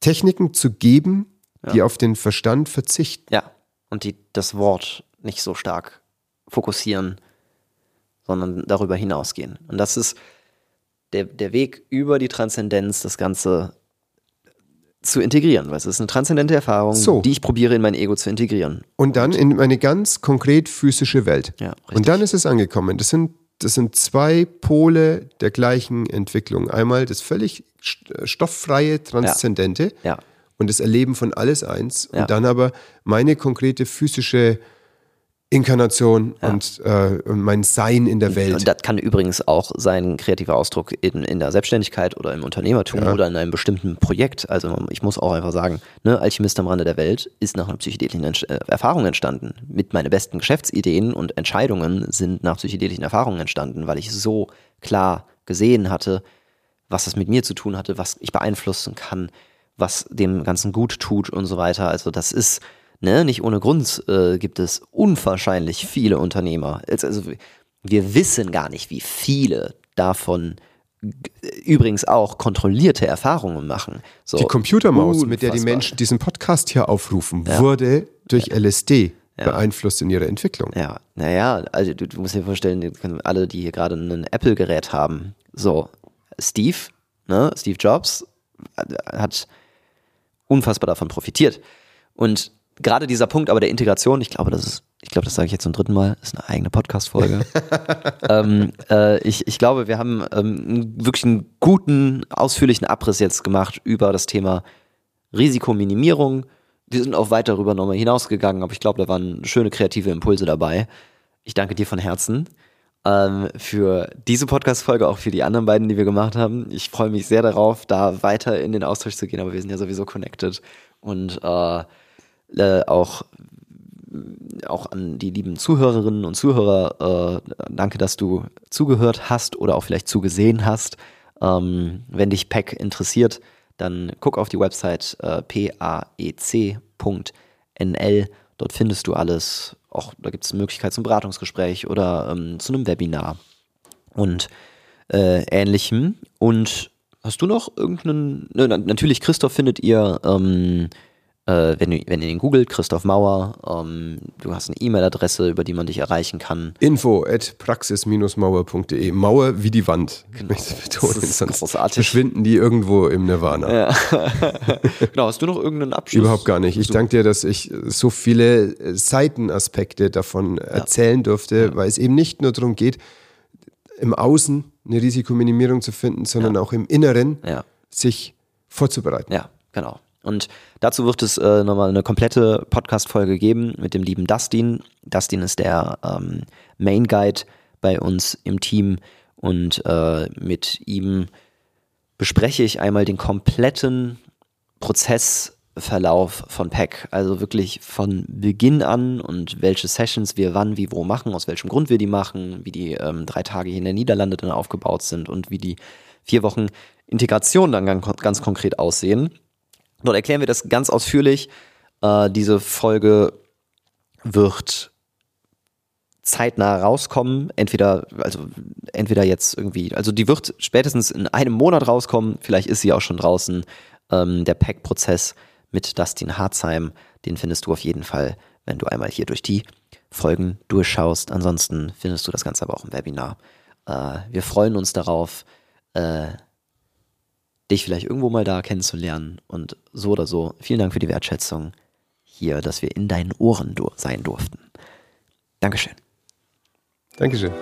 Techniken zu geben, die auf den Verstand verzichten. Ja, und die das Wort nicht so stark fokussieren, sondern darüber hinausgehen. Und das ist der, der Weg über die Transzendenz, das Ganze zu integrieren, weil es ist eine transzendente Erfahrung, so. die ich probiere in mein Ego zu integrieren. Und dann in eine ganz konkret physische Welt. Ja, und dann ist es angekommen. Das sind, das sind zwei Pole der gleichen Entwicklung. Einmal das völlig stofffreie, transzendente. Ja. ja und das Erleben von alles eins und dann aber meine konkrete physische Inkarnation ja. und, äh, mein Sein in der Welt. Und das kann übrigens auch sein kreativer Ausdruck in, in der Selbstständigkeit oder im Unternehmertum ja. oder in einem bestimmten Projekt. Also ich muss auch einfach sagen, ne, Alchemist am Rande der Welt ist nach einer psychedelischen äh, Erfahrung entstanden. Mit meinen besten Geschäftsideen und Entscheidungen sind nach psychedelischen Erfahrungen entstanden, weil ich so klar gesehen hatte, was das mit mir zu tun hatte, was ich beeinflussen kann, was dem Ganzen gut tut und so weiter. Also das ist, ne, nicht ohne Grund äh, gibt es unwahrscheinlich viele Unternehmer. Also wir wissen gar nicht, wie viele davon übrigens auch kontrollierte Erfahrungen machen. So, die Computermaus, unfassbar. mit der die Menschen diesen Podcast hier aufrufen, ja. wurde durch ja. LSD ja. beeinflusst in ihrer Entwicklung. Ja, naja, also du, du musst dir vorstellen, alle, die hier gerade ein Apple-Gerät haben, so, Steve, ne, Steve Jobs hat unfassbar davon profitiert. Und gerade dieser Punkt aber der Integration, ich glaube, das ist, ich glaube, das sage ich jetzt zum dritten Mal, ist eine eigene Podcast-Folge. ähm, äh, ich, ich glaube, wir haben ähm, wirklich einen guten, ausführlichen Abriss jetzt gemacht über das Thema Risikominimierung. Wir sind auch weit darüber nochmal hinausgegangen, aber ich glaube, da waren schöne kreative Impulse dabei. Ich danke dir von Herzen ähm, für diese Podcast-Folge, auch für die anderen beiden, die wir gemacht haben. Ich freue mich sehr darauf, da weiter in den Austausch zu gehen, aber wir sind ja sowieso connected und äh, äh, auch auch an die lieben Zuhörerinnen und Zuhörer, äh, danke, dass du zugehört hast oder auch vielleicht zugesehen hast. Ähm, wenn dich PEC interessiert, dann guck auf die Website äh, paec.nl. Dort findest du alles auch da gibt es eine Möglichkeit zum Beratungsgespräch oder ähm, zu einem Webinar und äh, ähnlichem. Und hast du noch irgendeinen, ne, natürlich Christoph findet ihr ähm, äh, wenn, du, wenn ihr ihn googelt, Christoph Mauer, ähm, du hast eine E-Mail-Adresse, über die man dich erreichen kann. Info at praxis-mauer.de. Mauer wie die Wand. Genau. Ich betonen, sonst großartig. verschwinden die irgendwo im Nirvana. Ja. genau, hast du noch irgendeinen Abschluss? Überhaupt gar nicht. Ich danke dir, dass ich so viele Seitenaspekte davon ja. erzählen durfte, ja. weil es eben nicht nur darum geht, im Außen eine Risikominimierung zu finden, sondern auch im Inneren sich vorzubereiten. Ja, genau. Und dazu wird es äh, nochmal eine komplette Podcast-Folge geben mit dem lieben Dustin. Dustin ist der ähm, Main Guide bei uns im Team und äh, mit ihm bespreche ich einmal den kompletten Prozessverlauf von Pack. Also wirklich von Beginn an und welche Sessions wir wann, wie, wo machen, aus welchem Grund wir die machen, wie die ähm, drei Tage hier in der Niederlande dann aufgebaut sind und wie die vier Wochen Integration dann ganz konkret aussehen. Dort erklären wir das ganz ausführlich. Äh, diese Folge wird zeitnah rauskommen. Entweder, also entweder jetzt irgendwie, also die wird spätestens in einem Monat rauskommen, vielleicht ist sie auch schon draußen. Ähm, der Pack-Prozess mit Dustin Harzheim, den findest du auf jeden Fall, wenn du einmal hier durch die Folgen durchschaust. Ansonsten findest du das Ganze aber auch im Webinar. Äh, wir freuen uns darauf, äh, dich vielleicht irgendwo mal da kennenzulernen. Und so oder so, vielen Dank für die Wertschätzung hier, dass wir in deinen Ohren sein durften. Dankeschön. Dankeschön.